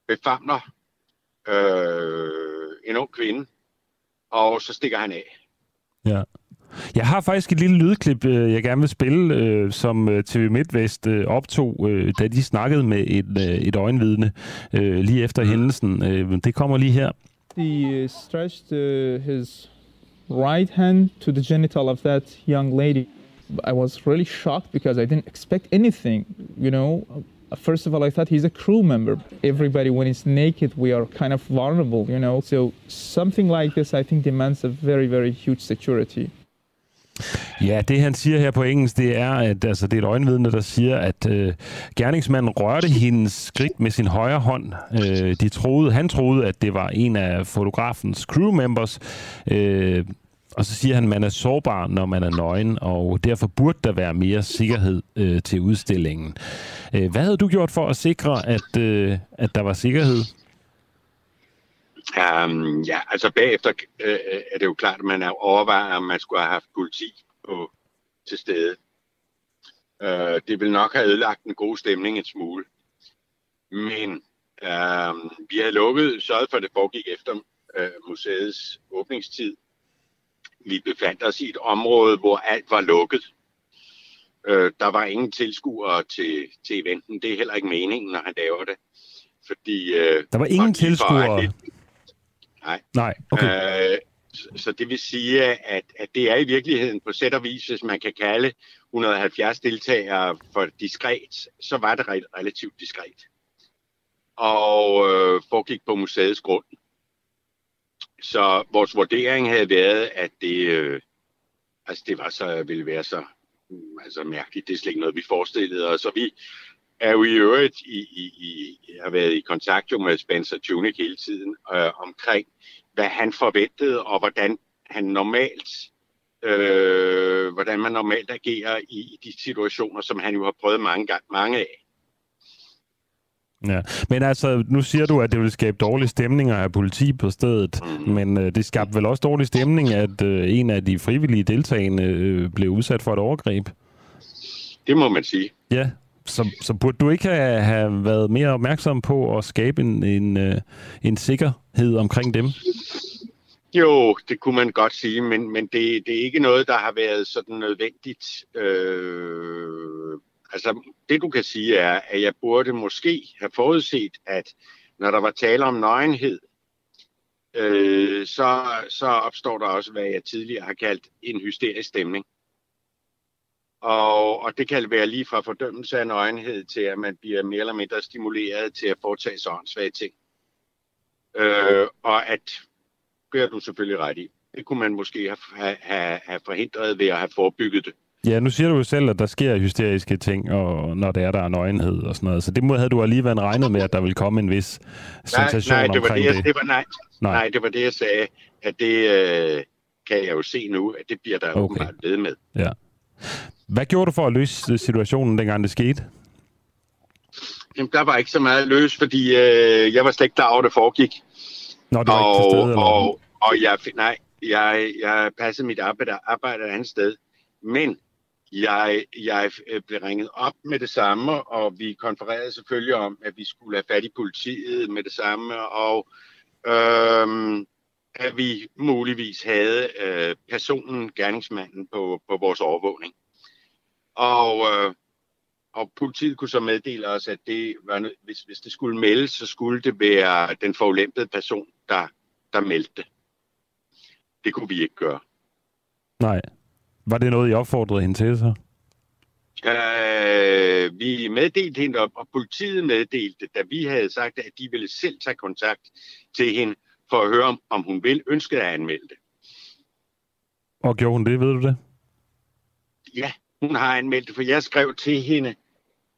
befamler øh, en ung kvinde, og så stikker han af. Ja. Jeg har faktisk et lille lydklip, øh, jeg gerne vil spille, øh, som øh, TV MidtVest optog, da de snakkede med et, et øjenvidne lige efter mm. hændelsen. Det kommer lige her. He stretched uh, his right hand to the genital of that young lady. I was really shocked because I didn't expect anything, you know. First of all, I thought he's a crew member. Everybody, when it's naked, we are kind of vulnerable, you know. So something like this, I think, demands a very, very huge security. Ja, det han siger her på engelsk, det er, at altså, det er et øjenvidne, der siger, at øh, gerningsmanden rørte hendes skridt med sin højre hånd. Øh, de troede, han troede, at det var en af fotografens crew members. Øh, og så siger han, at man er sårbar, når man er nøgen, og derfor burde der være mere sikkerhed øh, til udstillingen. Øh, hvad havde du gjort for at sikre, at, øh, at der var sikkerhed? Um, ja, altså bagefter øh, er det jo klart, at man er overvejet, om man skulle have haft politi på, til stede. Uh, det vil nok have ødelagt en god stemning en smule. Men uh, vi har lukket, sørget for, at det foregik efter uh, museets åbningstid. Vi befandt os i et område, hvor alt var lukket. Uh, der var ingen tilskuere til, til eventen. Det er heller ikke meningen, når han laver det. Fordi, uh, der var ingen tilskuere? Nej. Nej, okay. Øh, så det vil sige, at, at det er i virkeligheden på sæt og vis, hvis man kan kalde 170 deltagere for diskret, så var det relativt diskret. Og øh, foregik på museets grund. Så vores vurdering havde været, at det, øh, altså det var så, ville være så altså mærkeligt. Det er slet ikke noget, vi forestillede os. Så vi er jo i øvrigt i, i, i, har været i kontakt med Spencer Tunick hele tiden øh, omkring, hvad han forventede, og hvordan han normalt øh, hvordan man normalt agerer i, i de situationer, som han jo har prøvet mange, gang, mange af. Ja, men altså, nu siger du, at det vil skabe dårlig stemning at have politi på stedet, mm. men øh, det skabte vel også dårlig stemning, at øh, en af de frivillige deltagende øh, blev udsat for et overgreb? Det må man sige. Ja, så, så burde du ikke have, have været mere opmærksom på at skabe en, en, øh, en sikkerhed omkring dem? Jo, det kunne man godt sige, men, men det, det er ikke noget, der har været sådan nødvendigt. Øh, altså, det du kan sige er, at jeg burde måske have forudset, at når der var tale om nøgenhed, øh, så, så opstår der også, hvad jeg tidligere har kaldt en hysterisk stemning. Og, og det kan være lige fra fordømmelse af nøgenhed til, at man bliver mere eller mindre stimuleret til at foretage sig åndssvage ting. Øh, og at, det er du selvfølgelig ret i, det kunne man måske have, have, have forhindret ved at have forebygget det. Ja, nu siger du jo selv, at der sker hysteriske ting, og når det er, der er nøgenhed og sådan noget. Så det må, havde du alligevel regnet med, at der ville komme en vis sensation nej, nej, det var omkring det. Jeg, det. Var, nej, nej. nej, det var det, jeg sagde, at det øh, kan jeg jo se nu, at det bliver der okay. åbenbart ved med. Ja. Hvad gjorde du for at løse situationen, dengang det skete? Jamen, der var ikke så meget at løse, fordi øh, jeg var slet ikke klar over, at det foregik. Nå, det var og, ikke til stede, eller? Og, Og jeg, nej, jeg, jeg passede mit arbejde, arbejde et andet sted. Men jeg, jeg øh, blev ringet op med det samme, og vi konfererede selvfølgelig om, at vi skulle have fat i politiet med det samme, og øhm, at vi muligvis havde øh, personen, gerningsmanden, på, på vores overvågning. Og, øh, og politiet kunne så meddele os, at det var, hvis, hvis det skulle meldes, så skulle det være den forulempede person, der, der meldte det. Det kunne vi ikke gøre. Nej. Var det noget, I opfordrede hende til så? Øh, vi meddelte hende, og og politiet meddelte, da vi havde sagt, at de ville selv tage kontakt til hende, for at høre, om, om hun ville ønske at anmelde det. Og gjorde hun det, ved du det? Ja, hun har anmeldt det, for jeg skrev til hende,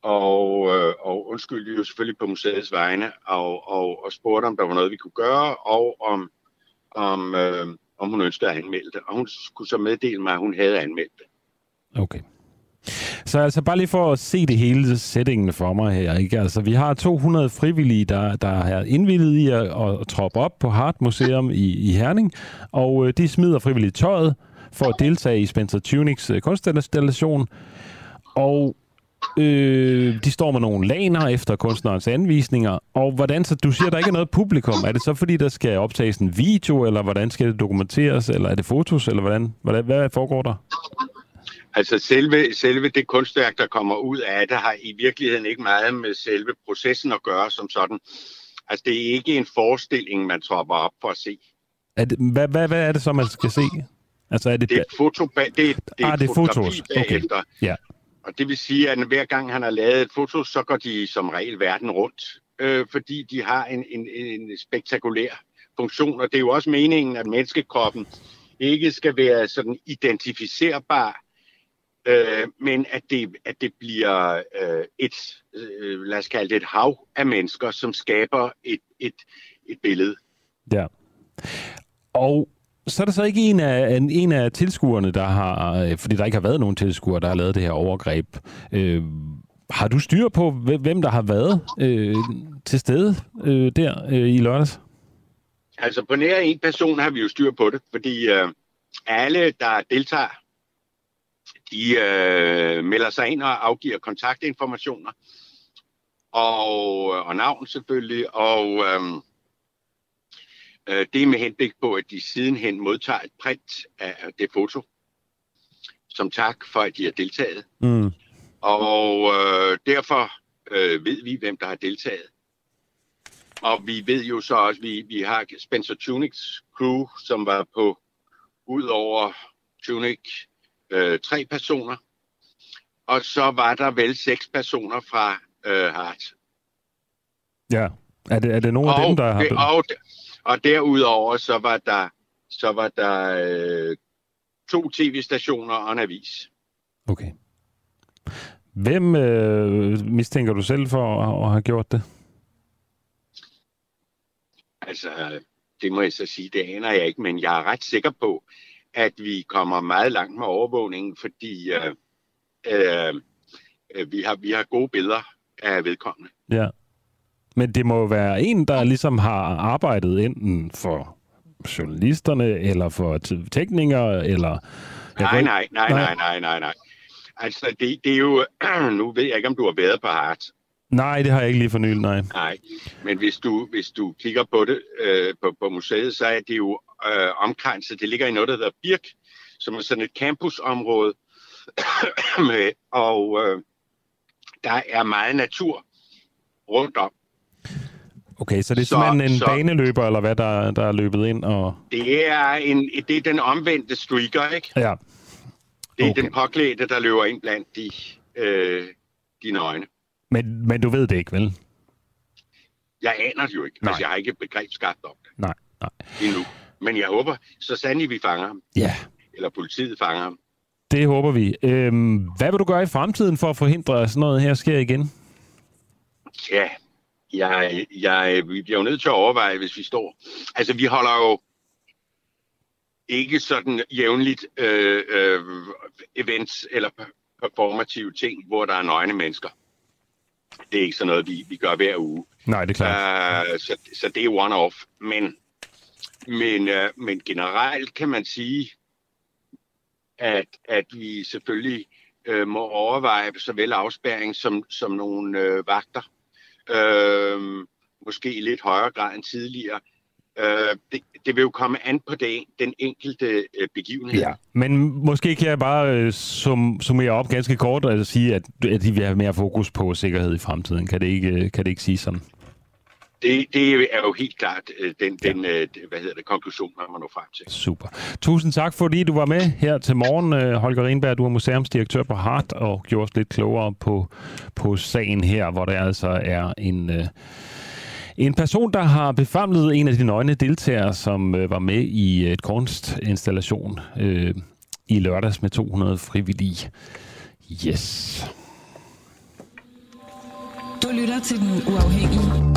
og, øh, og undskyldte jo selvfølgelig på museets vegne, og, og, og spurgte, om der var noget, vi kunne gøre, og om, om, øh, om hun ønskede at anmelde det. Og hun skulle så meddele mig, at hun havde anmeldt det. Okay. Så altså bare lige for at se det hele settingen for mig her, ikke? Altså vi har 200 frivillige, der, der er indvildet i at, at troppe op på Hart Museum i, i Herning, og øh, de smider frivilligt tøjet for at deltage i Spencer Tunics øh, kunstinstallation, og øh, de står med nogle laner efter kunstnerens anvisninger, og hvordan så, du siger, der ikke er noget publikum, er det så fordi, der skal optages en video, eller hvordan skal det dokumenteres, eller er det fotos, eller hvordan, hvordan hvad foregår der? Altså selve, selve det kunstværk, der kommer ud af det, har i virkeligheden ikke meget med selve processen at gøre som sådan. Altså det er ikke en forestilling, man tropper op for at se. Er det, hvad, hvad, hvad er det så, man skal se? Altså er det, Det er et foto det det er ah, et det er fotos. Okay. bagefter. Ja. Og det vil sige, at hver gang han har lavet et foto, så går de som regel verden rundt, øh, fordi de har en, en, en spektakulær funktion. Og det er jo også meningen, at menneskekroppen ikke skal være sådan identificerbar, øh, men at det, at det bliver øh, et, øh, lad os kalde det et hav af mennesker, som skaber et, et, et billede. Ja. Og så er der så ikke en af, en, en af tilskuerne, der har, øh, fordi der ikke har været nogen tilskuere, der har lavet det her overgreb. Øh, har du styr på, hvem hvem der har været øh, til stede øh, der øh, i lørdags? Altså på nær en person har vi jo styr på det, fordi øh, alle, der deltager, de øh, melder sig ind og afgiver kontaktinformationer, og, og navn selvfølgelig, og øh, øh, det er med henblik på, at de sidenhen modtager et print af det foto, som tak for, at de har deltaget. Mm. Og øh, derfor øh, ved vi, hvem der har deltaget. Og vi ved jo så også, vi, vi har Spencer Tunics crew, som var på ud over Tunic øh, tre personer. Og så var der vel seks personer fra øh, Hart. Ja. Er det, er det nogle af dem, der har... det- og, og derudover så var der, så var der øh, to tv-stationer og en avis. Okay. Hvem øh, mistænker du selv for at, at have gjort det? Altså, det må jeg så sige, det aner jeg ikke, men jeg er ret sikker på, at vi kommer meget langt med overvågningen, fordi øh, øh, øh, vi, har, vi har gode billeder af vedkommende. Ja. Men det må være en, der ligesom har arbejdet enten for journalisterne, eller for teknikere, eller... Nej, nej, nej, nej, nej, nej, nej. Altså, det, det er jo... [CLEARS THROAT] nu ved jeg ikke, om du har været på Hart. Nej, det har jeg ikke lige for nylig, nej. Nej, men hvis du, hvis du kigger på det øh, på, på museet, så er det jo øh, omkranset. Det ligger i noget, der hedder Birk, som er sådan et campusområde. [COUGHS] og øh, der er meget natur rundt om. Okay, så det er Så- simpelthen en så- baneløber, eller hvad, der, der er løbet ind og... Det er, en, det er den omvendte streaker, ikke? Ja. Det er okay. den påklædte, der løber ind blandt de, øh, dine øjne. Men, men du ved det ikke, vel? Jeg aner det jo ikke, altså jeg har ikke begreb skabt om det Nej, nej. endnu. Men jeg håber så sandelig, vi fanger ham. Ja. Eller politiet fanger ham. Det håber vi. Øhm, hvad vil du gøre i fremtiden for at forhindre, at sådan noget her sker igen? Ja, jeg, jeg, vi bliver jo nødt til at overveje, hvis vi står... Altså, vi holder jo ikke sådan jævnligt øh, øh, events eller performative ting, hvor der er nøgne mennesker. Det er ikke sådan noget, vi, vi gør hver uge. Nej, det er klart. Uh, så, så det er one-off. Men men, øh, men generelt kan man sige, at, at vi selvfølgelig øh, må overveje såvel afspæring som, som nogle øh, vagter. Øh, måske i lidt højere grad end tidligere. Øh, det, det vil jo komme an på det, den enkelte øh, begivenhed. Ja, men måske kan jeg bare øh, sum, summere op ganske kort og sige, at, at de vil have mere fokus på sikkerhed i fremtiden. Kan det ikke, øh, kan det ikke sige sådan? Det, det er jo helt klart øh, den, den øh, hvad hedder det, konklusion, man må nå frem til. Super. Tusind tak, fordi du var med her til morgen, øh, Holger Renberg. Du er museumsdirektør på Hart og gjorde os lidt klogere på, på sagen her, hvor der altså er en... Øh, en person, der har befamlet en af de nøgne deltagere, som øh, var med i et kunstinstallation øh, i lørdags med 200 frivillige. Yes. Du lytter til Den Uafhængige.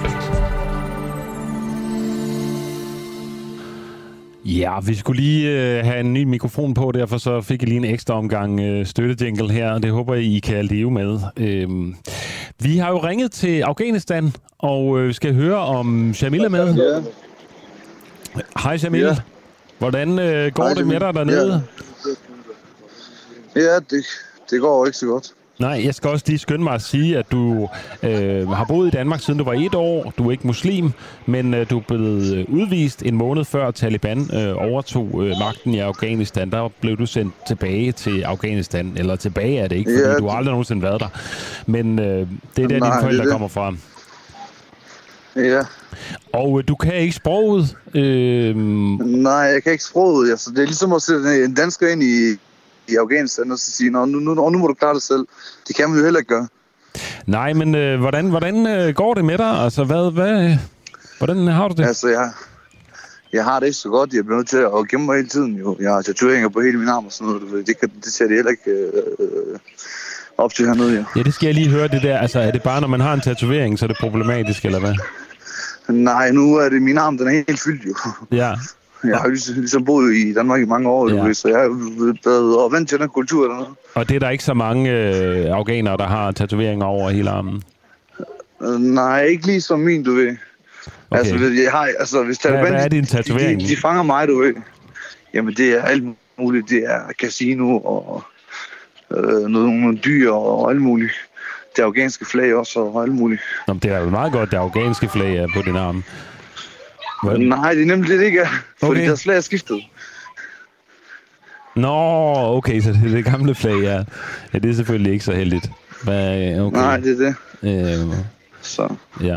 Ja, vi skulle lige øh, have en ny mikrofon på, derfor så fik jeg lige en ekstra omgang øh, støttejingle her, og det håber jeg, I kan leve med. Øhm, vi har jo ringet til Afghanistan, og øh, skal høre om Jamil er med. Ja. Hej Jamil. Ja. Hvordan øh, går Hej, det med dig dernede? Ja, det, det går ikke så godt. Nej, jeg skal også lige skynde mig at sige, at du øh, har boet i Danmark siden du var et år. Du er ikke muslim, men øh, du er blevet øh, udvist en måned før Taliban øh, overtog øh, magten i Afghanistan. Der blev du sendt tilbage til Afghanistan. Eller tilbage er det ikke, fordi Ja, du har aldrig nogensinde været der. Men øh, det er der, dine forældre kommer fra. Ja. Og øh, du kan ikke sproget. Øh, Nej, jeg kan ikke sproget. Altså, det er ligesom at sætte en dansker ind i, i Afghanistan og så sige, Nå, nu, nu, nu må du klare dig selv. Det kan man jo heller ikke gøre. nej, men øh, hvordan, hvordan øh, går det med dig? Altså, hvad, hvad, hvordan har du det? Altså, jeg, jeg har det ikke så godt. Jeg bliver nødt til at gemme mig hele tiden. Jo. Jeg har tatoveringer på hele min arm og sådan noget. Det, kan, det ser det heller ikke øh, op til hernede. Jo. Ja, det skal jeg lige høre det der. Altså, er det bare, når man har en tatovering, så er det problematisk, eller hvad? Nej, nu er det min arm, den er helt fyldt jo. Ja. Jeg har ligesom, ligesom boet i Danmark i mange år, Ja. så jeg er blevet vant til den kultur dernede. Og det er der ikke så mange øh, afghanere, der har tatoveringer over hele armen. Øh, Nej, ikke lige som min, du ved. Okay. Altså, jeg har, altså hvis Hvad- Taliban, hvad er din tatovering? de, de, fanger mig, du ved. Jamen, det er alt muligt. Det er casino og øh, nogle, nogle dyr og alt muligt. Det afghanske flag også og alt muligt. Nå, men det er meget godt, det afghanske flag er på din arm. Hvad? Nej, det er nemlig det, ikke er. Fordi Okay. deres flag er skiftet. Nå, okay, så det er det gamle flag, ja. ja det er selvfølgelig ikke så heldigt. Hvad, okay. Nej, det er det. Øh, så. Ja.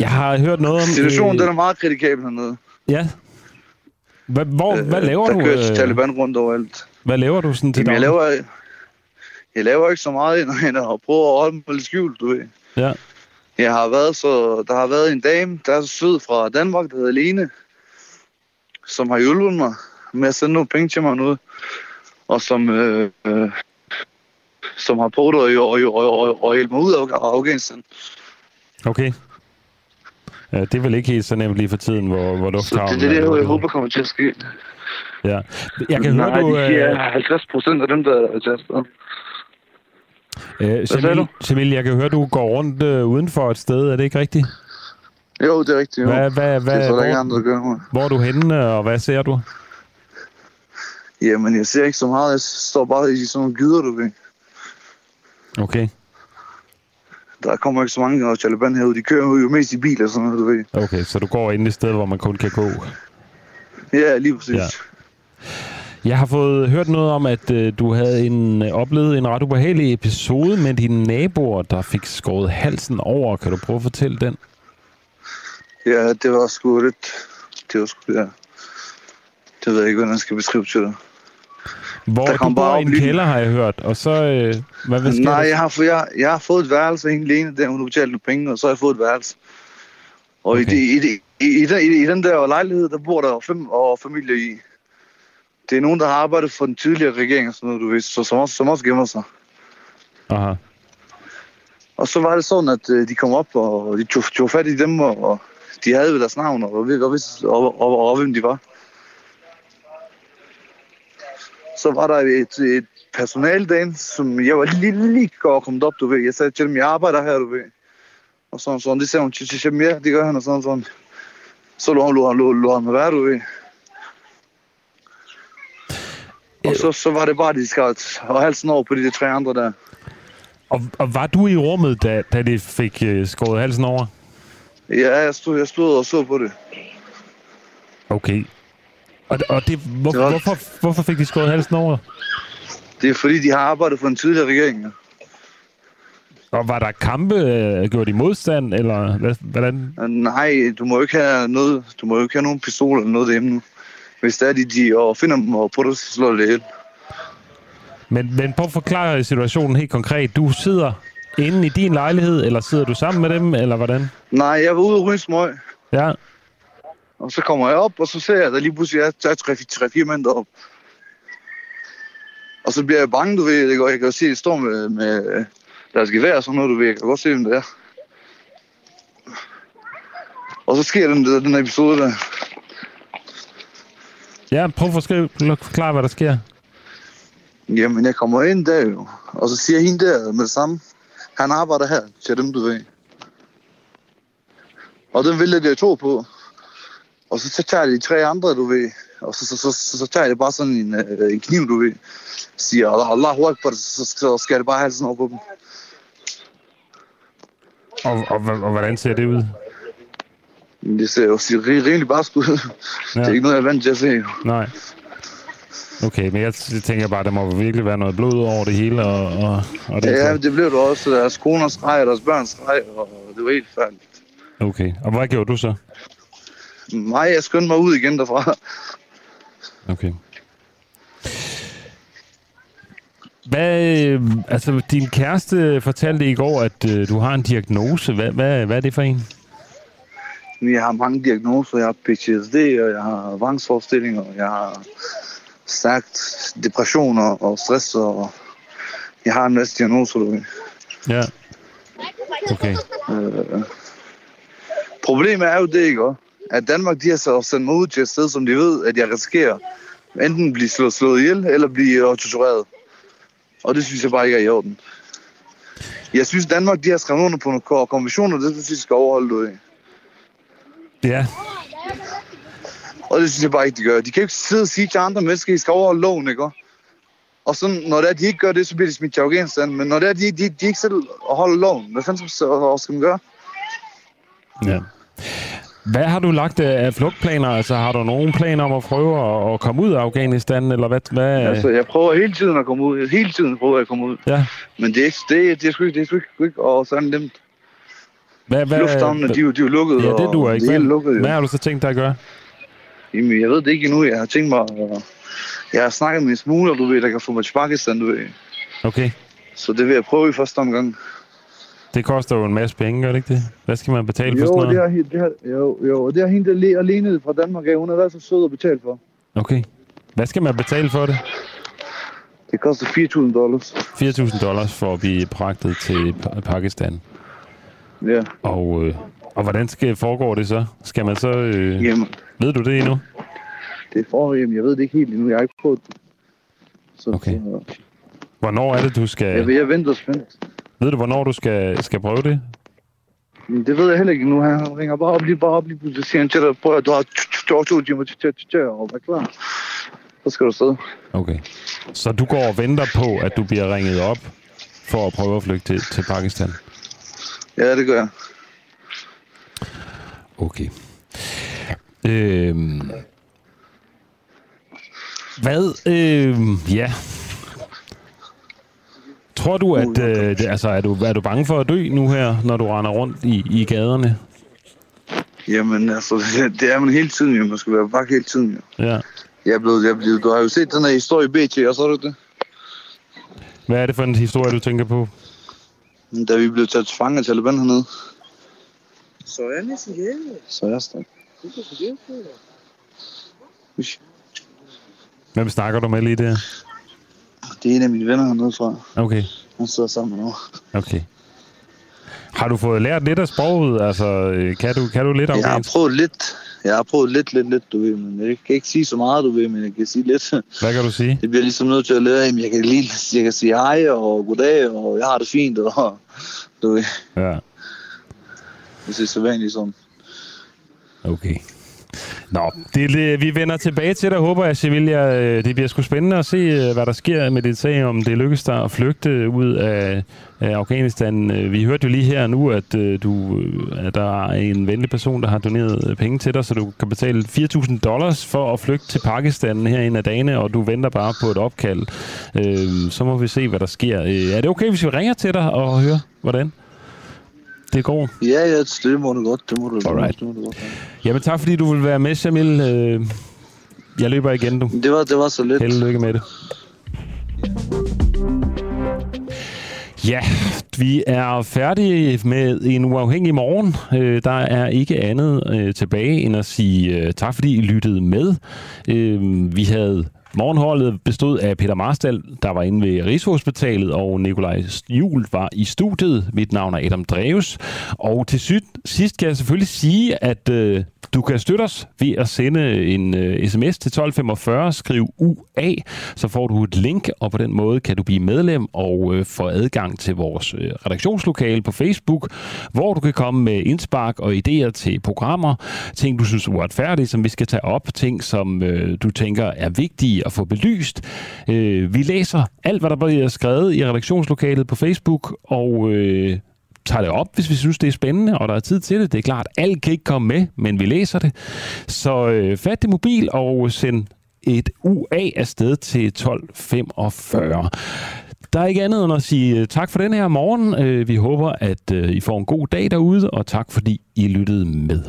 Jeg har hørt noget om... Situationen, den er meget kritikabel hernede. Ja. Hvad, hvor, hvad laver der du? kører øh, Taliban rundt overalt. Hvad laver du sådan til Jamen, jeg daglig? laver, jeg laver ikke så meget end at prøve at holde mig lidt skjult, du ved. Ja. Jeg har været så, der har været en dame, der er sød fra Danmark, der hedder Lene, som har hjulpet mig med at sende nogle penge til mig nu, og som, øh, øh, som har prøvet at, og, og, og, og hjælpe mig ud af Afghanistan. Okay. Ja, det er vel ikke helt så nemt lige for tiden, hvor, hvor Så lufthavnen... det er det, jeg lukket. håber kommer til at ske. Ja. Jeg kan Nej, høre, du... de siger 50 procent af dem, der er. Øh, du? Jamil, jeg kan høre, du går rundt øh, uden for et sted. Er det ikke rigtigt? Jo, det er rigtigt. Jo. Hvad, hvad, hvad, det er der ikke hvor, andre, der gør hvor er du henne, og hvad ser du? Jamen, jeg ser ikke så meget. Jeg står bare i sådan nogle gyder, du ved. Okay. Der kommer ikke så mange af Taliban herude. De kører jo mest i biler og sådan noget, du ved. Okay, så du går ind et sted, hvor man kun kan gå. Ja, lige præcis. Ja. Jeg har fået hørt noget om, at øh, du havde en, øh, oplevet en ret ubehagelig episode med dine naboer, der fik skåret halsen over. Kan du prøve at fortælle den? Ja, det var sgu lidt... Det var sgu, ja. Det ved jeg ikke, hvordan jeg skal beskrive til dig. Hvor Der du bor i en oplysning. kælder, har jeg hørt. Og så, øh, hvad, hvad sker Nej, jeg har, fået, jeg, jeg har fået et værelse en Lene, der hun har betalt nogle penge, og så har jeg fået et værelse. Og okay. i, det, i, det, i, i, den, i, i den der lejlighed, der bor der fem og familier i. Det er nogen, der har arbejdet for den tidligere regering og sådan noget, du ved, så som også, som også gemmer sig. Aha. Og så var det sådan, at øh, de kom op, og de tog, tog fat i dem, og, og de havde vel deres navn, og, og, og, og, og, og hvem de var. Så var der et, et personaldame, som jeg var lige, lige godt kommet op, du ved. Jeg sagde til dem, jeg arbejder her, du ved. Og sådan, sådan. Det sagde hun mere, det gør han, og sådan, sådan. Så lå han, lå, han- lå, lå han med være, du ved. Og så, så var det bare, de skar og halsen over på de tre andre der. Og, og var du i rummet, da, da det fik øh, skåret halsen over? Ja, jeg stod, jeg stod og så på det. Okay. Og, og det, hvor, Det var- hvorfor, hvorfor fik de skåret halsen over? Det er fordi, de har arbejdet for en tidligere regering. ja. Og var der kampe? Øh, gjorde de modstand? Eller hvad, hvordan? Øh, Nej, du må jo ikke have noget, du må jo ikke have nogen pistol eller noget derhjemme nu. Hvis det er de, de og finder dem og prøver at slå det ihjel. Men, men prøv at forklare situationen helt konkret. Du sidder inde i din lejlighed, eller sidder du sammen med dem, eller hvordan? Nej, jeg var ude og ryge smøg. Ja. Og så kommer jeg op, og så ser jeg, der lige pludselig er der er tre, tre, fire mænd deroppe. Og så bliver jeg bange, du ved. Jeg kan, jeg kan jo se, at de står med, med deres gevær og sådan noget, du ved. Jeg kan godt se, hvem det er. Og så sker den, den episode der. Ja, prøv at forklare, hvad der sker. Jamen, jeg kommer ind der jo. Og så siger hende der med det samme. Han arbejder her til dem, du ved. Og den vælger de to på. Og så, så tager de tre andre, du ved. Og så, så, så, så, så tager de bare sådan en, øh, en kniv, du ved. Siger Allah, Allah Akbar, så, så, skal det bare halsen over på dem. Og, og, og, og hvordan ser det ud? Men Det ser jo ri- rimelig bare ud. Ja. Det er ikke noget, jeg er vant til at se. Nej. Okay, men jeg tænker bare, der må virkelig være noget blod over det hele, og, og, og det Ja, det blev det også. Deres koner skreg, og deres børn skreg, og det var helt færdigt. Okay, og hvad gjorde du så? Mig, jeg skyndte mig ud igen derfra. Okay. Hvad, øh, altså din kæreste fortalte i går, at øh, du har en diagnose. Hvad, hvad, hvad er det for en? Jeg har mange diagnoser. Jeg har PTSD, og jeg har angstforestillinger, og jeg har stærkt depression og, stress, og jeg har en masse diagnoser, du ved. Ja. Okay. Øh, problemet er jo det, ikke? At Danmark, de har så sendt mig ud til et sted, som de ved, at jeg risikerer enten at blive slået, slået ihjel, eller blive øh, tortureret. Og det synes jeg bare ikke er i orden. Jeg synes, Danmark, de har skrevet under på nogle ko- konventioner, det synes jeg, skal overholde, du ved. Ja. Og det synes jeg bare ikke, de gør. De kan jo ikke sidde og sige til andre mennesker, at I skal overholde loven, ikke? Og så, når det er, de ikke gør det, så bliver de smidt til Afghanistan. Men når det er, de, de, de ikke selv holder loven, hvad fanden så skal man gøre? Ja. Hvad har du lagt af flugtplaner? Altså, har du nogen planer om at prøve at, at komme ud af Afghanistan, eller hvad? hvad? Altså, jeg prøver hele tiden at komme ud. Hele tiden prøver jeg at komme ud. Ja. Men det er ikke, det, det er sgu ikke, det er sgu ikke, ikke og sådan nemt. Hvad, hvad, Lufthavnene, de, er de er jo lukket, Ja, det og duer ikke. det er lukket, jo. hvad har du så tænkt dig at gøre? Jamen, jeg ved det ikke endnu. Jeg har tænkt mig... at- Jeg har snakket med en smugler, du ved, der kan få mig til Pakistan, du ved. Okay. Så det vil jeg prøve i første omgang. Det koster jo en masse penge, gør det ikke det? Hvad skal man betale for Jo, sådan det noget? har, he- det har, jo, jo, og det har hende der le- alene fra Danmark af. Hun har været så sød at betale for. Okay. Hvad skal man betale for det? Det koster 4.000 dollars. 4.000 dollars for at blive pragtet til Pa- Pakistan. Ja. Og, øh, og hvordan skal foregår det så? Skal man så... Øh, Jamen. Ved du det endnu? Det er for, jamen, jeg ved det ikke helt endnu. Jeg har ikke prøvet det. Så, Okay. så, Hvornår er det, du skal... jeg, jeg venter spændt. Ved du, hvornår du skal, skal prøve det? Det ved jeg heller ikke nu. Han ringer bare op lige, bare op lige, så siger han til dig, prøv at du har to to timer til at være klar. Så skal du sidde. Okay. Så du går og venter på, at du bliver ringet op for at prøve at flygte til, til Pakistan? Ja, det gør jeg. Okay. Øhm. Hvad? Øhm, ja. Tror du, at øh, det, altså, er, du, er du bange for at dø nu her, når du render rundt i, i gaderne? Jamen, altså, det, [LAUGHS] det er man hele tiden, jo. Man skal være vagt hele tiden, jo. Ja. Jeg er blevet, jeg er blevet, du har jo set den her historie i BT, og så er det det. Hvad er det for en historie, du tænker på? Da vi blev taget til fange af Taliban hernede. Så er næsten hjemme. Så er hjælp dig. Hvem snakker du med lige der? Det er en af mine venner hernede fra. Okay, Han sidder sammen med mig. okay. Har du fået lært lidt af sproget? Altså, øh, kan du, kan du lidt Jeg har prøvet lidt. Jeg har prøvet lidt, lidt, lidt, du ved, men jeg kan ikke sige så meget, du ved, men jeg kan sige lidt. Hvad kan du sige? Det bliver ligesom nødt til at lære, jamen, jeg kan lige jeg kan sige hej og goddag, og jeg har det fint, og du ved, Ja, det er så vanligt sådan. okay. Nå, det, det, vi vender tilbage til dig, håber jeg, Sevilla. Øh, det bliver sgu spændende at se, øh, hvad der sker med det sag, om det lykkes dig at flygte ud af, af Afghanistan. Øh, vi hørte jo lige her nu, at, du, at der er en venlig person, der har doneret penge til dig, så du kan betale 4.000 dollars for at flygte til Pakistan her en af dagene, og du venter bare på et opkald. Så må vi se, hvad der sker. Er det okay, hvis vi ringer til dig og hører, hvordan det går? Ja, ja, det må du godt, det må du, Alright. det må du godt. ja. Jamen tak, fordi du vil være med, Jamil. Øh, Jeg løber igen, du. Det var, det var så lidt. Held og lykke med det. Ja, vi er færdige med en uafhængig morgen. Øh, Der er ikke andet øh, tilbage end at sige øh, tak, fordi I lyttede med. Øh, Vi havde Morgenholdet bestod af Peter Marstal, der var inde ved Rigshospitalet, og Nikolaj Jul var i studiet. Mit navn er Adam Dreves. Og til sidst, sidst kan jeg selvfølgelig sige, at øh, du kan støtte os ved at sende en øh, sms til 1245, skriv UA, så får du et link, og på den måde kan du blive medlem og øh, få adgang til vores øh, redaktionslokale på Facebook, hvor du kan komme med indspark og idéer til programmer, ting du synes er uretfærdige, som vi skal tage op, ting som øh, du tænker er vigtige at få belyst. Øh, vi læser alt, hvad der bliver skrevet i redaktionslokalet på Facebook, og øh, tager det op, hvis vi synes, det er spændende, og der er tid til det. Det er klart, alt kan ikke komme med, men vi læser det. Så øh, fat det mobil og send et UA afsted til 1245. Der er ikke andet end at sige øh, tak for den her morgen. Øh, vi håber, at øh, I får en god dag derude, og tak fordi I lyttede med.